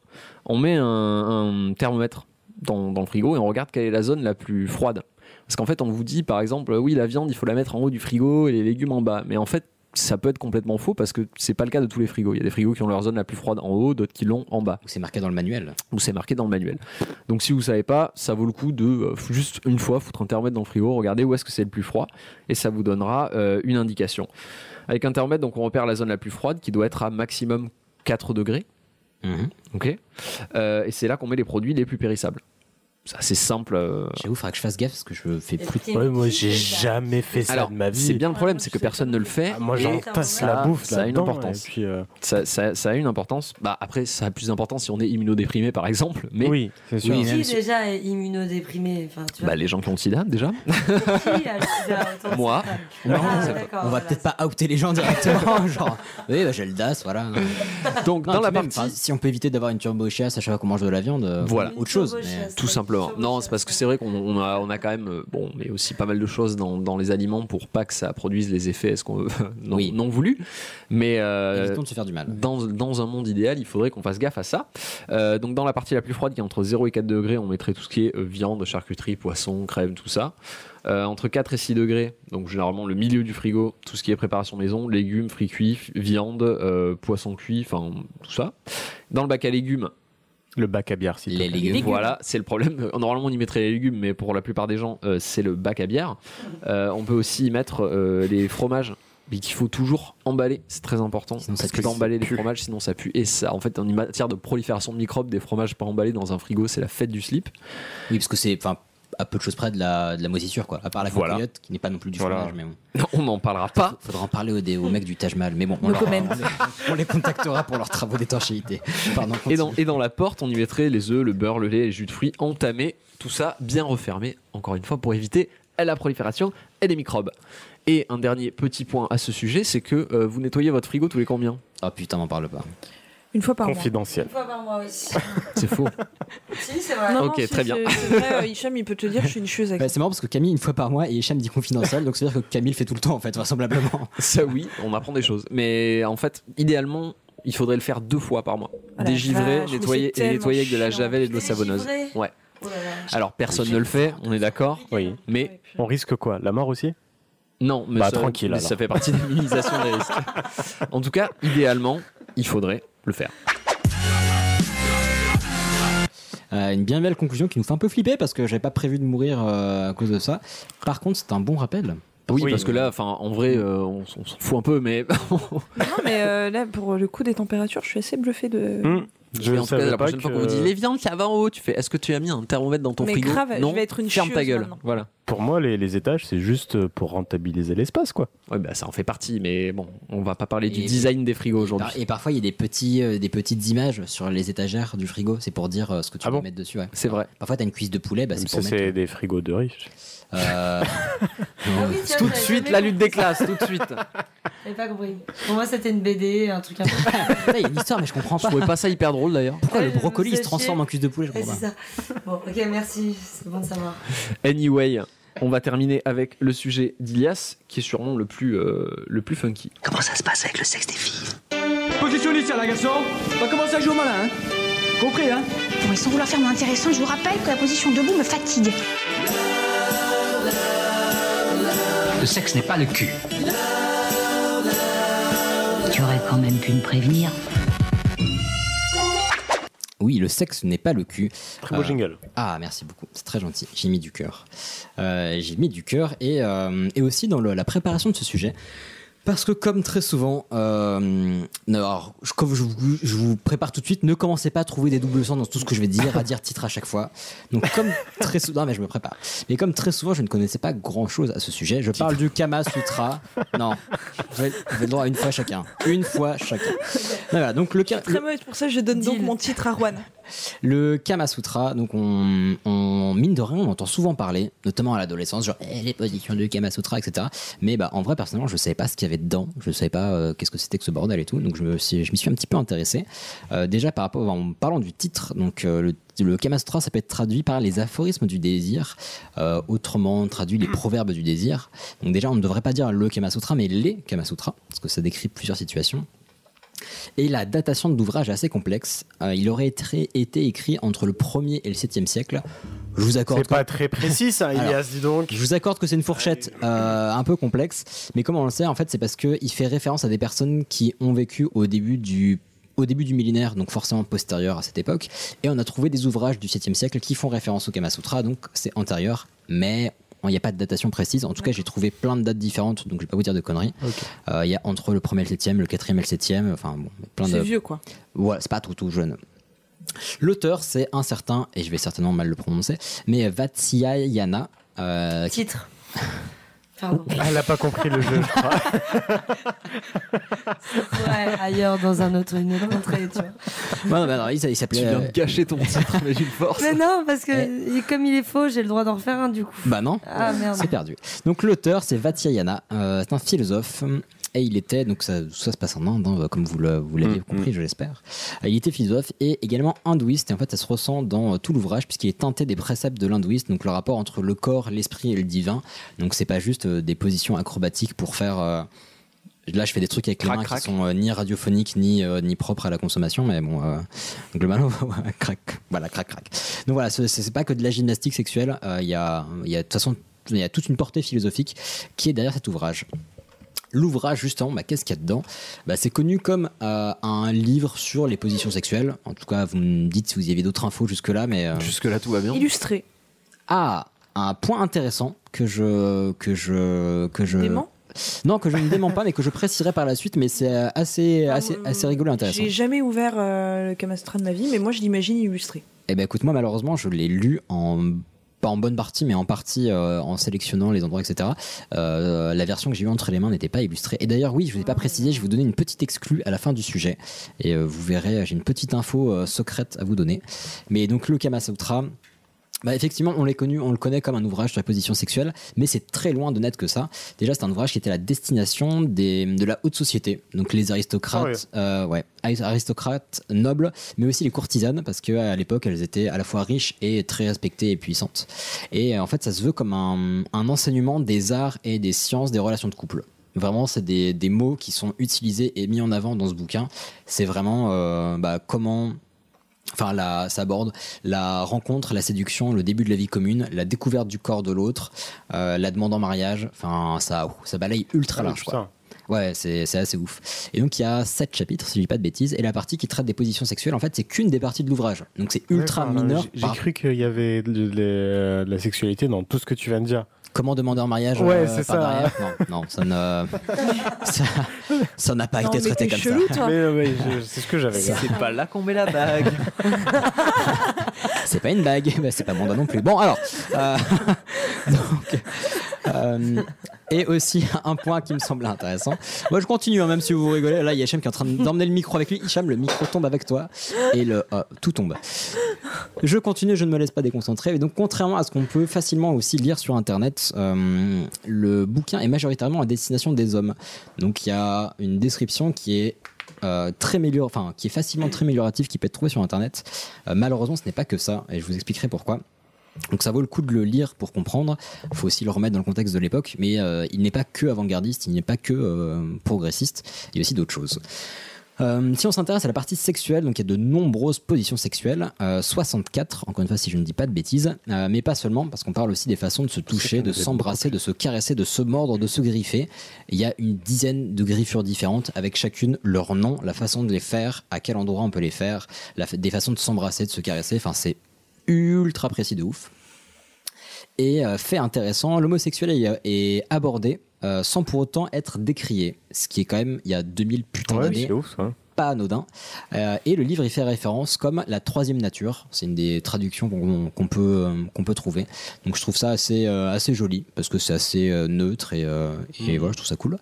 On met un, un thermomètre dans, dans le frigo et on regarde quelle est la zone la plus froide. Parce qu'en fait, on vous dit, par exemple, oui, la viande, il faut la mettre en haut du frigo et les légumes en bas. Mais en fait, ça peut être complètement faux parce que c'est pas le cas de tous les frigos. Il y a des frigos qui ont leur zone la plus froide en haut, d'autres qui l'ont en bas. Ou c'est marqué dans le manuel. Ou c'est marqué dans le manuel. Donc si vous savez pas, ça vaut le coup de euh, juste une fois foutre un thermomètre dans le frigo, regarder où est-ce que c'est le plus froid et ça vous donnera euh, une indication. Avec un thermomètre, donc on repère la zone la plus froide qui doit être à maximum 4 degrés. Ok? Euh, et c'est là qu'on met les produits les plus périssables. C'est assez simple. euh. J'avoue, il faudra que je fasse gaffe parce que je fais plus. Ouais, moi, j'ai jamais fait ça Alors, de ma vie. c'est bien le problème, c'est que personne ne le fait. Ah, moi, et j'entasse ça- la bouffe Ça a une importance. et puis, euh, ça, ça- ça a une importance. Bah, après, ça a plus d'importance si on est immunodéprimé, par exemple. Mais Oui, c'est sûr. Oui, Qui si- déjà est immunodéprimé enfin, tu vois, bah, les gens qui ont le sida, déjà. Qui a le sida autour de Moi. Ah, On va peut-être pas outer les gens directement. genre, oui, bah, j'ai le DAS, voilà. Donc, Non, dans la même, partie. si on peut éviter d'avoir une turbo chasse à chaque fois qu'on mange de la viande, euh, Voilà. autre chose. Tout simplement. Non, c'est parce que c'est vrai qu'on on a, on a quand même, euh, bon, mais aussi pas mal de choses dans, dans les aliments pour pas que ça produise les effets est-ce qu'on non, Oui. non voulus. Mais euh, de se faire du mal. dans, dans un monde idéal, il faudrait qu'on fasse gaffe à ça. Euh, donc dans la partie la plus froide, qui est entre 0 et 4 degrés, on mettrait tout ce qui est euh, viande, charcuterie, poisson, crème, tout ça. Euh, entre 4 et 6 degrés, donc généralement le milieu du frigo, tout ce qui est préparation maison, légumes, fruits cuits, viande, euh, poisson cuit, enfin tout ça. Dans le bac à légumes, Le bac à bière, s'il te Les légumes. voilà, c'est le problème. Euh, Normalement, on y mettrait les légumes, mais pour la plupart des gens, euh, c'est le bac à bière. Euh, on peut aussi y mettre euh, les fromages mais qu'il faut toujours emballer, c'est très important. ça parce que d'emballer les fromages, sinon ça pue. Et ça, en fait, en matière de prolifération de microbes, des fromages pas emballés dans un frigo, c'est la fête du slip. Oui, parce que c'est enfin à peu de choses près de la, de la moisissure, quoi. À part la Voilà. cocoyote, qui n'est pas non plus du Voilà. fromage, mais bon. On n'en parlera pas. Faudra en parler aux, aux mecs du Taj Mahal, mais bon, on, leur- on les, on les contactera pour leurs travaux d'étanchéité. Pardon. Et dans, et dans la porte, on y mettrait les œufs, le beurre, le lait, les jus de fruits entamés, tout ça bien refermé, encore une fois, pour éviter la prolifération et des microbes. Et un dernier petit point à ce sujet, c'est que euh, vous nettoyez votre frigo tous les combien? Oh putain, m'en parle pas. Une fois par mois. Confidentiel. Une fois par mois aussi. C'est faux. si, c'est vrai. Non, Ok, non, très bien. c'est- vrai, Hicham, il peut te dire, je suis une chieuse avec Bah, c'est marrant parce que Camille une fois par mois et Hicham dit confidentiel, donc c'est-à-dire que Camille le fait tout le temps en fait, vraisemblablement. Ça oui, on apprend des choses. Mais en fait, idéalement, il faudrait le faire deux fois par mois. Ah la Dégivrer, vache, mais nettoyer et nettoyer avec de la javel et de l'eau savonneuse. Ouais. Oh là là. Alors personne ne le fait, on est d'accord. Oui. Mais On risque quoi? La mort aussi? Non, mais, Bah, ça, tranquille, mais alors. ça fait partie des minimisations des risques. En tout cas, idéalement, il faudrait le faire. Euh, une bien belle conclusion qui nous fait un peu flipper parce que j'avais pas prévu de mourir euh, à cause de ça. Par contre, c'est un bon rappel. Oui, parce que là, enfin, en vrai, euh, on, s'en fout un peu, mais Non, mais euh, là, pour le coup des températures, je suis assez bluffé de. Hmm. Je Mais en tout cas, la prochaine fois qu'on vous dit les viandes, ça va en haut, tu fais est-ce que tu as mis un thermomètre dans ton Mais frigo grave, je Non, vais être une ferme ta gueule. maintenant. Voilà. Pour moi, les, les étages, c'est juste pour rentabiliser l'espace, quoi. Ouais, bah ça en fait partie, mais bon, on va pas parler du Et- design des frigos aujourd'hui. Et parfois, il y a des, petits, euh, des petites images sur les étagères du frigo. C'est pour dire euh, ce que tu Ah veux bon mettre dessus. ouais. C'est vrai. Parfois, tu as une cuisse de poulet. Bah, c'est Ça, mettre. c'est des frigos de riches. Euh, Ah oui, tiens, Tout de suite, la lutte des classes, tout de suite. J'avais pas compris. Pour moi, c'était une BD, un truc un peu. Il y a une histoire, mais je comprends Je pas. trouvais pas ça hyper drôle d'ailleurs. Pourquoi Ouais, le je brocoli il se transforme en cuisse de poulet Je comprends c'est pas. ça. Bon, ok, merci. C'est bon de savoir. Anyway, on va terminer avec le sujet d'Ilias, qui est sûrement le plus, euh, le plus funky. Comment ça se passe avec le sexe des filles? Position initiale, là, garçon. On va commencer à jouer au malin, hein Compris, hein? Bon, et sans vouloir faire moins intéressant, je vous rappelle que la position debout me fatigue. Le sexe n'est pas le cul. Tu aurais quand même pu me prévenir. Oui, le sexe n'est pas le cul. Très beau jingle. Ah, merci beaucoup. C'est très gentil. J'ai mis du cœur. Euh, J'ai mis du cœur et, euh, et aussi dans le- la préparation de ce sujet. Parce que comme très souvent, euh, alors, je- comme je, vous- je vous prépare tout de suite, ne commencez pas à trouver des doubles sens dans tout ce que je vais dire, à dire titre à chaque fois. Donc comme très souvent, non, mais je me prépare. Mais comme très souvent, je ne connaissais pas grand-chose à ce sujet. Je parle du Kama Sutra. Non, vous avez, vous avez le droit à une fois chacun. Une fois chacun. Voilà, donc le, Très mauvaise pour ça, je donne donc mon titre à Juan. le Kama Sutra, donc on, on- mine de rien, on entend souvent parler, notamment à l'adolescence, genre eh, les positions du Kama Sutra, etc. Mais bah en vrai, personnellement, je savais pas ce qu'il y avait dedans, je savais pas euh, qu'est-ce que c'était que ce bordel et tout, donc je me suis, je m'y suis un petit peu intéressé. Euh, déjà par rapport, en parlant du titre, donc euh, le le Kama Sutra, ça peut être traduit par les aphorismes du désir, euh, autrement traduit les proverbes du désir. Donc déjà, on ne devrait pas dire le Kama Sutra, mais les Kama Sutra, parce que ça décrit plusieurs situations. Et la datation de l'ouvrage est assez complexe. Euh, il aurait été, été écrit entre le 1er et le 7e siècle. Je vous accorde. C'est pas très précis, ça, Alors, Ilias, dis donc. Je vous accorde que c'est une fourchette euh, un peu complexe, mais comment on le sait En fait, c'est parce qu'il fait référence à des personnes qui ont vécu au début du au début du millénaire, donc forcément postérieur à cette époque, et on a trouvé des ouvrages du 7e siècle qui font référence au Kama Sutra, donc c'est antérieur, mais il n'y a pas de datation précise. En tout cas, j'ai trouvé plein de dates différentes, donc je vais pas vous dire de conneries. Euh, Il y a entre le 1er et le 7e, le 4e et le 7e, enfin bon, plein de. C'est vieux, quoi. Ouais, c'est pas tout tout jeune. L'auteur, c'est un certain, et je vais certainement mal le prononcer, mais Vatsyayana. Euh, Titre. Pardon. Elle a pas compris le jeu, je crois. Ouais, ailleurs, dans un autre, une autre entrée, tu vois. Non, non, non, il, il s'appelait. Tu viens de euh, gâcher ton titre, mais d'une force. Mais non, parce que il- comme il est faux, j'ai le droit d'en refaire un du coup. Bah non, Ah, merde. c'est perdu. Donc l'auteur, c'est Vatsyayana, euh, c'est un philosophe. Et il était, donc ça, ça se passe en Inde, hein, comme vous vous l'avez Mm, compris, je l'espère. Euh, Il était philosophe et également hindouiste. Et en fait, ça se ressent dans euh, tout l'ouvrage, puisqu'il est teinté des préceptes de l'hindouisme, donc le rapport entre le corps, l'esprit et le divin. Donc c'est pas juste euh, des positions acrobatiques pour faire. euh, Là, je fais des trucs avec les Crac, mains crac. qui sont euh, ni radiophoniques ni, euh, ni propres à la consommation, mais bon, euh, globalement, crac, voilà, crac, crac. Donc voilà, ce- c'est pas que de la gymnastique sexuelle. Il y a, il y a de toute façon, il y a toute une portée philosophique qui est derrière cet ouvrage. L'ouvrage, justement, bah, qu'est-ce qu'il y a dedans? Bah, C'est connu comme euh, un livre sur les positions sexuelles. En tout cas, vous me dites si vous y avez d'autres infos jusque-là, mais euh, Jusque-là, tout va bien. Illustré. ah, un point intéressant que je que je que je Dément? Non, que je ne dément pas, mais que je préciserai par la suite, mais c'est assez, assez, assez rigolo et intéressant. J'ai jamais ouvert euh, le Kamastra de ma vie, mais moi je l'imagine illustré. Eh ben écoute, moi malheureusement, je l'ai lu en pas en bonne partie, mais en partie euh, en sélectionnant les endroits, etc. Euh, la version que j'ai eue entre les mains n'était pas illustrée. Et d'ailleurs, oui, je ne vous ai pas précisé, je vais vous donner une petite exclue à la fin du sujet. Et euh, vous verrez, j'ai une petite info secrète à vous donner. Mais donc, le Kama Sutra. Bah effectivement, on, l'est connu, on le connaît comme un ouvrage sur la position sexuelle, mais c'est très loin de n'être que ça. Déjà, c'est un ouvrage qui était à la destination des, de la haute société, donc les aristocrates, euh, ouais, aristocrates nobles, mais aussi les courtisanes, parce que à l'époque, elles étaient à la fois riches et très respectées et puissantes. Et euh, en fait, ça se veut comme un, un enseignement des arts et des sciences des relations de couple. Vraiment, c'est des, des mots qui sont utilisés et mis en avant dans ce bouquin. C'est vraiment euh, bah, comment Enfin, la, ça aborde la rencontre, la séduction, le début de la vie commune, la découverte du corps de l'autre, euh, la demande en mariage. Enfin, ça, ça balaye ultra Ah, large. Quoi. Ouais, c'est assez ouf. Et donc, il y a sept chapitres, si je dis pas de bêtises. Et la partie qui traite des positions sexuelles, en fait, c'est qu'une des parties de l'ouvrage. Donc, c'est ultra mineur. J'ai par- cru qu'il y avait de, de- de la sexualité dans tout ce que tu viens de dire. Comment demander en mariage Ouais, euh, c'est par ça. derrière Non, non, ça ne. ça ça n'a pas Non, été mais traité comme chelou, ça. toi. Mais, je- c'est ce que j'avais. Ça- C'est pas là qu'on met la bague. C'est pas une bague, bah, c'est pas mon doigt non plus. Bon, alors. euh, donc, euh, et aussi un point qui me semblait intéressant. Moi, je continue, hein, même si vous rigolez. Là, il y a Hicham qui est en train d'emmener le micro avec lui. Hicham, le micro tombe avec toi et euh, tout tombe. Je continue, je ne me laisse pas déconcentrer. Et donc, contrairement à ce qu'on peut facilement aussi lire sur Internet, euh, le bouquin est majoritairement à destination des hommes. Donc, il y a une description qui est très enfin, qui est facilement très améliorative, qui peut être trouvé sur Internet. Malheureusement, ce n'est pas que ça, et je vous expliquerai pourquoi. Donc ça vaut le coup de le lire pour comprendre. Il faut aussi le remettre dans le contexte de l'époque, mais euh, il n'est pas que avant-gardiste, il n'est pas que euh, progressiste. Il y a aussi d'autres choses. Euh, si on s'intéresse à la partie sexuelle, donc il y a de nombreuses positions sexuelles, euh, 64, encore une fois si je ne dis pas de bêtises, mais pas seulement, parce qu'on parle aussi des façons de se toucher, de s'embrasser, de se caresser, de se mordre, de se griffer. Il y a une dizaine de griffures différentes, avec chacune leur nom, la façon de les faire, à quel endroit on peut les faire, la, des façons de s'embrasser, de se caresser, enfin c'est ultra précis de ouf. Et euh, fait intéressant, l'homosexuel est, abordé euh, sans pour autant être décrié, ce qui est quand même, il y a 2000 putains Ouais, d'années, c'est ouf, ça. Pas anodin. Euh, et le livre y fait référence comme la troisième nature, c'est une des traductions qu'on peut, euh, qu'on peut trouver. Donc je trouve ça assez, euh, assez joli, parce que c'est assez neutre et, et voilà, je trouve ça cool.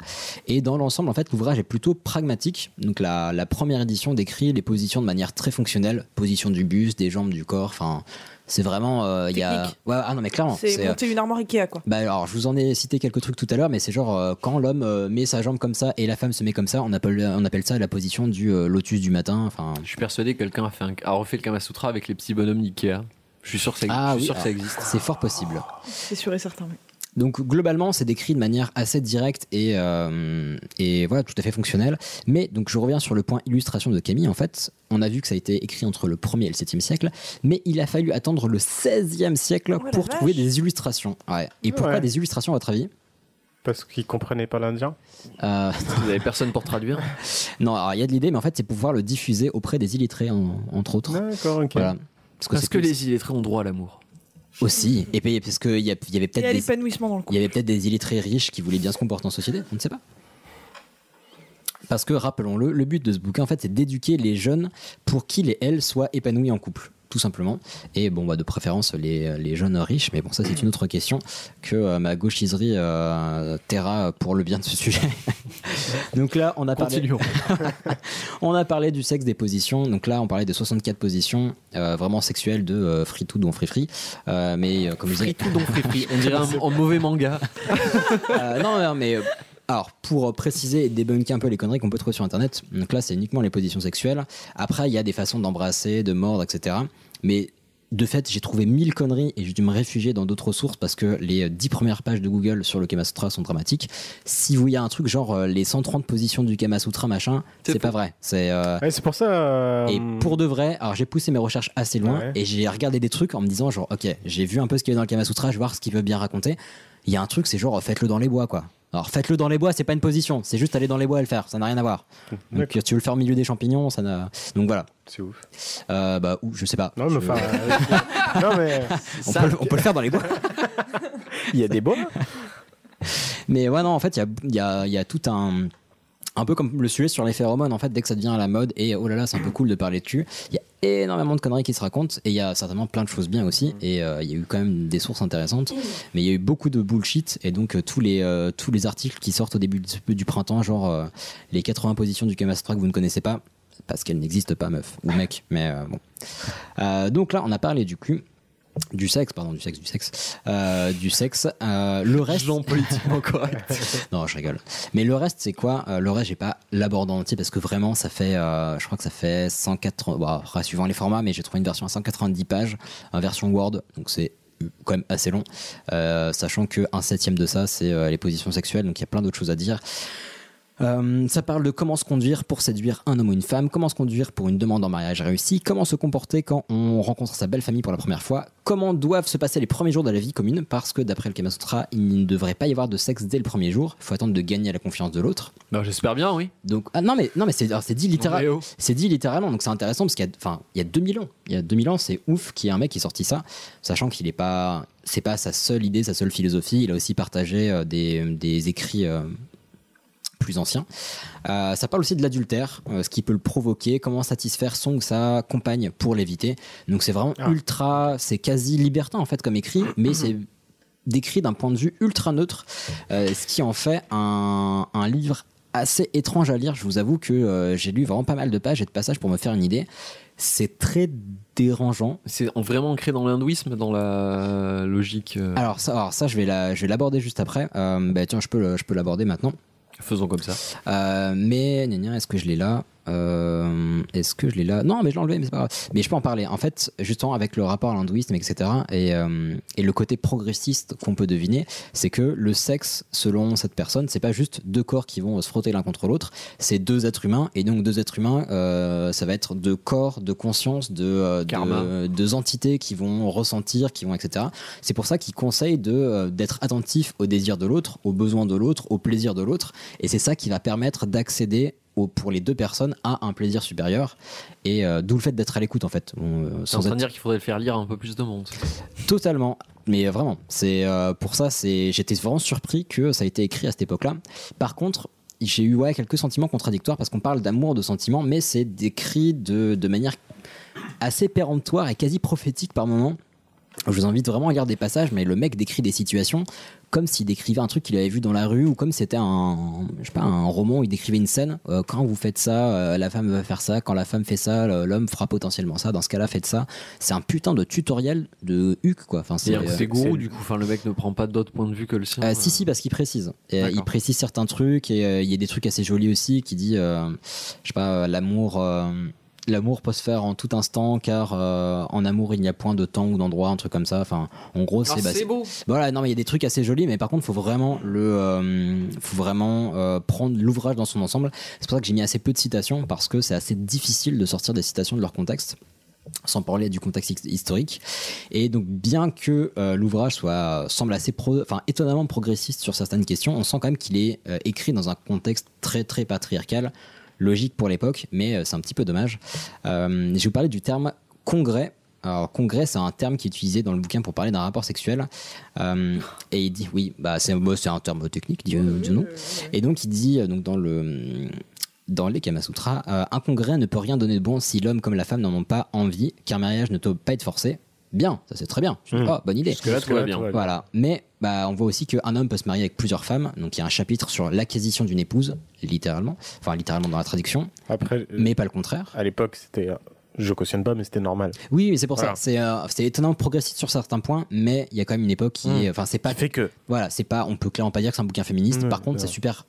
Et dans l'ensemble, en fait, l'ouvrage est plutôt pragmatique. Donc la, la première édition décrit les positions de manière très fonctionnelle, position du buste, des jambes, du corps, enfin... C'est vraiment, euh, il y a. Ouais, ah non, mais clairement. C'est monter une armoire Ikea, quoi. bah alors, je vous en ai cité quelques trucs tout à l'heure, mais c'est genre euh, quand l'homme euh, met sa jambe comme ça et la femme se met comme ça, on appelle, on appelle ça la position du euh, lotus du matin. Enfin, Je suis persuadé que quelqu'un a, fait un- a refait le Kama Sutra avec les petits bonhommes d'Ikea. Je suis sûr que ça, ah je suis oui, sûr que ça alors, existe. C'est fort possible. C'est sûr et certain, oui. Donc globalement, c'est décrit de manière assez directe et, euh, et voilà, tout à fait fonctionnel. Mais donc je reviens sur le point illustration de Camille. En fait, on a vu que ça a été écrit entre le 1er et le 7e siècle, mais il a fallu attendre le 16e siècle Oh pour trouver des illustrations. Ouais. Et pourquoi Ouais. des illustrations à votre avis? Parce qu'ils comprenaient pas l'indien Euh, Vous avez personne pour traduire Non, alors il y a de l'idée, mais en fait, c'est pour pouvoir le diffuser auprès des illettrés, en- entre autres. D'accord, ok. Voilà. Parce que plus- les illettrés ont droit à l'amour. Aussi, et puis parce qu'il y, a- il y avait peut-être des, l'épanouissement dans le il y avait peut-être des illettrés riches qui voulaient bien se comporter en société, on ne sait pas. Parce que, rappelons-le, le but de ce bouquin, en fait, c'est d'éduquer les jeunes pour qu'ils et elles soient épanouis en couple, tout simplement. Et bon, bah, de préférence, les, les jeunes riches, mais bon, ça, c'est une autre question que euh, ma gauchiserie euh, taira pour le bien de ce sujet. Donc là, on a parlé, on a parlé du sexe des positions. Donc là, on parlait des 64 positions euh, vraiment sexuelles de euh, free to dont free free. Euh, mais euh, comme je disais, Free to don free free. On dirait un, un mauvais manga. euh, non, non, mais euh, alors pour préciser et débunker un peu les conneries qu'on peut trouver sur internet, donc là c'est uniquement les positions sexuelles. Après, il y a des façons d'embrasser, de mordre, etc. Mais de fait, j'ai trouvé mille conneries et j'ai dû me réfugier dans d'autres sources parce que les euh, 10 premières pages de Google sur le Kama Sutra sont dramatiques. Si vous y a un truc genre euh, les 130 positions du Kama Sutra machin, c'est pas vrai. C'est euh, Ouais, c'est pour ça. euh, et pour de vrai, alors j'ai poussé mes recherches assez loin Ouais. et j'ai regardé des trucs en me disant genre ok, j'ai vu un peu ce qu'il y avait dans le Kama Sutra, je vais voir ce qu'il veut bien raconter. Il y a un truc, c'est genre faites-le dans les bois quoi. Alors faites-le dans les bois, c'est pas une position, c'est juste aller dans les bois et le faire, ça n'a rien à voir. Donc tu veux le faire au milieu des champignons, ça n'a. Donc voilà. C'est ouf. Euh, bah ou je sais pas. Non, mais Je- enfin. euh, non, mais. on, peut, le- on peut le faire dans les bois. Il y a des bois Mais ouais, non, en fait, il y a, y, a, il y a tout un. Un peu comme le sujet sur les phéromones, en fait, dès que ça devient à la mode, et oh là là, c'est un peu cool de parler dessus, il y a énormément de conneries qui se racontent, et il y a certainement plein de choses bien aussi, et euh, il y a eu quand même des sources intéressantes, mais il y a eu beaucoup de bullshit, et donc euh, tous, les, euh, tous les articles qui sortent au début du, du printemps, genre les 80 positions du Kamastra que vous ne connaissez pas, parce qu'elles n'existent pas, meuf, ou mec, mais bon. Donc là, on a parlé du cul. Du sexe, pardon, du sexe, du sexe, euh, du sexe. Euh, le reste, politiquement correct. non, je rigole. Mais le reste, c'est quoi Euh, Le reste, j'ai pas l'abordé en entier parce que vraiment, ça fait, je crois que ça fait 180, bon, après, suivant les formats, mais j'ai trouvé une version à 190 pages, en version Word, donc c'est quand même assez long, sachant que un septième de ça, c'est les positions sexuelles, donc il y a plein d'autres choses à dire. Euh, ça parle de comment se conduire pour séduire un homme ou une femme, comment se conduire pour une demande en mariage réussie, comment se comporter quand on rencontre sa belle famille pour la première fois, comment doivent se passer les premiers jours de la vie commune, parce que d'après le Kama Sutra, il ne devrait pas y avoir de sexe dès le premier jour, il faut attendre de gagner la confiance de l'autre. Bah, J'espère bien, oui. Donc, ah, non mais, non, mais c'est dit, Non, mais oh. c'est dit littéralement, donc c'est intéressant parce qu'il y y a 2000 ans, il y a 2000 ans, c'est ouf qu'il y ait un mec qui ait sorti ça, sachant qu'il est pas, c'est pas sa seule idée, sa seule philosophie, il a aussi partagé euh, des, des écrits euh, plus ancien. Euh, ça parle aussi de l'adultère, euh, ce qui peut le provoquer, comment satisfaire son ou sa compagne pour l'éviter. Donc c'est vraiment ultra, c'est quasi libertin en fait comme écrit, mais c'est décrit d'un point de vue ultra neutre, euh, ce qui en fait un, un livre assez étrange à lire. Je vous avoue que euh, j'ai lu vraiment pas mal de pages et de passages pour me faire une idée. C'est très dérangeant. C'est vraiment ancré dans l'hindouisme, dans la logique. euh, Alors ça, alors ça je vais la, l'aborder juste après. Euh, bah tiens, je peux, je peux l'aborder maintenant. Faisons comme ça. Euh, mais est-ce que je l'ai là? Euh, Est-ce que je l'ai là? Non, mais je l'ai enlevé, mais c'est pas grave. Mais je peux en parler. En fait, justement, avec le rapport à l'hindouisme, etc., et, euh, et le côté progressiste qu'on peut deviner, c'est que le sexe, selon cette personne, c'est pas juste deux corps qui vont se frotter l'un contre l'autre, c'est deux êtres humains. Et donc, deux êtres humains, euh, ça va être deux corps, de conscience, de, deux entités qui vont ressentir, qui vont, etc. C'est pour ça qu'il conseille d'être attentif aux désirs de l'autre, aux besoins de l'autre, aux plaisirs de l'autre. Et c'est ça qui va permettre d'accéder au- pour les deux personnes à un plaisir supérieur et euh, d'où le fait d'être à l'écoute en fait Bon, euh, C'est en train être- de dire qu'il faudrait le faire lire un peu plus de monde. Totalement. Mais euh, vraiment, c'est euh, pour ça, c'est j'étais vraiment surpris que ça a été écrit à cette époque-là. Par contre, j'ai eu ouais, quelques sentiments contradictoires parce qu'on parle d'amour, de sentiments, mais c'est décrit de, de manière assez péremptoire et quasi prophétique par moments. Je vous invite vraiment à lire des passages, mais le mec décrit des situations comme s'il décrivait un truc qu'il avait vu dans la rue ou comme c'était un, je sais pas, un roman où il décrivait une scène. Euh, quand vous faites ça, euh, la femme va faire ça. Quand la femme fait ça, l'homme fera potentiellement ça. Dans ce cas-là, faites ça. C'est un putain de tutoriel de Huck, quoi. Enfin, c'est euh, gourou, du coup. Enfin, le mec ne prend pas d'autres points de vue que le sien. euh, si, si, parce qu'il précise. Et, il précise certains trucs et euh, il y a des trucs assez jolis aussi qui dit, euh, je sais pas, euh, l'amour. L'amour peut se faire en tout instant car euh, en amour il n'y a point de temps ou d'endroit, un truc comme ça. Enfin, en gros, Ah, c'est bah, c'est beau. Voilà, non mais il y a des trucs assez jolis, mais par contre, faut vraiment le, euh, faut vraiment euh, prendre l'ouvrage dans son ensemble. C'est pour ça que j'ai mis assez peu de citations parce que c'est assez difficile de sortir des citations de leur contexte sans parler du contexte his- historique. Et donc, bien que euh, l'ouvrage soit semble assez pro, enfin étonnamment progressiste sur certaines questions, on sent quand même qu'il est euh, écrit dans un contexte très très patriarcal, logique pour l'époque, mais euh, c'est un petit peu dommage. Euh, je vais vous parler du terme congrès. Alors, congrès, c'est un terme qui est utilisé dans le bouquin pour parler d'un rapport sexuel. Euh, et il dit, oui, bah, c'est bah, c'est un terme technique, dis- disons. Et donc, il dit, donc, dans le. Dans les Kama Sutra, euh, un congrès ne peut rien donner de bon si l'homme comme la femme n'en ont pas envie, car mariage ne doit pas être forcé. Bien, ça c'est très bien. Je dis, Mmh. oh, bonne idée. Jusque-là, tout va bien. Voilà. Mais bah, on voit aussi qu'un homme peut se marier avec plusieurs femmes. Donc il y a un chapitre sur l'acquisition d'une épouse, littéralement. Enfin, littéralement dans la traduction. Après, mais pas le contraire. À l'époque, c'était. euh, Je cautionne pas, mais c'était normal. Oui, mais c'est pour Voilà. ça. C'est euh, c'est étonnamment progressiste sur certains points, mais il y a quand même une époque qui, Mmh. est- enfin, c'est pas fait que. Voilà, c'est pas. On peut clairement pas dire que c'est un bouquin féministe. Mmh, Par contre, c'est super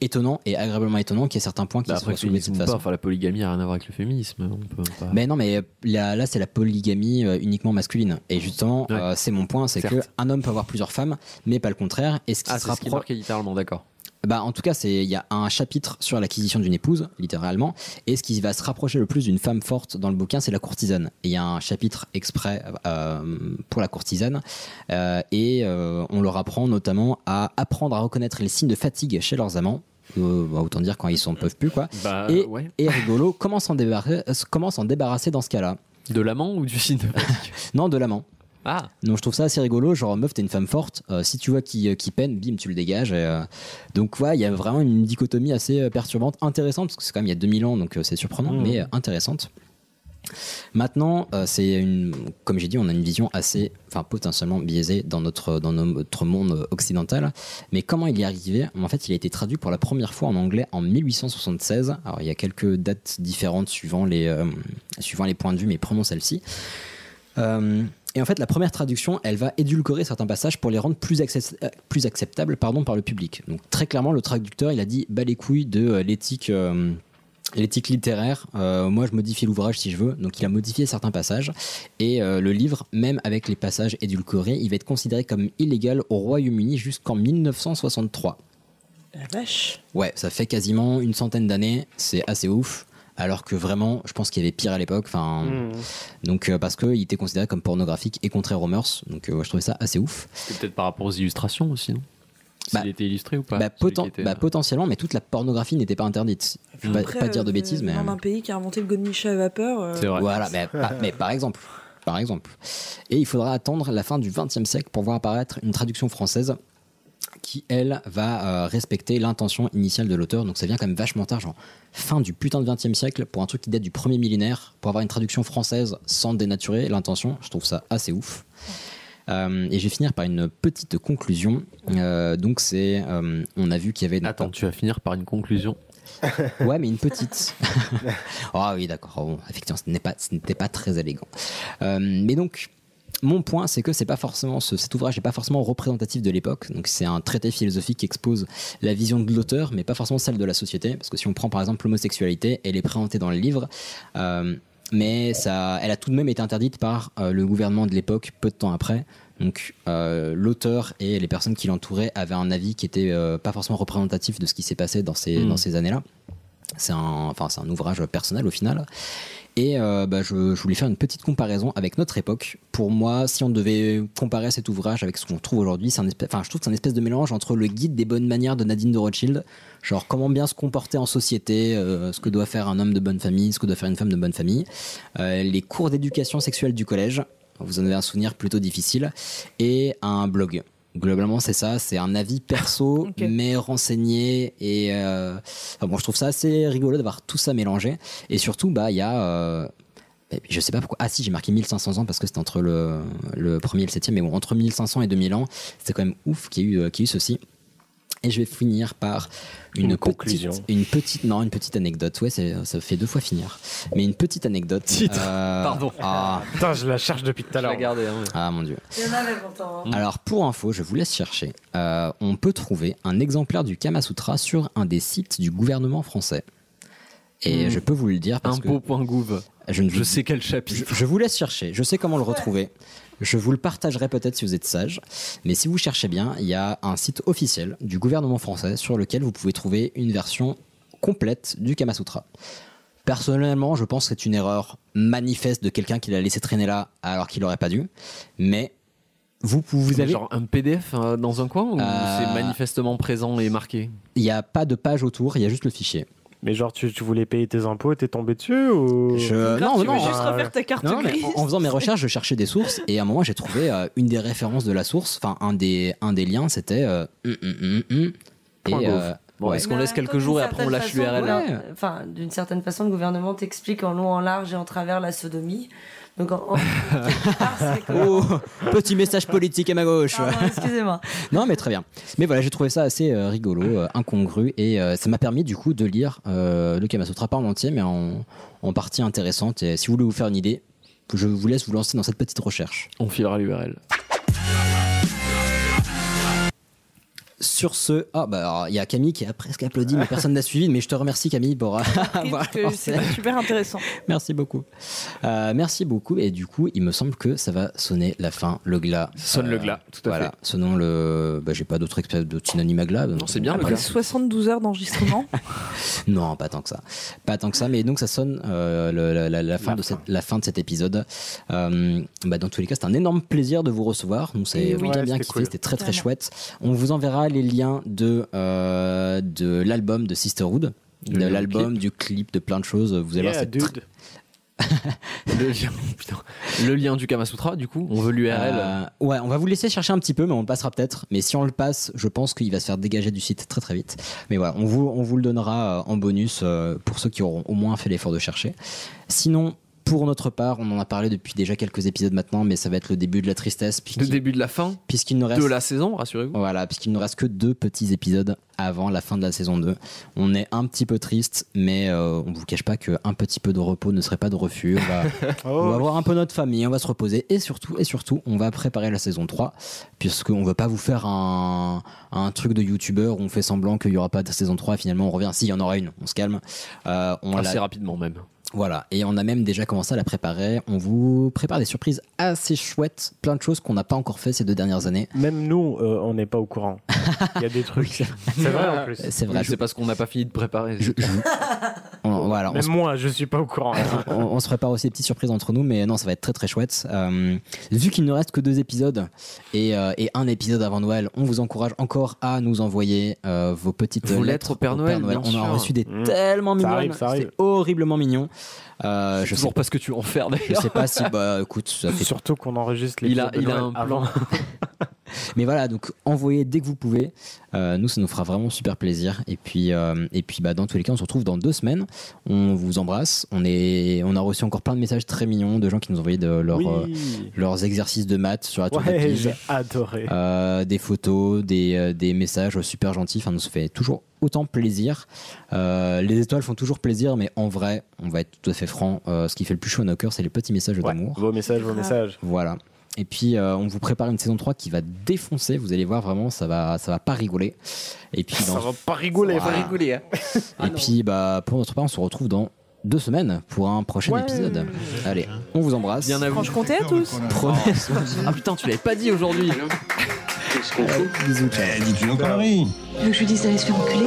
étonnant et agréablement étonnant qu'il y ait certains points qui Bah, soient après, soulevés de féminisme cette ou pas, façon. enfin, la polygamie a rien à voir avec le féminisme. On peut pas... Mais non, mais là, là c'est la polygamie euh, uniquement masculine. Et justement, euh, c'est mon point, c'est que Certes. un homme peut avoir plusieurs femmes, mais pas le contraire. Et ce qui Ah, se rapproche- littéralement, d'accord. Bah, en tout cas, c'est il y a un chapitre sur l'acquisition d'une épouse, littéralement, et ce qui va se rapprocher le plus d'une femme forte dans le bouquin, c'est la courtisane. Et il y a un chapitre exprès euh, pour la courtisane, euh, et euh, on leur apprend notamment à apprendre à reconnaître les signes de fatigue chez leurs amants. Bah, autant dire quand ils s'en peuvent plus quoi. Bah, et, ouais. et rigolo, comment s'en débarrasser, comment débarrasser dans ce cas-là? De l'amant ou du signe de Non, de l'amant. Ah. Donc je trouve ça assez rigolo, genre meuf t'es une femme forte, euh, si tu vois qui, euh, qui peine, bim tu le dégages. et, euh, donc ouais, il y a vraiment une dichotomie assez perturbante, intéressante, parce que c'est quand même il y a 2000 ans, donc c'est surprenant, Mmh. mais intéressante. Maintenant, euh, c'est une, comme j'ai dit, on a une vision assez, enfin potentiellement biaisée dans notre dans notre monde occidental. Mais comment il y est arrivé? En fait, il a été traduit pour la première fois en anglais en 1876. Alors il y a quelques dates différentes suivant les euh, suivant les points de vue, mais prenons celle-ci. Euh, et en fait, la première traduction, elle va édulcorer certains passages pour les rendre plus, euh, plus acceptables pardon, par le public. Donc très clairement, le traducteur, il a dit bas les couilles de euh, l'éthique. euh, L'éthique littéraire, euh, moi je modifie l'ouvrage si je veux, donc il a modifié certains passages et euh, le livre, même avec les passages édulcorés, il va être considéré comme illégal au Royaume-Uni jusqu'en 1963. La vache. Ouais, ça fait quasiment une centaine d'années, c'est assez ouf. Alors que vraiment, je pense qu'il y avait pire à l'époque. Enfin, Hmm. donc euh, parce qu'il était considéré comme pornographique et contraire aux mœurs. Donc euh, ouais, je trouvais ça assez ouf. C'est peut-être par rapport aux illustrations aussi, non S'il Bah, était illustré ou pas Bah, poten- était, bah, euh, potentiellement, mais toute la pornographie n'était pas interdite. Je vais pas, dire de euh, bêtises, mais Dans un pays qui a inventé le godemicha à vapeur. euh, Voilà, mais, par- mais par exemple. Par exemple. Et il faudra attendre la fin du XXe siècle pour voir apparaître une traduction française qui, elle, va euh, respecter l'intention initiale de l'auteur. Donc ça vient quand même vachement tard, genre fin du putain de XXe siècle, pour un truc qui date du premier millénaire, pour avoir une traduction française sans dénaturer l'intention. Je trouve ça assez ouf. Euh, et je vais finir par une petite conclusion. Euh, donc c'est, on a vu qu'il y avait. Attends, tu vas finir par une conclusion. Ouais, mais une petite. Ah oui, d'accord. Oh, bon, effectivement, ce pas, n'était pas très élégant. Euh, mais donc, mon point, c'est que c'est pas forcément ce- cet ouvrage n'est pas forcément représentatif de l'époque. Donc, c'est un traité philosophique qui expose la vision de l'auteur, mais pas forcément celle de la société. Parce que si on prend par exemple l'homosexualité, elle est présentée dans le livre. euh, mais ça, elle a tout de même été interdite par euh, le gouvernement de l'époque peu de temps après. Donc euh, l'auteur et les personnes qui l'entouraient avaient un avis qui était pas forcément représentatif de ce qui s'est passé dans ces, Mm. dans ces années-là. C'est un, enfin, c'est un ouvrage personnel au final. Et euh, bah, je, voulais faire une petite comparaison avec notre époque. Pour moi, si on devait comparer cet ouvrage avec ce qu'on trouve aujourd'hui, c'est je trouve que c'est un espèce de mélange entre le guide des bonnes manières de Nadine de Rothschild, genre comment bien se comporter en société, euh, ce que doit faire un homme de bonne famille, ce que doit faire une femme de bonne famille, euh, les cours d'éducation sexuelle du collège, vous en avez un souvenir plutôt difficile, et un blog. Globalement, c'est ça, c'est un avis perso, mais renseigné. Et euh, enfin bon, je trouve ça assez rigolo d'avoir tout ça mélangé. Et surtout, bah, il y a. euh, je sais pas pourquoi. Ah si, j'ai marqué 1500 ans parce que c'était entre le, le premier et le septième. Mais bon, entre 1500 et 2000 ans, c'est quand même ouf qu'il y, ait eu, euh, qu'il y ait eu ceci. Et je vais finir par une, Une petite, conclusion. une petite, non, une petite anecdote. Ouais, ça fait deux fois finir. Mais une petite anecdote. Titre. euh, Pardon. Ah, Putain, je la cherche depuis tout à l'heure. ah mon dieu. Il y en avait pourtant. hein. Alors pour info, je vous laisse chercher. Euh, on peut trouver un exemplaire du Kama Sutra sur un des sites du gouvernement français. Et Hmm. je peux vous le dire parce que Impôt.gouv. je, ne Je vous- sais quel chapitre. je, je vous laisse chercher. Je sais comment le retrouver. Je vous le partagerai peut-être si vous êtes sage. Mais si vous cherchez bien, il y a un site officiel du gouvernement français sur lequel vous pouvez trouver une version complète du Kama Sutra. Personnellement, je pense que c'est une erreur manifeste de quelqu'un qui l'a laissé traîner là alors qu'il n'aurait pas dû. Mais vous, vous avez. Genre un PDF euh, dans un coin ou Euh, c'est manifestement présent et marqué? Il n'y a pas de page autour, il y a juste le fichier. Mais genre, tu, tu voulais payer tes impôts et t'es tombé dessus ou? Je... Non, non, juste euh, refaire ta carte non, grise. en, en faisant mes recherches, je cherchais des sources et à un moment j'ai trouvé euh, une des références de la source, enfin un des, un des liens, c'était euh, hum, hum, hum. et euh, Bon, ouais. est-ce qu'on laisse quelques jours et après on lâche l'URL Enfin, d'une certaine façon, le gouvernement t'explique en long, en large et en travers la sodomie. Donc, en, Oh, petit message politique à ma gauche. Pardon, excusez-moi. non, mais très bien. Mais voilà, j'ai trouvé ça assez euh, rigolo, euh, incongru, et euh, ça m'a permis du coup de lire euh, le Kama Sutra pas en entier, mais en, en partie intéressante. Et si vous voulez vous faire une idée, je vous laisse vous lancer dans cette petite recherche. On filera l'URL. Sur ce, ah bah il y a Camille qui a presque applaudi, mais personne n'a suivi. Mais je te remercie Camille pour avoir que lancé. C'est super intéressant. Merci beaucoup. Euh, merci beaucoup. Et du coup, il me semble que ça va sonner la fin, le glas. Ça sonne le glas, tout à voilà. fait. Le. Bah, j'ai pas d'autre espèce de synonyme à glas. Non, c'est bien le Après glas. 72 heures d'enregistrement. Non, pas tant que ça. Pas tant que ça. Mais donc, ça sonne euh, le- la, la- la fin de cette, la fin de cet épisode. Euh, bah, dans tous les cas, c'est un énorme plaisir de vous recevoir. Nous, c'est Et bien, c'était kiffé. cool. C'était très, très chouette. On vous enverra les liens de, euh, de l'album de Sisterhood. De Le l'album, du clip, de plein de choses. Vous allez Yeah, voir, c'est le, lien, putain. le lien du Kamasutra, du coup, on veut l'URL. Euh, ouais, on va vous laisser chercher un petit peu, mais on le passera peut-être. Mais si on le passe, je pense qu'il va se faire dégager du site très très vite. Mais voilà, on vous, on vous le donnera euh, en bonus pour ceux qui auront au moins fait l'effort de chercher. Sinon, pour notre part, on en a parlé depuis déjà quelques épisodes maintenant, mais ça va être le début de la tristesse. Le début de la fin Puisqu'il ne reste de la saison, rassurez-vous. Voilà, puisqu'il ne reste que deux petits épisodes avant la fin de la saison 2. On est un petit peu triste, mais euh, on vous cache pas qu'un petit peu de repos ne serait pas de refus. On va, Oh. on va voir un peu notre famille, on va se reposer et surtout, et surtout, on va préparer la saison 3, puisqu'on ne veut pas vous faire un, un truc de youtubeur où on fait semblant qu'il n'y aura pas de saison 3 et finalement on revient. Si, il y en aura une, on se calme. Euh, on Assez rapidement même. Voilà, et on a même déjà commencé à la préparer. On vous prépare des surprises assez chouettes, plein de choses qu'on n'a pas encore fait ces deux dernières années. Même nous, euh, on n'est pas au courant. Il y a des trucs. c'est vrai en plus. C'est vrai. C'est parce qu'on n'a pas fini de préparer. On- voilà, on Même se- moi, je suis pas au courant. on, on se prépare aussi des petites surprises entre nous, mais non, ça va être très très chouette. Euh, vu qu'il ne reste que deux épisodes et, euh, et un épisode avant Noël, on vous encourage encore à nous envoyer euh, vos petites Vos lettres lettres au Père Noël, On en a reçu des Mmh. tellement Ça mignonnes, arrive, ça arrive. c'est horriblement mignon. Euh, je toujours sais pas ce que tu en faire d'ailleurs. Je sais pas si, bah écoute, ça fait Surtout qu'on enregistre les Il a- il a un plan. Mais voilà, donc envoyez dès que vous pouvez. Euh, nous, ça nous fera vraiment super plaisir. Et puis, euh, et puis bah, dans tous les cas, on se retrouve dans deux semaines. On vous embrasse. On, est, on a reçu encore plein de messages très mignons de gens qui nous envoyaient de leur, Oui. euh, leurs exercices de maths sur la tour Ouais, j'ai adoré. Euh, des photos, des, des messages super gentils. Enfin, nous ça fait toujours autant plaisir. Euh, les étoiles font toujours plaisir, mais en vrai, on va être tout à fait franc. euh, ce qui fait le plus chaud à nos cœurs, c'est les petits messages d'amour. Vos messages, vos messages. Voilà. Et puis euh, on vous prépare une saison 3 qui va défoncer, vous allez voir vraiment ça va ça va pas rigoler. Et puis Ça va pas rigoler, Voilà. pas rigoler. hein. Et puis bah pour notre part, on se retrouve dans deux semaines pour un prochain Ouais. épisode. Allez, on vous embrasse. Bien à vous. Franche-Comté à tous. Prenez soin. Ah putain, tu l'avais pas dit aujourd'hui. Allez, Bisous, ciao. Eh, dis-tu une connerie que je lui dise d'aller se faire enculer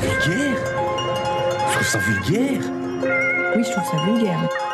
Vulgaire? Je trouve ça vulgaire Oui, je trouve ça vulgaire.